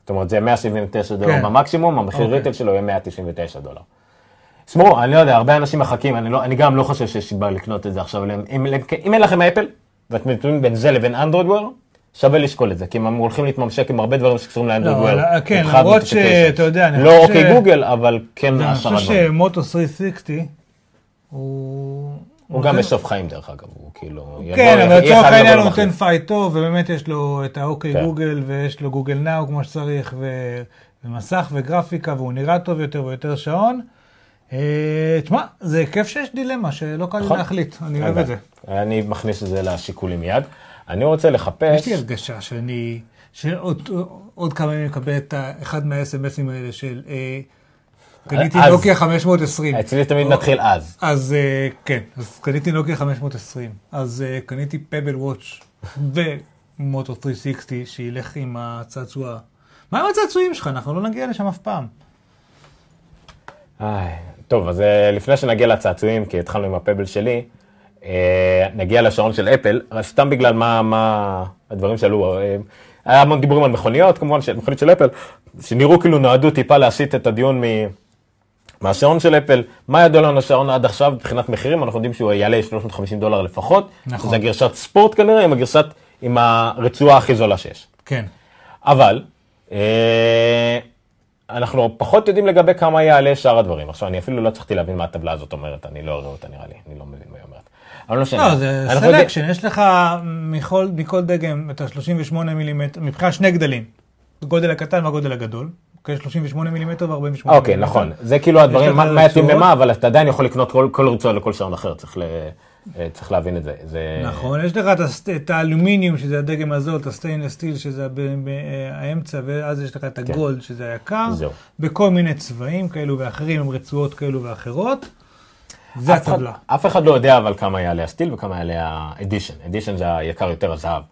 זאת אומרת, זה 179 דולר כן. במקסימום, המחיר אוקיי. ריטל שלו יהיה 199 דולר. שמעו, אני לא יודע, הרבה אנשים מחכים, אני, לא, אני גם לא חושב שיש סיבה לקנות את זה עכשיו. אם, אם, אם אין לכם אפל, ואתם נתונים בין זה לבין אנדרואידוור, שווה לשקול את זה, כי הם הולכים להתממשק עם הרבה דברים שקשורים לאנדרואידוור. אבל, כן, מבחינת למרות. שאתה יודע, אני לא חושב אוקיי ש- גוגל, אבל כן אני עשרה חושב דברים. שמוטו 360 הוא... הוא גם בסוף חיים דרך אגב, הוא כאילו... כן, אבל יהיה לצורך חייב העניין הוא נותן. פייט טוב, ובאמת יש לו את האוקיי כן. גוגל, ויש לו גוגל נאו כמו שצריך, ומסך וגרפיקה, והוא נראה טוב יותר ויותר שעון. אה, תשמע, זה כיף שיש דילמה, שלא קל לי נכון. להחליט, אני אוהב את זה. אני מכניס את זה לשיקולים מיד. אני רוצה לחפש... יש לי הרגשה שאני, שעוד עוד כמה ימים אקבל את אחד מהאס.אם.אסים האלה של אה, קניתי נוקיה 520. אצלי תמיד נתחיל אז. אז אה, כן, אז קניתי נוקיה 520, אז אה, קניתי פבל וואץ' ומוטו 360 שילך עם הצעצוע. מה עם הצעצועים שלך? אנחנו לא נגיע לשם אף פעם. טוב, אז אה, לפני שנגיע לצעצועים, כי התחלנו עם הפבל שלי, נגיע לשעון של אפל, סתם בגלל מה, מה הדברים שעלו. היה המון דיבורים על מכוניות, כמובן, מכונית של אפל, שנראו כאילו נועדו טיפה להסיט את הדיון מ... מהשעון של אפל, מה ידוע לנו השעון עד עכשיו מבחינת מחירים, אנחנו יודעים שהוא יעלה 350 דולר לפחות. נכון. זה הגרשת ספורט כנראה, עם הגרשת, עם הרצועה הכי זולה שיש. כן. אבל, אה, אנחנו פחות יודעים לגבי כמה יעלה שאר הדברים. עכשיו, אני אפילו לא הצלחתי להבין מה הטבלה הזאת אומרת, אני לא אראה אותה נראה לי, אני לא מבין מה היא אומרת. אבל לא משנה. לא, זה selection, יש לך מכל, מכל דגם את ה-38 מילימטר, מבחינת שני גדלים. הגודל הקטן והגודל הגדול. אוקיי, 38 מילימטר ו-48 מילימטר. אוקיי, נכון. זה כאילו הדברים, מה מה יתאים. למה, אבל אתה עדיין יכול לקנות כל- כל רצועה לכל שעון אחר, צריך אה, להבין את זה. זה... נכון, יש לך את, האלומיניום, שזה הדגם הזול, את ה stainless steel, שזה ב- ב- האמצע, ואז יש לך את ה gold, שזה היקר, כן. בכל מיני צבעים כאלו ואחרים, עם רצועות כאלו ואחרות. זה הטבלה. אף אחד לא יודע אבל כמה יעלה ה steel וכמה יעלה ה Edition. Edition זה היקר יותר הזהב.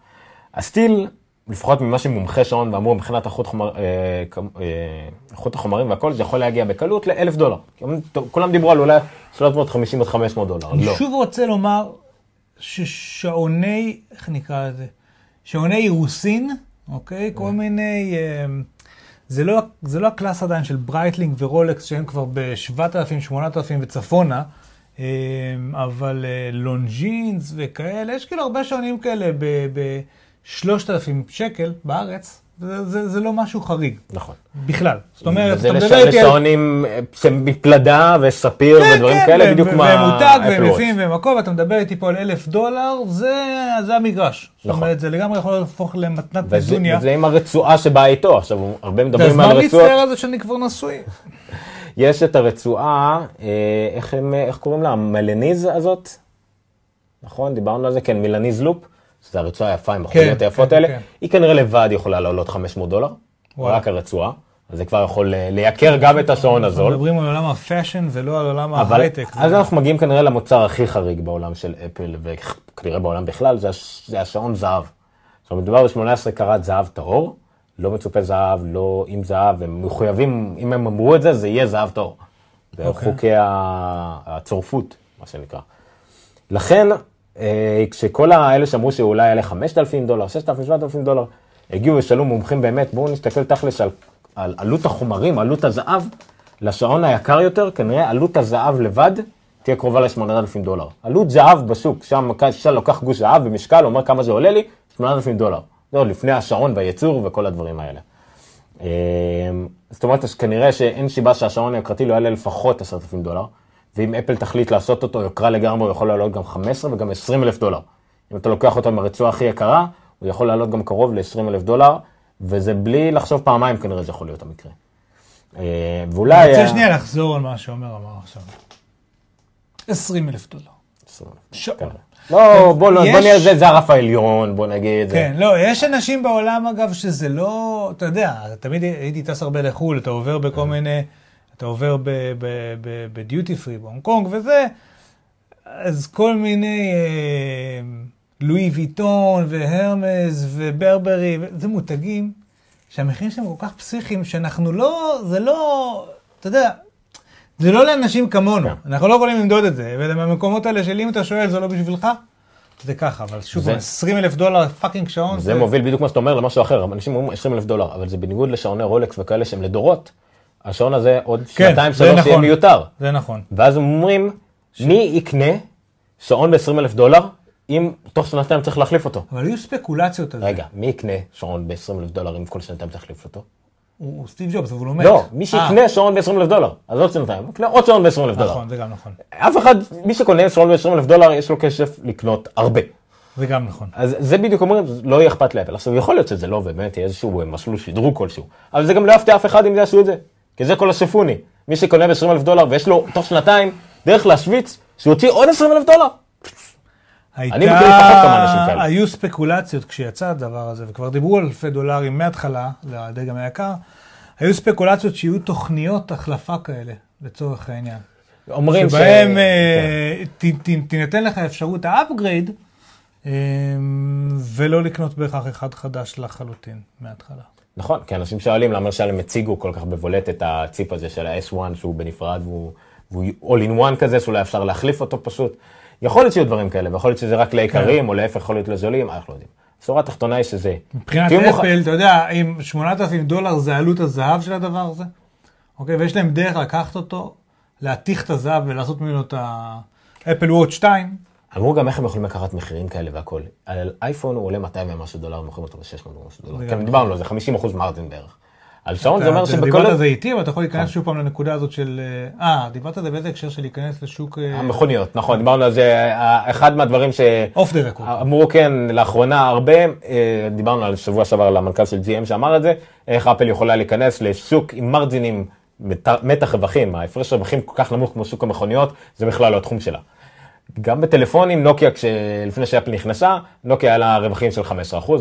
ה steel, לפחות ממה שמומחי שעונים אמרו מבחינת איכות חומר- אה, אה, החומרים והכל, זה יכול להגיע בקלות לאלף דולר. כולם דיברו על אולי 350 עד 500 דולר. אני לא. שוב רוצה לומר ששעוני, איך נקרא לזה? שעוני אירוסין, אוקיי? כל מיני... אה, זה לא, זה לא ה class עדיין של ברייטלינג ורולקס שהם כבר ב-7,000, 8,000 וצפונה, אה, אבל אה, לונג'ינס וכאלה, יש כאילו הרבה שעונים כאלה ב-3,000 שקל בארץ, זה, זה, זה לא משהו חריג נכון. בכלל. זאת אומרת, אתה מדבר איתי על... לשעונים אה, מפלדה וספיר כן, ודברים כן, כאלה, והם- בדיוק כמו והם מותג, האפל והם וואץ'. יפים, והם הכל, ואתה מדבר איתי פה על אלף דולר, זה, זה המגרש. זאת נכון. אומרת, זה לגמרי יכול להפוך למתנת וזה נדוניה. וזה עם הרצועה שבאה איתו, עכשיו הרבה אז מדברים מה על רצועות. להצטער על זה שאני כבר נשוי? יש את הרצועה, אה, איך, הם, איך קוראים לה? המלניז הזאת? נכון? דיברנו על זה? כן, מילניז לופ. זו הרצועה היפה עם החוליות כן, היפות כן, האלה. כן. היא כנראה לבד יכולה לעלות 500 דולר. וואלה. רק הרצועה. אז זה כבר יכול אה, לייקר גם את השעון אנחנו הזול. מדברים על עולם ה fashion ולא על עולם ההייטק. אז אנחנו מגיעים כנראה למוצר הכי חריג בעולם של אפל, וכנראה בעולם בכלל, זה, הש, זה השעון זהב. עכשיו מדובר ב-18 קראט זהב טהור, לא מצופה זהב, לא עם זהב, הם מחויבים, אם הם אמרו את זה, זה יהיה זהב טהור. זה אוקיי. חוקי הצורפות, מה שנקרא. לכן, כשכל האלה שאמרו שאולי יעלה 5,000 דולר, 6,000, 7,000 דולר, הגיעו ושאלו מומחים באמת, בואו נסתכל תכלס על, על עלות החומרים, עלות הזהב, לשעון היקר יותר, כנראה עלות הזהב לבד תהיה קרובה ל-8,000 דולר. עלות זהב בשוק, שם כשאתה לוקח גוש זהב במשקל, אומר כמה זה עולה לי, 8,000 דולר. זה עוד לפני השעון והייצור וכל הדברים האלה. אה, זאת אומרת, כנראה שאין סיבה שהשעון היוקרתי לא יעלה לפחות 10,000 דולר, ואם אפל תחליט לעשות אותו יוקרה לגמרי, הוא יכול לעלות גם 15 וגם 20 אלף דולר. אם אתה לוקח אותו עם הרצועה הכי יקרה, הוא יכול לעלות גם קרוב ל-20 אלף דולר, וזה בלי לחשוב פעמיים כנראה זה יכול להיות המקרה. אה, ואולי... אני רוצה אה, שנייה לחזור על מה שעומר אמר עכשיו. 20 אלף דולר. 20 אלף. כנראה. לא, בוא לא, נראה, זה- זה הרף העליון, בוא נגיד. זה- כן, לא, יש אנשים בעולם אגב שזה לא, אתה יודע, תמיד הייתי טס הרבה לחו"ל, אתה עובר בכל מיני, אתה עובר בדיוטי פרי בהונג קונג וזה, אז כל מיני אה, לואי ויטון והרמס וברברי, זה מותגים שהמחירים שלהם כל כך פסיכיים, שאנחנו לא, זה לא, אתה יודע, זה לא לאנשים כמונו, כן. אנחנו לא יכולים למדוד את זה, ובמקומות האלה של אם אתה שואל זה לא בשבילך, זה ככה, אבל שוב, זה- 20 אלף דולר fucking שעון, זה מוביל בדיוק מה שאתה אומר למשהו אחר, אנשים אומרים 20 אלף דולר, אבל זה בניגוד לשעוני רולקס וכאלה שהם לדורות, השעון הזה עוד כן, שנתיים שלוש יהיה נכון. מיותר. זה נכון. ואז אומרים, מי יקנה שעון ב-20 אלף דולר, אם תוך שנתיים צריך להחליף אותו? אבל היו ספקולציות על זה. רגע, מי יקנה שעון ב-20 אלף דולר אם כל שנתיים צריך להחליף אותו? הוא סטיב ג'ובס, אבל הוא מת. לא, מי אה, שיקנה שעון ב-20 אלף דולר, אז עוד שנתיים, יקנה עוד שעון ב-20 אלף דולר. נכון, זה גם נכון. אף אחד, מי שקונה שעון ב-20 אלף דולר, יש לו כסף לקנות הרבה. זה גם נכון. אז זה בדיוק אומרים, לא יהיה אכפת לאפל. עכשיו, יכול להיות שזה לא באמת יהיה איזשהו אה, מסלול שדרוג כלשהו, אבל זה גם לא יפתיע אף אחד אם יעשו את זה, כי זה כל השופוני. מי שקונה ב-20 אלף דולר ויש לו תוך שנתיים דרך להשוויץ, שהוא יוציא עוד 20 אלף דולר. הייתה... מכיר לפחות כמה אנשים כאלה. היו ספקולציות כשיצא הדבר הזה, וכבר דיברו על אלפי דולרים מההתחלה, לדגם היקר, היו ספקולציות שיהיו תוכניות החלפה כאלה, לצורך העניין. אומרים ש... שבהם כן. אה, ת- תינתן לך אפשרות ה upgrade, אה, ולא לקנות בהכרח אחד חדש לחלוטין מההתחלה. נכון, כי אנשים שואלים למה למשל הם הציגו כל כך בבולט את הציפ הזה של ה-S1 שהוא בנפרד והוא, והוא all in one כזה, שאולי אפשר להחליף אותו פשוט. יכול להיות שיהיו דברים כאלה, ויכול להיות שזה רק ליקרים, או להפך יכול להיות לזולים, אנחנו לא יודעים. השורה התחתונה היא שזה... מבחינת תהיו מוכ- אפל, אתה יודע, אם 8,000 דולר זה עלות הזהב של הדבר הזה, אוקיי, ויש להם דרך לקחת אותו, להתיך את הזהב ולעשות ממנו את ה Apple Watch 2, אמרו גם איך הם יכולים לקחת מחירים כאלה והכל. על אייפון הוא עולה 200 ומשהו דולר, מוכרים אותו ב-600 ומשהו דולר. כן, דיברנו על זה, 50 אחוז margin בערך. על שעון זה אומר שבכל... דיברת על זה איתי, אבל אתה יכול להיכנס שוב פעם לנקודה הזאת של... אה, דיברת על זה באיזה הקשר של להיכנס לשוק המכוניות, נכון, דיברנו על זה, אה, אחד מהדברים ש... off the record. אמרו כן, לאחרונה הרבה, אה, דיברנו על שבוע שעבר על המנכ"ל של GM שאמר את זה, איך אפל יכולה להיכנס לשוק עם מרג'ינים, מת- מתח רווחים, ההפרש רווחים כל כך נמוך כמו שוק המכוניות, זה בכלל לא התחום שלה. גם בטלפונים, נוקיה, כש- לפני שאפל נכנסה, נוקיה היה לה רווחים של 15%,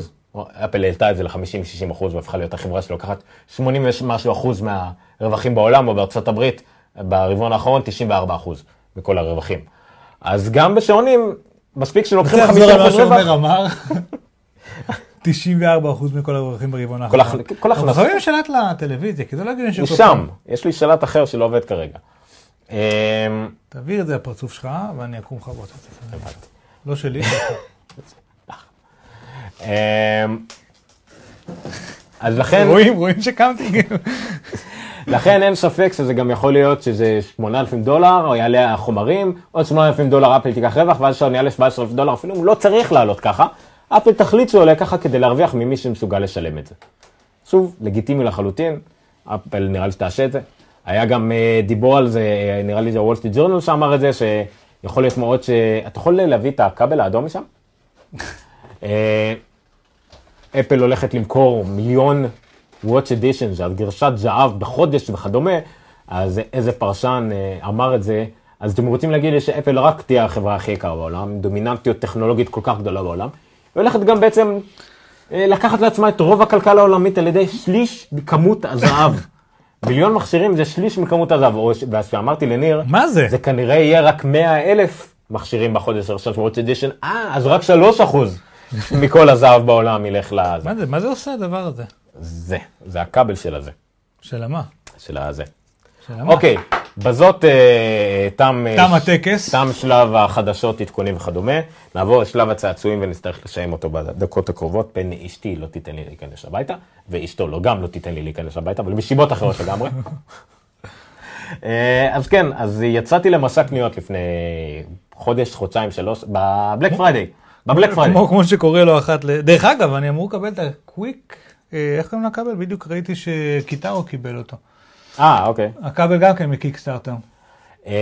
אפל העלתה את זה ל-50-60% והפכה להיות החברה שלוקחת 80 ומשהו אחוז מהרווחים בעולם, או בארצות הברית, ברבעון האחרון 94% מכל הרווחים. אז גם בשעונים, מספיק שלוקחים 50% תחזור על מה רווח. שעומר אמר. 94% מכל הרווחים ברבעון האחרון. כל אנחנו הכנסה. חייבים שלט לטלוויזיה, כי זה לא הגיוני הוא שכל שם, יש לי שלט אחר שלא עובד כרגע. אמ, תעביר את זה לפרצוף שלך, ואני אקום את זה. לא שלי. אמ, אז לכן, רואים, רואים שקמתי. לכן אין ספק שזה גם יכול להיות שזה 8,000 דולר, או יעלה החומרים, עוד 8,000 דולר אפל תיקח רווח, ואז שעון יעלה 17,000 דולר, אפילו הוא לא צריך לעלות ככה, אפל תחליט שהוא עולה ככה כדי להרוויח ממי שמסוגל לשלם את זה. שוב, לגיטימי לחלוטין, אפל נראה לי שתעשה את זה. היה גם אה, דיבור על זה, אה, נראה לי זה Wall Street Journal שאמר את זה, שיכול להיות מאוד ש... אתה יכול להביא את הכבל האדום משם? אה, אפל הולכת למכור מיליון Watch Edition, זה גרסת זהב בחודש וכדומה, אז איזה פרשן אמר את זה, אז אתם רוצים להגיד לי שאפל רק תהיה החברה הכי יקרה בעולם, דומיננטיות טכנולוגית כל כך גדולה בעולם, היא הולכת גם בעצם לקחת לעצמה את רוב הכלכלה העולמית על ידי שליש מכמות הזהב. מיליון מכשירים זה שליש מכמות הזהב, ואז שאמרתי לניר, מה זה? זה כנראה יהיה רק 100 אלף מכשירים בחודש הראשון של Watch Edition, אה, אז רק 3 אחוז מכל הזהב בעולם ילך לזה. מה זה, מה זה עושה הדבר הזה? זה, זה הכבל של הזה, של המה? של הזה. של המה? אוקיי, בזאת אה, תם, אה, תם הטקס. תם שלב החדשות, עדכונים וכדומה. נעבור לשלב הצעצועים ונצטרך לסיים אותו בדקות הקרובות. פן אשתי לא תיתן לי להיכנס הביתה, ואשתו לא גם לא תיתן לי להיכנס הביתה, אבל מסיבות אחרות לגמרי. אה, אז כן, אז יצאתי למסע קניות לפני חודש, חודשיים, שלוש, ב Black Friday. ב Black Friday. כמו, כמו שקורה לו אחת ל... דרך אגב, אני אמור לקבל את הקוויק, אה, איך קוראים לכבל? בדיוק ראיתי שקיטארו קיבל אותו. אה, אוקיי. הכבל גם כן מ Kickstarter. אמ,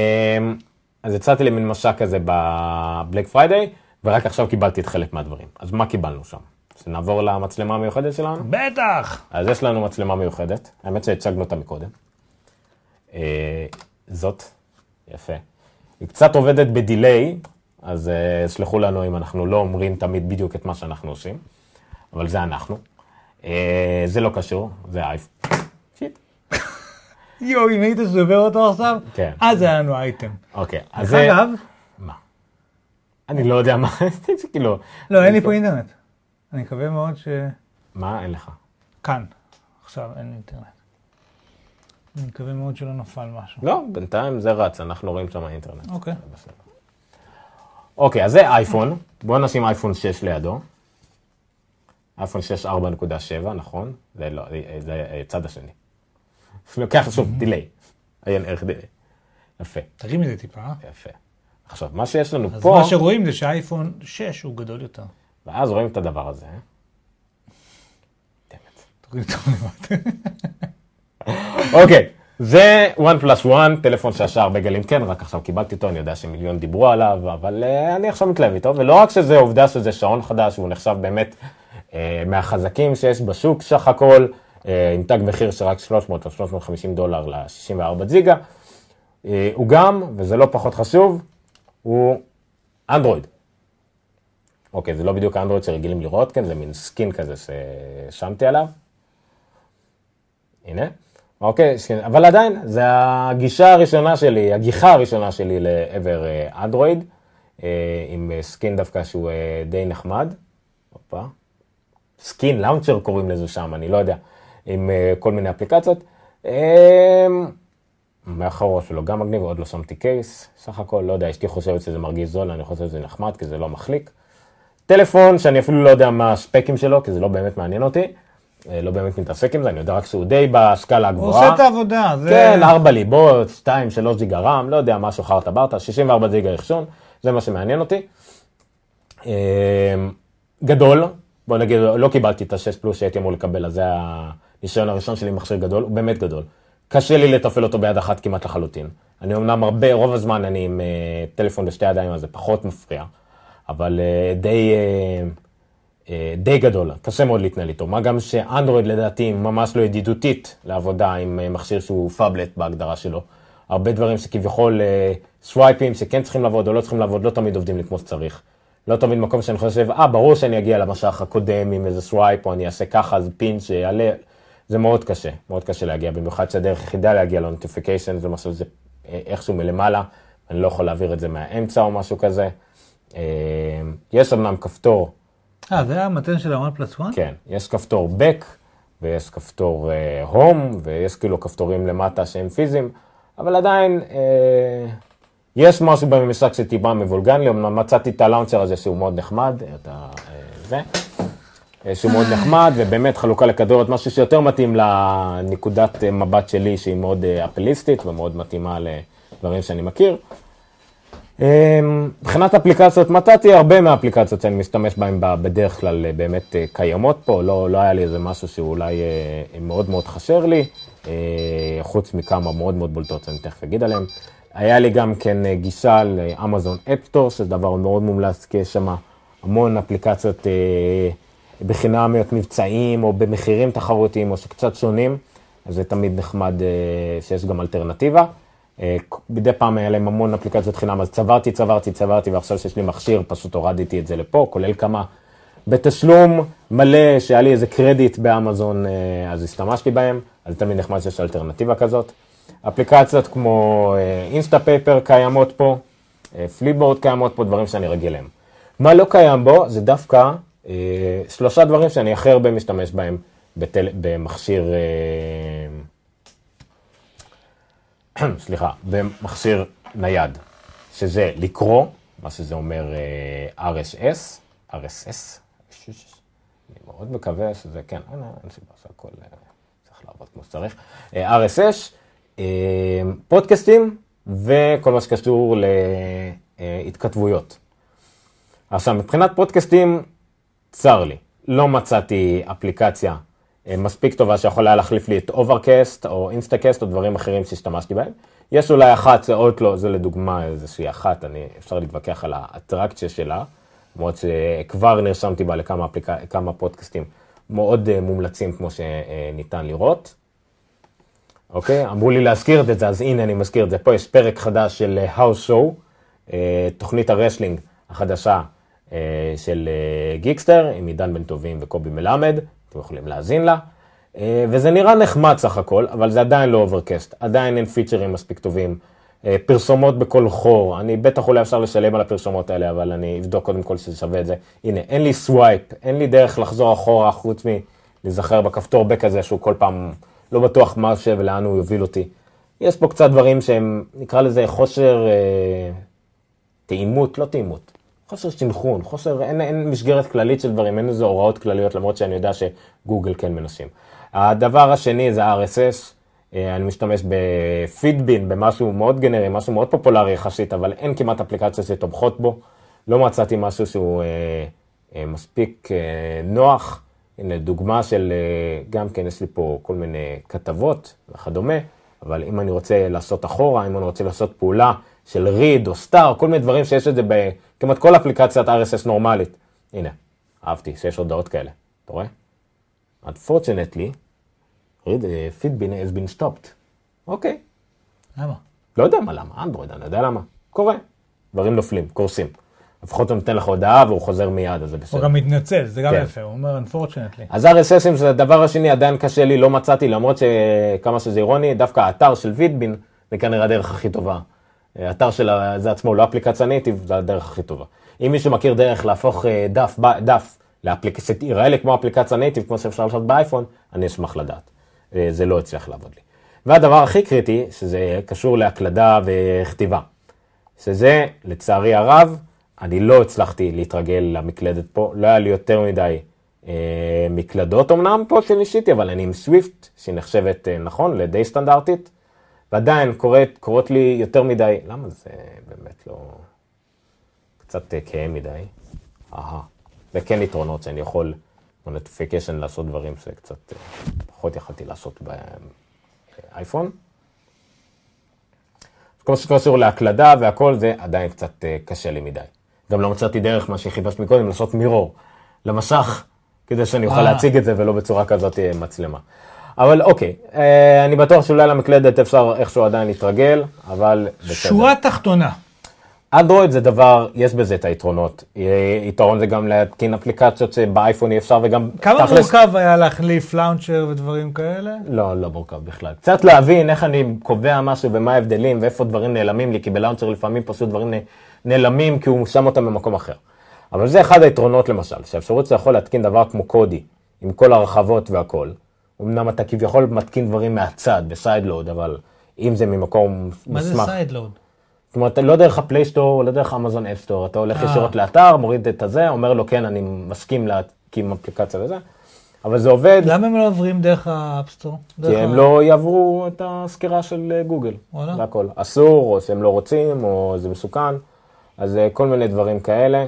אז יצאתי למין מסע כזה ב Black Friday, ורק עכשיו קיבלתי את חלק מהדברים. אז מה קיבלנו שם? אז נעבור למצלמה המיוחדת שלנו? בטח! אז יש לנו מצלמה מיוחדת, האמת שהצגנו אותה מקודם. אה, זאת, יפה. היא קצת עובדת ב delay, אז אה, סלחו לנו אם אנחנו לא אומרים תמיד בדיוק את מה שאנחנו עושים, אבל זה אנחנו. אה, זה לא קשור, זה אייפ. יואו, אם היית שובר אותו עכשיו, כן. אז היה לנו אייטם. אוקיי, אז. אגב, מה? אני לא יודע מה, כאילו... לא, אין לי פה אינטרנט. אני מקווה מאוד ש... מה אין לך? כאן. עכשיו אין אינטרנט. אני מקווה מאוד שלא נפל משהו. לא, בינתיים זה רץ, אנחנו רואים שם אינטרנט. אוקיי. אוקיי, אז זה אייפון. בואו נשים אייפון 6 לידו. אייפון 6 4.7, נכון? זה לא, זה צד השני. לוקח שוב, דיליי. עיין ערך דיליי. יפה, תרים את זה טיפה. אה? יפה. עכשיו, מה שיש לנו אז פה, מה שרואים זה שהאייפון 6 הוא גדול יותר. ואז רואים את הדבר הזה. אה? אוקיי, זה one plus one, טלפון שעשה הרבה גלים, כן, רק עכשיו קיבלתי אותו, אני יודע שמיליון דיברו עליו, אבל uh, אני עכשיו מתלהב איתו, ולא רק שזה עובדה שזה שעון חדש, הוא נחשב באמת uh, מהחזקים שיש בשוק סך הכל, עם תג מחיר של רק 300 או 350 דולר ל-64 ג'יגה, uh, הוא גם, וזה לא פחות חשוב, הוא אנדרואיד. אוקיי, זה לא בדיוק האנדרואיד שרגילים לראות, כן, זה מין סקין כזה ששמתי עליו. הנה. אוקיי, אבל עדיין, זה הגישה הראשונה שלי, הגיחה הראשונה שלי לעבר אה, אנדרואיד, אה, עם אה, skin דווקא שהוא אה, די נחמד. skin launcher קוראים לזה שם, אני לא יודע, עם אה, כל מיני אפליקציות. אה, מאחורה שלו גם מגניב, עוד לא שמתי case, סך הכל, לא יודע, אשתי חושבת שזה מרגיש זול, אני חושב שזה נחמד, כי זה לא מחליק. טלפון שאני אפילו לא יודע מה הספקים שלו, כי זה לא באמת מעניין אותי, אה, לא באמת מתעסק עם זה, אני יודע רק שהוא די בסקאלה הגבוהה. עושה את העבודה. זה- כן, ארבע ליבות, שתיים, שלוש ג'יגה רם, לא יודע, משהו חרטה ברטה, 64 ג'יגה אחסון, זה מה שמעניין אותי. אה, גדול, בוא נגיד, לא קיבלתי את ה-6 פלוס שהייתי אמור לקבל, אז זה הניסיון הראשון שלי מכשיר גדול, הוא באמת גדול. קשה לי לתפעל אותו ביד אחת כמעט לחלוטין. אני אמנם הרבה, רוב הזמן אני עם אה, טלפון בשתי ידיים, אז זה פחות מפריע, אבל אה, די... אה, אה, די גדול, קשה מאוד להתנהל איתו. מה גם שאנדרואיד לדעתי ממש לא ידידותית לעבודה עם אה, מכשיר שהוא פאבלט בהגדרה שלו. הרבה דברים שכביכול אה, סווייפים שכן צריכים לעבוד או לא צריכים לעבוד, לא תמיד עובדים לי כמו שצריך. לא תמיד מקום שאני חושב, אה, ברור שאני אגיע למסך הקודם עם איזה swipe, או אני אעשה ככה, אז פין שיעלה. זה מאוד קשה, מאוד קשה להגיע, במיוחד שהדרך היחידה להגיע ל notification זה משהו זה אה, איכשהו מלמעלה, אני לא יכול להעביר את זה מהאמצע או משהו כזה. אה, יש אמנם כפתור אה, זה המתן של ה-one plus one? כן, יש כפתור back ויש כפתור uh, home ויש כאילו כפתורים למטה שהם פיזיים, אבל עדיין uh, יש משהו בממשק שטיפה מבולגן לי, אמנם מצאתי את הלאונצ'ר הזה שהוא מאוד נחמד, את ה... uh, זה, אה, שהוא מאוד נחמד ובאמת חלוקה לכדורת, משהו שיותר מתאים לנקודת אה, מבט שלי שהיא מאוד אה, אפליסטית ומאוד מתאימה לדברים שאני מכיר. מבחינת אפליקציות, מצאתי הרבה מהאפליקציות שאני משתמש בהן בדרך כלל אה, באמת אה, קיימות פה, לא, לא היה לי איזה משהו שאולי אה, מאוד מאוד חשר לי, אה, חוץ מכמה מאוד מאוד בולטות שאני תכף אגיד עליהן. היה לי גם כן אה, גישה לאמזון אפסטור, שזה דבר מאוד מומלץ, כי יש שם המון אפליקציות אה, בחינמיות מבצעים, או במחירים תחרותיים, או שקצת שונים, אז זה תמיד נחמד אה, שיש גם אלטרנטיבה. אה, מדי פעם היה להם המון אפליקציות חינם, אז צברתי, צברתי, צברתי, ועכשיו שיש לי מכשיר, פשוט הורדתי את זה לפה, כולל כמה בתשלום מלא, שהיה לי איזה קרדיט באמזון, אה, אז השתמשתי בהם, אז תמיד נחמד שיש אלטרנטיבה כזאת. אפליקציות כמו Instapaper קיימות פה, Flipboard קיימות פה, דברים שאני רגיל להם. מה לא קיים בו זה דווקא שלושה דברים שאני הכי הרבה משתמש בהם בטל... במכשיר, אה, סליחה, במכשיר נייד, שזה לקרוא, מה שזה אומר אה, RSS, RSS, אני מאוד מקווה שזה, כן, אין, סיבה שהכל אה, צריך לעבוד כמו שצריך, אה, RSS, אה, פודקאסטים וכל מה שקשור להתכתבויות. עכשיו, מבחינת פודקאסטים, צר לי, לא מצאתי אפליקציה אה, מספיק טובה שיכולה להחליף לי את Overcast או Instacast או דברים אחרים שהשתמשתי בהם. יש אולי אחת, זה אוטלו, זה לדוגמה איזושהי אחת, אני, אפשר להתווכח על האטרקציה שלה, למרות שכבר נרשמתי בה לכמה אפליק... פודקאסטים מאוד אה, מומלצים כמו שניתן לראות. אוקיי? אמרו לי להזכיר את זה, אז הנה אני מזכיר את זה. פה יש פרק חדש של האוס שואו, תוכנית ה wrestling החדשה אה, של אה, גיקסטר, עם עידן בן טובים וקובי מלמד, אתם יכולים להאזין לה. אה, וזה נראה נחמד סך הכל, אבל זה עדיין לא Overcast, עדיין אין פיצ'רים מספיק טובים. אה, פרסומות בכל חור, אני בטח אולי אפשר לשלם על הפרסומות האלה, אבל אני אבדוק קודם כל שזה שווה את זה. הנה, אין לי swipe, אין לי דרך לחזור אחורה חוץ מלהיזכר בכפתור back הזה שהוא כל פעם לא בטוח מה ש... ולאן הוא יוביל אותי. יש פה קצת דברים שהם, נקרא לזה חוסר אה, תאימות, לא תאימות, חוסר סנכרון, חוסר, אין, אין מסגרת כללית של דברים, אין איזה הוראות כלליות, למרות שאני יודע שגוגל כן מנסים. הדבר השני זה RSS, אה, אני משתמש בפידבין, במשהו מאוד גנרי, משהו מאוד פופולרי יחסית, אבל אין כמעט אפליקציות שתומכות בו. לא מצאתי משהו שהוא אה, אה, מספיק אה, נוח. הנה דוגמה של, אה, גם כן יש לי פה כל מיני כתבות וכדומה, אבל אם אני רוצה לעשות אחורה, אם אני רוצה לעשות פעולה של read או star, כל מיני דברים שיש את זה בכמעט כל אפליקציית RSS נורמלית. הנה, אהבתי שיש הודעות כאלה, אתה רואה? Unfortunately, read uh, feedbin has been stopped. אוקיי, למה? לא יודע מה למה, אנדרואיד, אני יודע למה. קורה. דברים נופלים, קורסים. לפחות הוא נותן לך הודעה והוא חוזר מיד, אז זה הוא בסדר. גם מתנצל, זה גם כן. יפה, הוא אומר unfortunately. אז RSSים זה הדבר השני, עדיין קשה לי, לא מצאתי, למרות שכמה שזה אירוני, דווקא האתר של וידבין זה כנראה הדרך הכי טובה. האתר של ה- זה עצמו, לא אפליקציה native, זה הדרך הכי טובה. אם מישהו מכיר דרך להפוך אה, דף, דף לאפליקציה, שתיראה לי כמו אפליקציה native, כמו שאפשר לעשות באייפון, אני אשמח לדעת. אה, זה לא הצליח לעבוד לי. והדבר הכי קריטי, שזה קשור להקלדה וכתיבה, שזה, לצערי הרב, אני לא הצלחתי להתרגל למקלדת פה, לא היה לי יותר מדי אה, מקלדות אמנם פה שניסיתי, אבל אני עם SwiftKey, שהיא נחשבת, אה, נכון, לדי סטנדרטית, ועדיין קוראת, קורות לי יותר מדי, למה זה באמת לא... קצת אה, כהה מדי. אהה. וכן יתרונות שאני יכול בנוטיפיקיישן לעשות דברים שקצת אה, פחות יכולתי לעשות באייפון. כל שקשור להקלדה והכל זה עדיין קצת אה, קשה לי מדי. גם לא מצאתי דרך, מה שחיפשת מקודם, לעשות מירור למסך, כדי שאני אוכל. להציג את זה ולא בצורה כזאת מצלמה. אבל אוקיי, אה, אני בטוח שאולי למקלדת אפשר איכשהו עדיין להתרגל, אבל בסדר. שורה תחתונה, אנדרואיד זה דבר, יש בזה את היתרונות. אה, יתרון זה גם להתקין אפליקציות שבאייפון אי אפשר וגם... כמה תכלס- מורכב היה להחליף לאונצ'ר ודברים כאלה? לא, לא מורכב בכלל. קצת להבין איך אני קובע משהו ומה ההבדלים ואיפה דברים נעלמים לי, כי בלאונצ'ר לפעמים פשוט דברים נעלמים כי הוא שם אותם במקום אחר. אבל זה אחד היתרונות למשל, שהאפשרות שאתה יכול להתקין דבר כמו קודי, עם כל הרחבות והכל. אמנם אתה כביכול מתקין דברים מהצד, ב sideload, אבל אם זה ממקום מה זה מוסמך. sideload? זאת אומרת, לא דרך ה Play Store, לא דרך Amazon Appstore, אתה הולך אה. ישירות לאתר, מוריד את הזה, אומר לו, כן, אני מסכים להקים אפליקציה וזה, אבל זה עובד, למה הם לא עוברים דרך ה App Store? כי הם לא יעברו את הסקירה של אה, גוגל. זה הכל. אסור, או שהם לא רוצים, או זה מסוכן, אז אה, כל מיני דברים כאלה,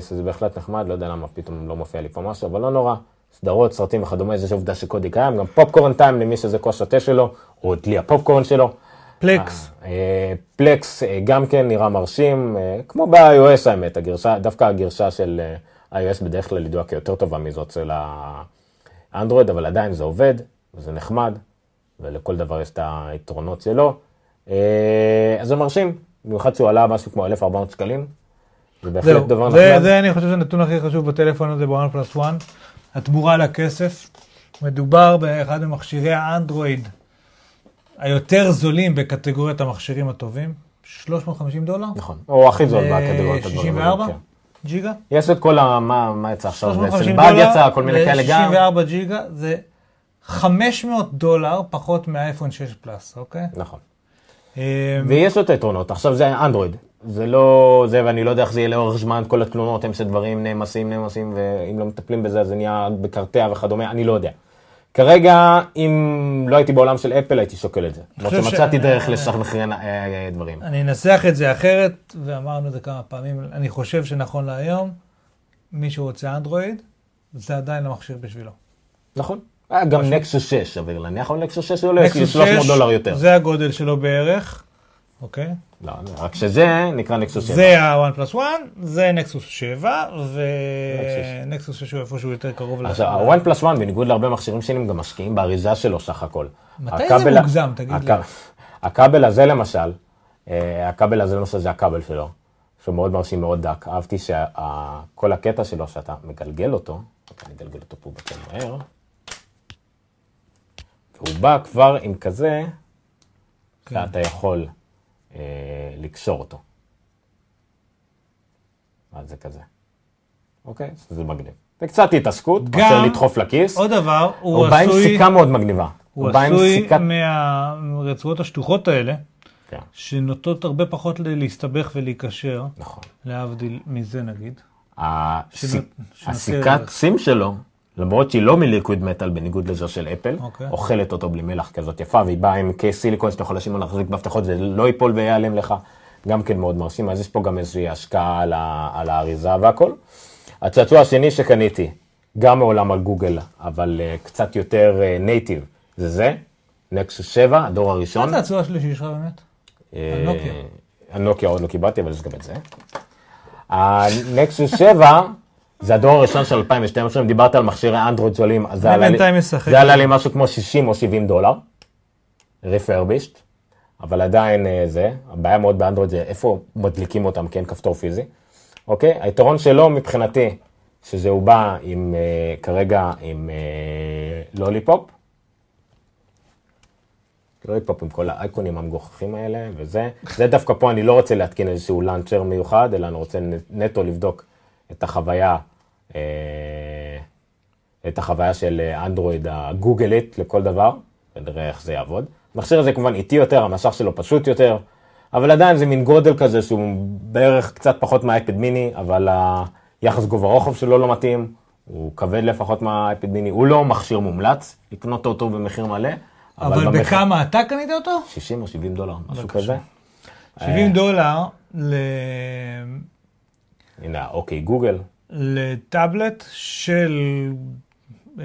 שזה בהחלט נחמד, לא יודע למה פתאום לא מופיע לי פה משהו, אבל לא נורא. סדרות, סרטים וכדומה, זה עובדה שקודי קיים, גם פופקורן טיים למי שזה כוס התה שלו, או דלי הפופקורן שלו. פלקס. אה, פלקס אה, גם כן נראה מרשים, אה, כמו ב-iOS האמת, הגרשה, דווקא הגרשה של אה, iOS בדרך כלל ידועה כיותר טובה מזאת של האנדרואיד, אבל עדיין זה עובד, וזה נחמד, ולכל דבר יש את היתרונות שלו. אה, אז זה מרשים, במיוחד שהוא עלה משהו כמו 1,400 שקלים, זה בהחלט דבר זה, נחמד. זה אני חושב שהנתון הכי חשוב בטלפון הזה ב-one plus one, התמורה לכסף. מדובר באחד ממכשירי האנדרואיד היותר זולים בקטגוריית המכשירים הטובים, 350 דולר. נכון, או הכי זול אה, בקטגוריות הדברים. 64 האלה, כן. ג'יגה. יש את כל ה... מה יצא עכשיו? 350 סלבד דולר, יצא, כל מיני כאלה גם. 64 ג'יגה, זה 500 דולר פחות מהאייפון 6 פלאס, אוקיי? נכון. אה, ויש לו את היתרונות, עכשיו זה אנדרואיד, זה לא זה ואני לא יודע איך זה יהיה לאורך זמן, כל התלונות הם שדברים נעמסים נעמסים ואם לא מטפלים בזה אז זה נהיה מקרטע וכדומה, אני לא יודע. כרגע אם לא הייתי בעולם של אפל הייתי שוקל את זה, למרות חושב ש- שמצאתי דרך לשחרר אה, דברים. אני אנסח את זה אחרת, ואמרנו את זה כמה פעמים, אני חושב שנכון להיום, מי שרוצה אנדרואיד, זה עדיין המכשיר בשבילו. נכון. גם נקסוס 6 סביר להניח, אבל נקסוס 6 עולה יש לי נקסוס 300 6, דולר יותר. זה הגודל שלו בערך, אוקיי? לא, רק שזה נקרא נקסוס 7. זה ה-one plus one, זה נקסוס 7, ונקסוס 6 הוא איפשהו יותר קרוב עכשיו, ל- ה-one plus one, בניגוד להרבה מכשירים שונים, גם משקיעים באריזה שלו סך הכל. מתי זה מוגזם, תגיד לי? הכ- הכבל הזה למשל, אה, הכבל הזה למשל זה הכבל שלו, שהוא מאוד מרשים, מאוד דק. אהבתי שכל הקטע שלו, שאתה מגלגל אותו, אני אגלגל אותו פה בקטע מהר, והוא בא כבר עם כזה, כן. שאתה יכול אה, לקשור אותו. אז זה כזה. אוקיי? זה מגניב. וקצת התעסקות, גם- מאשר לדחוף לכיס. עוד דבר, הוא הוא בא עם עשוי, סיכה מאוד מגניבה. הוא עם עשוי סיכת... מהרצועות השטוחות האלה, כן, שנוטות הרבה פחות להסתבך ולהיקשר, נכון. להבדיל מזה נגיד. הסיכת סים שלו, למרות שהיא לא מ Liquidmetal בניגוד לזו של אפל, אוקיי. אוכלת אותו בלי מלח כזאת יפה, והיא באה עם case סיליקון שאתה יכול לשים עליו להחזיק בהבטחות, זה לא ייפול וייעלם לך, גם כן מאוד מרשים, אז יש פה גם איזושהי השקעה על, ה, על האריזה והכל. הצעצוע השני שקניתי, גם מעולם על גוגל, אבל uh, קצת יותר native, זה זה, נקסוס 7, הדור מה הראשון. זה הצורה שלי שאישרה באמת? אה, הנוקיה. הנוקיה עוד לא קיבלתי, אבל יש גם את זה. הנקסוס 7 זה הדור הראשון של 2012, אם דיברת על מכשירי אנדרואיד זולים, אז זה עלה לי-. זה עלה לי משהו כמו 60 או 70 דולר, refurbished, אבל עדיין אה, זה, הבעיה מאוד באנדרואיד זה איפה מדליקים אותם, כי אין כפתור פיזי. אוקיי? היתרון שלו מבחינתי, שזה הוא בא עם, אה, כרגע עם אה, Lollipop, Lollipop עם כל האייקונים המגוחכים האלה, וזה. זה דווקא פה אני לא רוצה להתקין איזשהו לאנצ'ר מיוחד, אלא אני רוצה נטו לבדוק את החוויה, את החוויה של אנדרואיד הגוגלית לכל דבר, ונראה איך זה יעבוד. המכשיר הזה כמובן איטי יותר, המסך שלו פשוט יותר, אבל עדיין זה מין גודל כזה שהוא בערך קצת פחות מהאייפד מיני, אבל היחס גובה רוחב שלו לא מתאים, הוא כבד לפחות מהאייפד מיני, הוא לא מכשיר מומלץ, לקנות אותו במחיר מלא. אבל במחיר- בכמה אתה קנית אותו? 60 או 70 דולר, משהו. כזה. 70 דולר ל- הנה, אוקיי, גוגל. לטאבלט של... אה,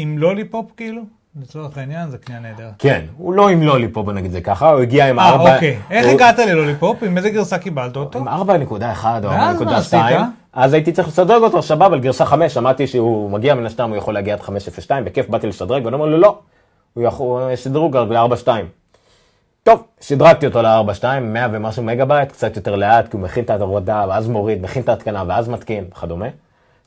עם Lollipop כאילו? לצורך העניין זה קנייה נהדרת. כן, הוא לא עם Lollipop, בוא נגיד זה ככה, הוא הגיע עם אה, 4... אוקיי. איך הוא- הגעת ל Lollipop? עם איזה גרסה קיבלת אותו? עם 4.1 או ואז מה 4.2, עשית? אז הייתי צריך לשדרג אותו, סבבה, לגרסה 5, שמעתי שהוא מגיע מן הסתם, הוא יכול להגיע עד 5.02, בכיף באתי לשדרג, ואני אומר לו לא, הוא יכול, יש שדרוג רק ל-4.2. טוב, שדרגתי אותו ל-4.2, 100 ומשהו מגה בייט, קצת יותר לאט, כי הוא מכין את ההורדה, ואז מוריד, מכין את ההתקנה, ואז מתקין, וכדומה.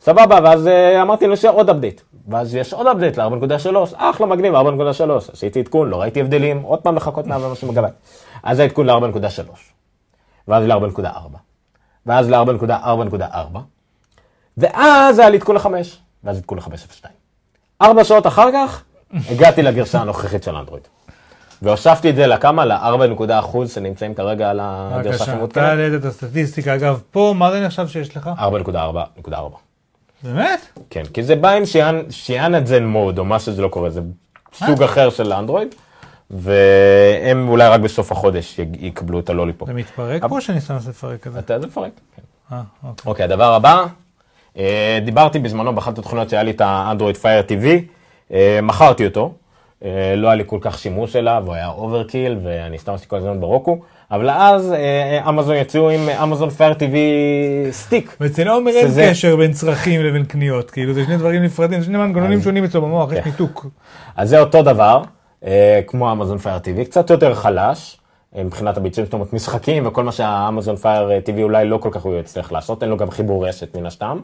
סבבה, ואז אה, אמרתי לו שעוד update. ואז יש עוד update ל-4.3, אחלה מגניב, 4.3. עשיתי עדכון, לא ראיתי הבדלים, עוד פעם לחכות 100 ומשהו מגה בייט. אז העדכון ל-4.3, ואז ל-4.4, ואז ל-4.4.4, ואז היה לי עדכון ל-5, ואז עדכון ל-5.02. ארבע שעות אחר כך, הגעתי לגרסה הנוכחית של אנדרואיד. והוספתי את זה לכמה? ל-4 אחוז שנמצאים כרגע על הגרסה בבקשה, אתה שמותקנת. העלית את הסטטיסטיקה. אגב, פה, מה זה נחשב שיש לך? 4.4.4. באמת? כן, כי זה בא עם שיאן, שיאנדזן מוד, או מה שזה לא קורה, זה סוג אחר של אנדרואיד, והם אולי רק בסוף החודש יקבלו את הלוליפופ. זה מתפרק פה שאני שם לפרק את זה? אתה זה מפרק. כן. אה, אוקיי. אוקיי, הדבר הבא, אה, דיברתי בזמנו באחת התוכניות שהיה לי את האנדרואיד Fire TV, אה, מכרתי אותו, אה, לא היה לי כל כך שימוש אליו, הוא היה overkill, ואני סתם עשיתי כל הזמן ב-Roku, אבל אז אה, אמזון יצאו עם אמזון Fire TV Stick. ואצל עומר אין קשר בין צרכים לבין קניות, כאילו זה שני דברים נפרדים, זה שני מנגנונים שונים אצלו במוח, יש כן. ניתוק. אז זה אותו דבר, אה, כמו אמזון פייר TV, קצת יותר חלש, אה, מבחינת הביצועים, זאת אומרת משחקים וכל מה שהאמזון פייר TV אולי לא כל כך הוא יצטרך לעשות, אין לו גם חיבור רשת מן הסתם,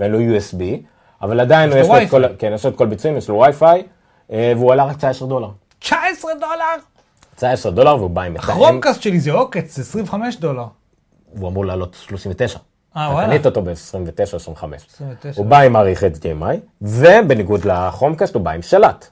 ואין לו USB, אבל עדיין יש יש לו את כל. כן, יש לו את כל ביצועים, יש לו וי-פיי, אה, והוא עלה רק 19 דולר. 19 דולר! 19 דולר והוא בא עם מתאם, הכרומקאסט שלי זה עוקץ, זה 25 דולר. הוא אמור לעלות 39. אה, וואלה. קנית אותו ב-29 25. 29. הוא בא עם מערכת HDMI, ובניגוד לכרומקאסט הוא בא עם שלט.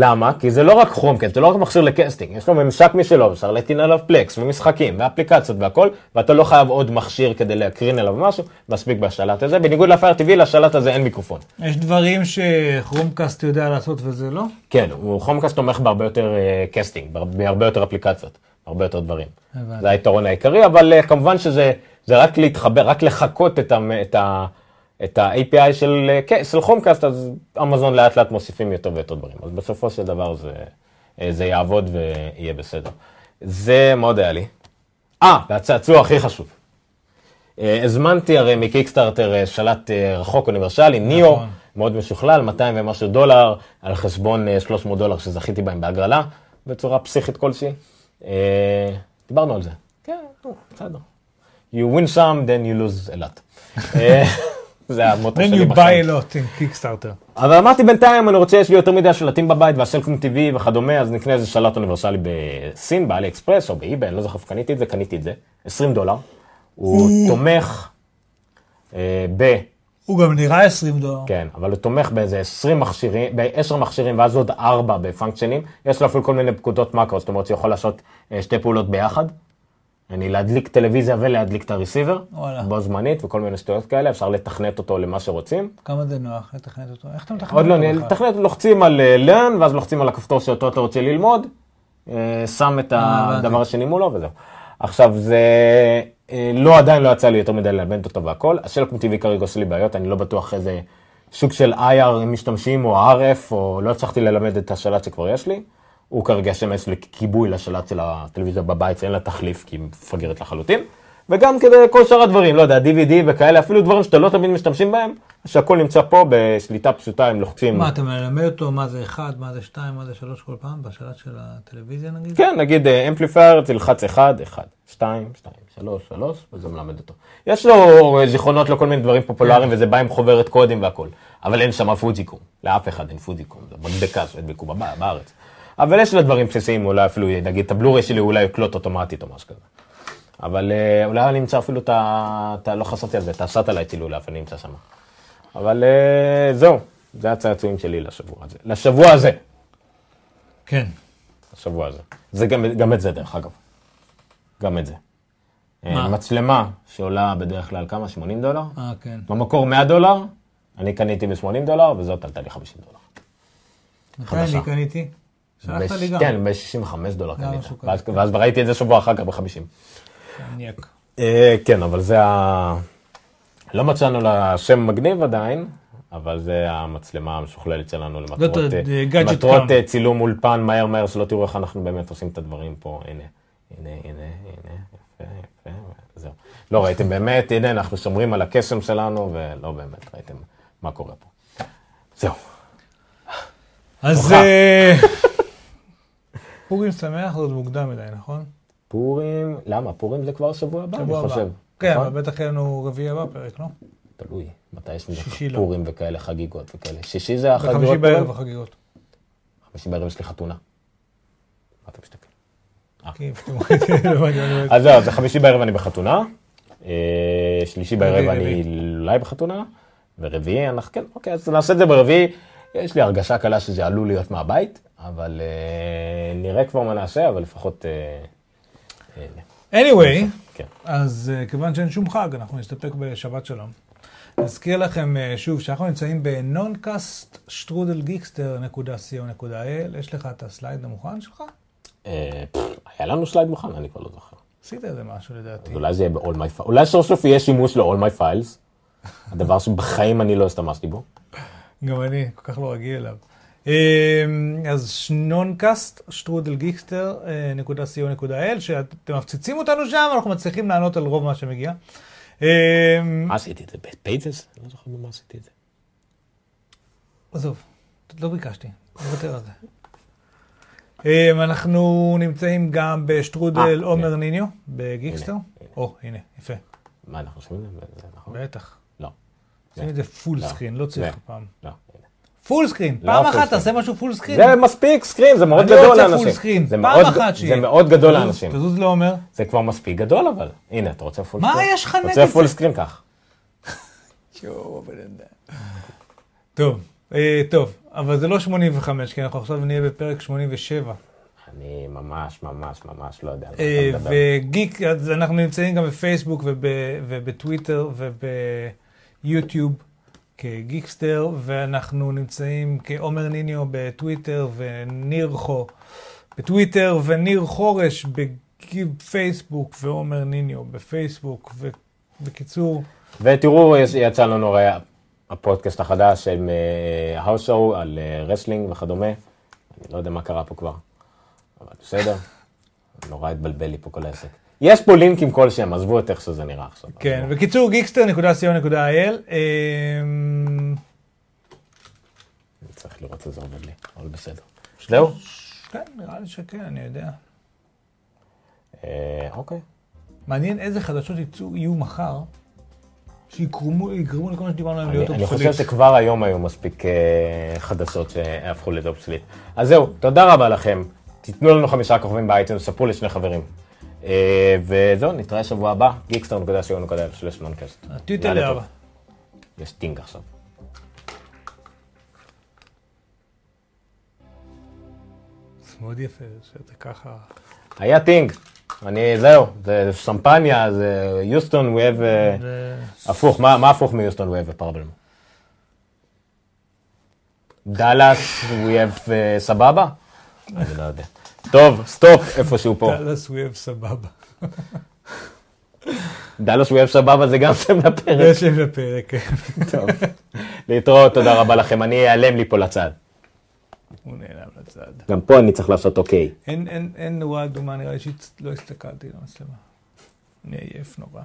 למה? כי זה לא רק כרומקאסט, זה לא רק מכשיר ל-casting, יש לו ממשק משלו, אפשר להטעין עליו Plex ומשחקים ואפליקציות והכל, ואתה לא חייב עוד מכשיר כדי להקרין אליו משהו, מספיק בשלט הזה. בניגוד לפייר TV, לשלט הזה אין מיקרופון. יש דברים שכרומקאסט יודע לעשות וזה לא? כן, הוא כרומקאסט תומך בהרבה יותר אה, casting, בהר- בהרבה יותר אפליקציות, בהרבה יותר דברים. הבנתי. זה היתרון העיקרי, אבל אה, כמובן שזה זה רק להתחבר, רק לחקות את, ה, את, ה-API של, אה, כן, של כרומקאסט, אז אמזון לאט לאט מוסיפים יותר ויותר דברים. אז בסופו של דבר זה, אה, זה יעבוד ויהיה בסדר. זה מאוד היה לי. אה, והצעצוע הכי חשוב. אה, הזמנתי הרי מקיקסטארטר שלט רחוק אוניברסלי, ניאו, נכון. מאוד משוכלל, 200 ומשהו דולר, על חשבון אה, 300 דולר שזכיתי בהם בהגרלה, בצורה פסיכית כלשהי. דיברנו על זה. כן, בסדר. You win some, then you lose a lot. זה המוטו Then שלי you buy בחיים. a lot in Kickstarter. אבל אמרתי בינתיים, אני רוצה, יש לי יותר מדי שלטים בבית והסלקום TV וכדומה, אז נקנה איזה שלט אוניברסלי בסין, באלי אקספרס או באיביי, אני לא זוכר איפה קניתי את זה, קניתי את זה, 20 דולר. הוא תומך אה, הוא גם נראה 20 דולר. כן, אבל הוא תומך באיזה 20 מכשירים, ב-10 מכשירים ואז עוד 4 בפונקשנים. יש לו אפילו כל מיני פקודות מקרו, זאת אומרת שהוא יכול לעשות אה, שתי פעולות ביחד. אני להדליק טלוויזיה ולהדליק את הרסיבר, וואלה. בו זמנית וכל מיני שטויות כאלה, אפשר לתכנת אותו למה שרוצים. כמה זה נוח לתכנת אותו? איך אתה מתכנת עוד לא, אותו אני-? לתכנת, לוחצים על אה, learn, ואז לוחצים על הכפתור שאותו אתה רוצה ללמוד, אה, שם את אה. הדבר השני מולו וזהו. עכשיו זה, לא, עדיין לא יצא לי יותר מדי ללמד אותו והכל. הסלקום TV כרגע עושה לי בעיות, אני לא בטוח איזה סוג של IR משתמשים, או RF, או לא הצלחתי ללמד את השלט שכבר יש לי. הוא כרגע ישמש לכיבוי לשלט של הטלוויזיה בבית, שאין לה תחליף, כי היא מפגרת לחלוטין. וגם כדי כל שאר הדברים, לא יודע, DVD וכאלה, אפילו דברים שאתה לא תמיד משתמשים בהם, שהכל נמצא פה בשליטה פשוטה, הם לוחצים. מה, אתה מלמד אותו מה זה 1, מה זה 2, מה זה 3 כל פעם, בשלט של הטלוויזיה נגיד? כן, נגיד אמפליפייר, תלחץ 1, 1, 2, 2, 3, 3, וזה מלמד אותו. יש לו אה, זיכרונות לכל מיני דברים פופולריים, וזה בא עם חוברת קודים והכל. אבל אין שם פוג'יקום, לאף אחד אין פוג'יקום, זה מדבקה שהדבקו בארץ. אבל יש לו דברים בסיסיים, אולי אפילו, נגיד, את הבלורי שלי אולי יקלוט אוטומטית או משהו כזה. אבל אה, אולי אני אמצא אפילו את ה... לא חשבתי על זה, את ה-satellite שלי אולי, אני אמצא שם. אבל אה, זהו, זה הצעצועים שלי לשבוע הזה. לשבוע הזה. כן. השבוע הזה. זה גם, גם את זה דרך אגב. גם את זה. מה? אה, מצלמה שעולה בדרך כלל כמה? 80 דולר? אה, כן. במקור 100 דולר, אני קניתי ב-80 דולר, וזאת עלתה לי 50 דולר. מתי. אני קניתי? שלחת לי גם. כן, ב-65 דולר קנית. ואז, ראיתי את זה שבוע אחר כך ב-50. מניאק. אה, כן, אבל זה ה... לא מצאנו לה שם מגניב עדיין, אבל זה המצלמה המשוכללת שלנו למטרות, אה. אה, צילום אולפן מהר מהר, שלא תראו איך אנחנו באמת עושים את הדברים פה. הנה, הנה, הנה, הנה, יפה, יפה, זהו. לא ראיתם באמת, הנה, אנחנו שומרים על הקסם שלנו, ולא באמת ראיתם מה קורה פה. זהו. אז פורים שמח זה עוד מוקדם מדי, נכון? פורים, למה? פורים זה כבר שבוע הבא, אני שבוע הבא. חושב. כן, נכון? אבל בטח יהיה לנו רביעי הבא פרק, לא? תלוי, מתי יש שישי לא. פורים וכאלה חגיגות וכאלה. שישי זה החגיגות פורים? בערב החגיגות. חמישי בערב יש לי חתונה. מה אתה מסתכל? ראיתי, לא אני. אז זהו, זה חמישי בערב אני בחתונה, אה, שלישי בערב אני. אולי בחתונה, ורביעי אנחנו, כן, אוקיי, אז נעשה את זה ברביעי. יש לי הרגשה קלה שזה עלול להיות מהבית, אבל אה, נראה כבר מה נעשה, אבל לפחות... אה, anyway, כן. אז אה, כיוון שאין שום חג, אנחנו נסתפק בשבת שלום. נזכיר לכם אה, שוב שאנחנו נמצאים ב-noncast.strudelgeekster.co.il. יש לך את הסלייד המוכן שלך? פפ, היה לנו slide מוכן, אני כבר לא זוכר. עשית איזה משהו לדעתי. אז אולי זה יהיה ב-all my files, אולי סוף סוף יהיה שימוש ל-all my files, הדבר שבחיים אני לא השתמשתי בו. גם אני כל כך לא רגיל אליו. אה, אז Noncast, שטרודל Geekster.co.il, שאתם מפציצים אותנו שם, אנחנו מצליחים לענות על רוב מה שמגיע. אה, מה עשיתי את זה? ב-Pages? לא זוכר במה עשיתי את זה. עזוב, לא ביקשתי, נוותר על זה. אה, אנחנו נמצאים גם בשטרודל אה, עומר. ניניו, בגיקסטר. הנה, או, הנה, יפה, מה אנחנו? זה נכון? בטח. לא. שים את זה פול לא. סקרין, לא צריך זה. פעם. לא, הנה. פול סקרין, לא פעם פול אחת סקרין. תעשה משהו פול סקרין. זה מספיק סקרין, זה מאוד אני גדול רוצה לאנשים. פול סקרין, זה פעם אחת שיהיה. זה מאוד גדול לאנשים. תזוז לעומר. זה כבר מספיק גדול אבל. הנה, אתה רוצה פול מה סקרין? יש לך נגד רוצה פול זה? סקרין כך. טוב, אה, טוב, אבל זה לא 85, כי אנחנו עכשיו נהיה בפרק 87. אני ממש ממש ממש לא יודע על מה אה, אתה מדבר. וגיק, אנחנו נמצאים גם בפייסבוק וב, וביוטיוב כגיקסטר, ואנחנו נמצאים כעומר ניניו בטוויטר וניר חו בטוויטר וניר חורש בפייסבוק ועומר ניניו בפייסבוק, ובקיצור, ותראו, יצא לנו הרי הפודקאסט החדש עם האוס שואו על אה, wrestling וכדומה. אני לא יודע מה קרה פה כבר, אבל בסדר. נורא התבלבל לי פה כל העסק. יש פה לינקים כלשהם, עזבו את איך שזה נראה עכשיו. כן, עזבו. בקיצור Geekster.co.il, אמ, אני צריך לראות שזה עובד לי, אבל בסדר. זהו? כן, נראה לי שכן, אני יודע. אה, אוקיי. מעניין איזה חדשות יצאו, יהיו מחר, שיגרמו יגרמו לכל מה שדיברנו עליהם להיות אני, אני. חושב שכבר היום היו מספיק אה, חדשות שהפכו לזה obsolete. אז זהו, תודה רבה לכם. תיתנו לנו חמישה כוכבים ב-iTunes, ספרו לשני חברים. אה, וזהו, נתראה שבוע הבא, Geekster.co.il/noncast. הטוויטר לאבא. יש טינג עכשיו. זה מאוד יפה שאתה ככה... היה טינג. אני, זהו, זה שמפניה, זה יוסטון, we have... a- ו- הפוך, מה הפוך מיוסטון we have a problem? דאלאס, we have uh, סבבה? אני לא יודע. טוב, סטופ איפשהו פה. דאלאס we have סבבה. דאלאס have סבבה זה גם שם זה לפרק. שם לפרק. כן. טוב. להתראות, תודה רבה לכם. אני אעלם לי פה לצד. הוא נעלם לצד. גם פה אני צריך לעשות אוקיי. אין נורה אדומה, נראה לי שלא הסתכלתי על המצלמה. אני עייף נורא.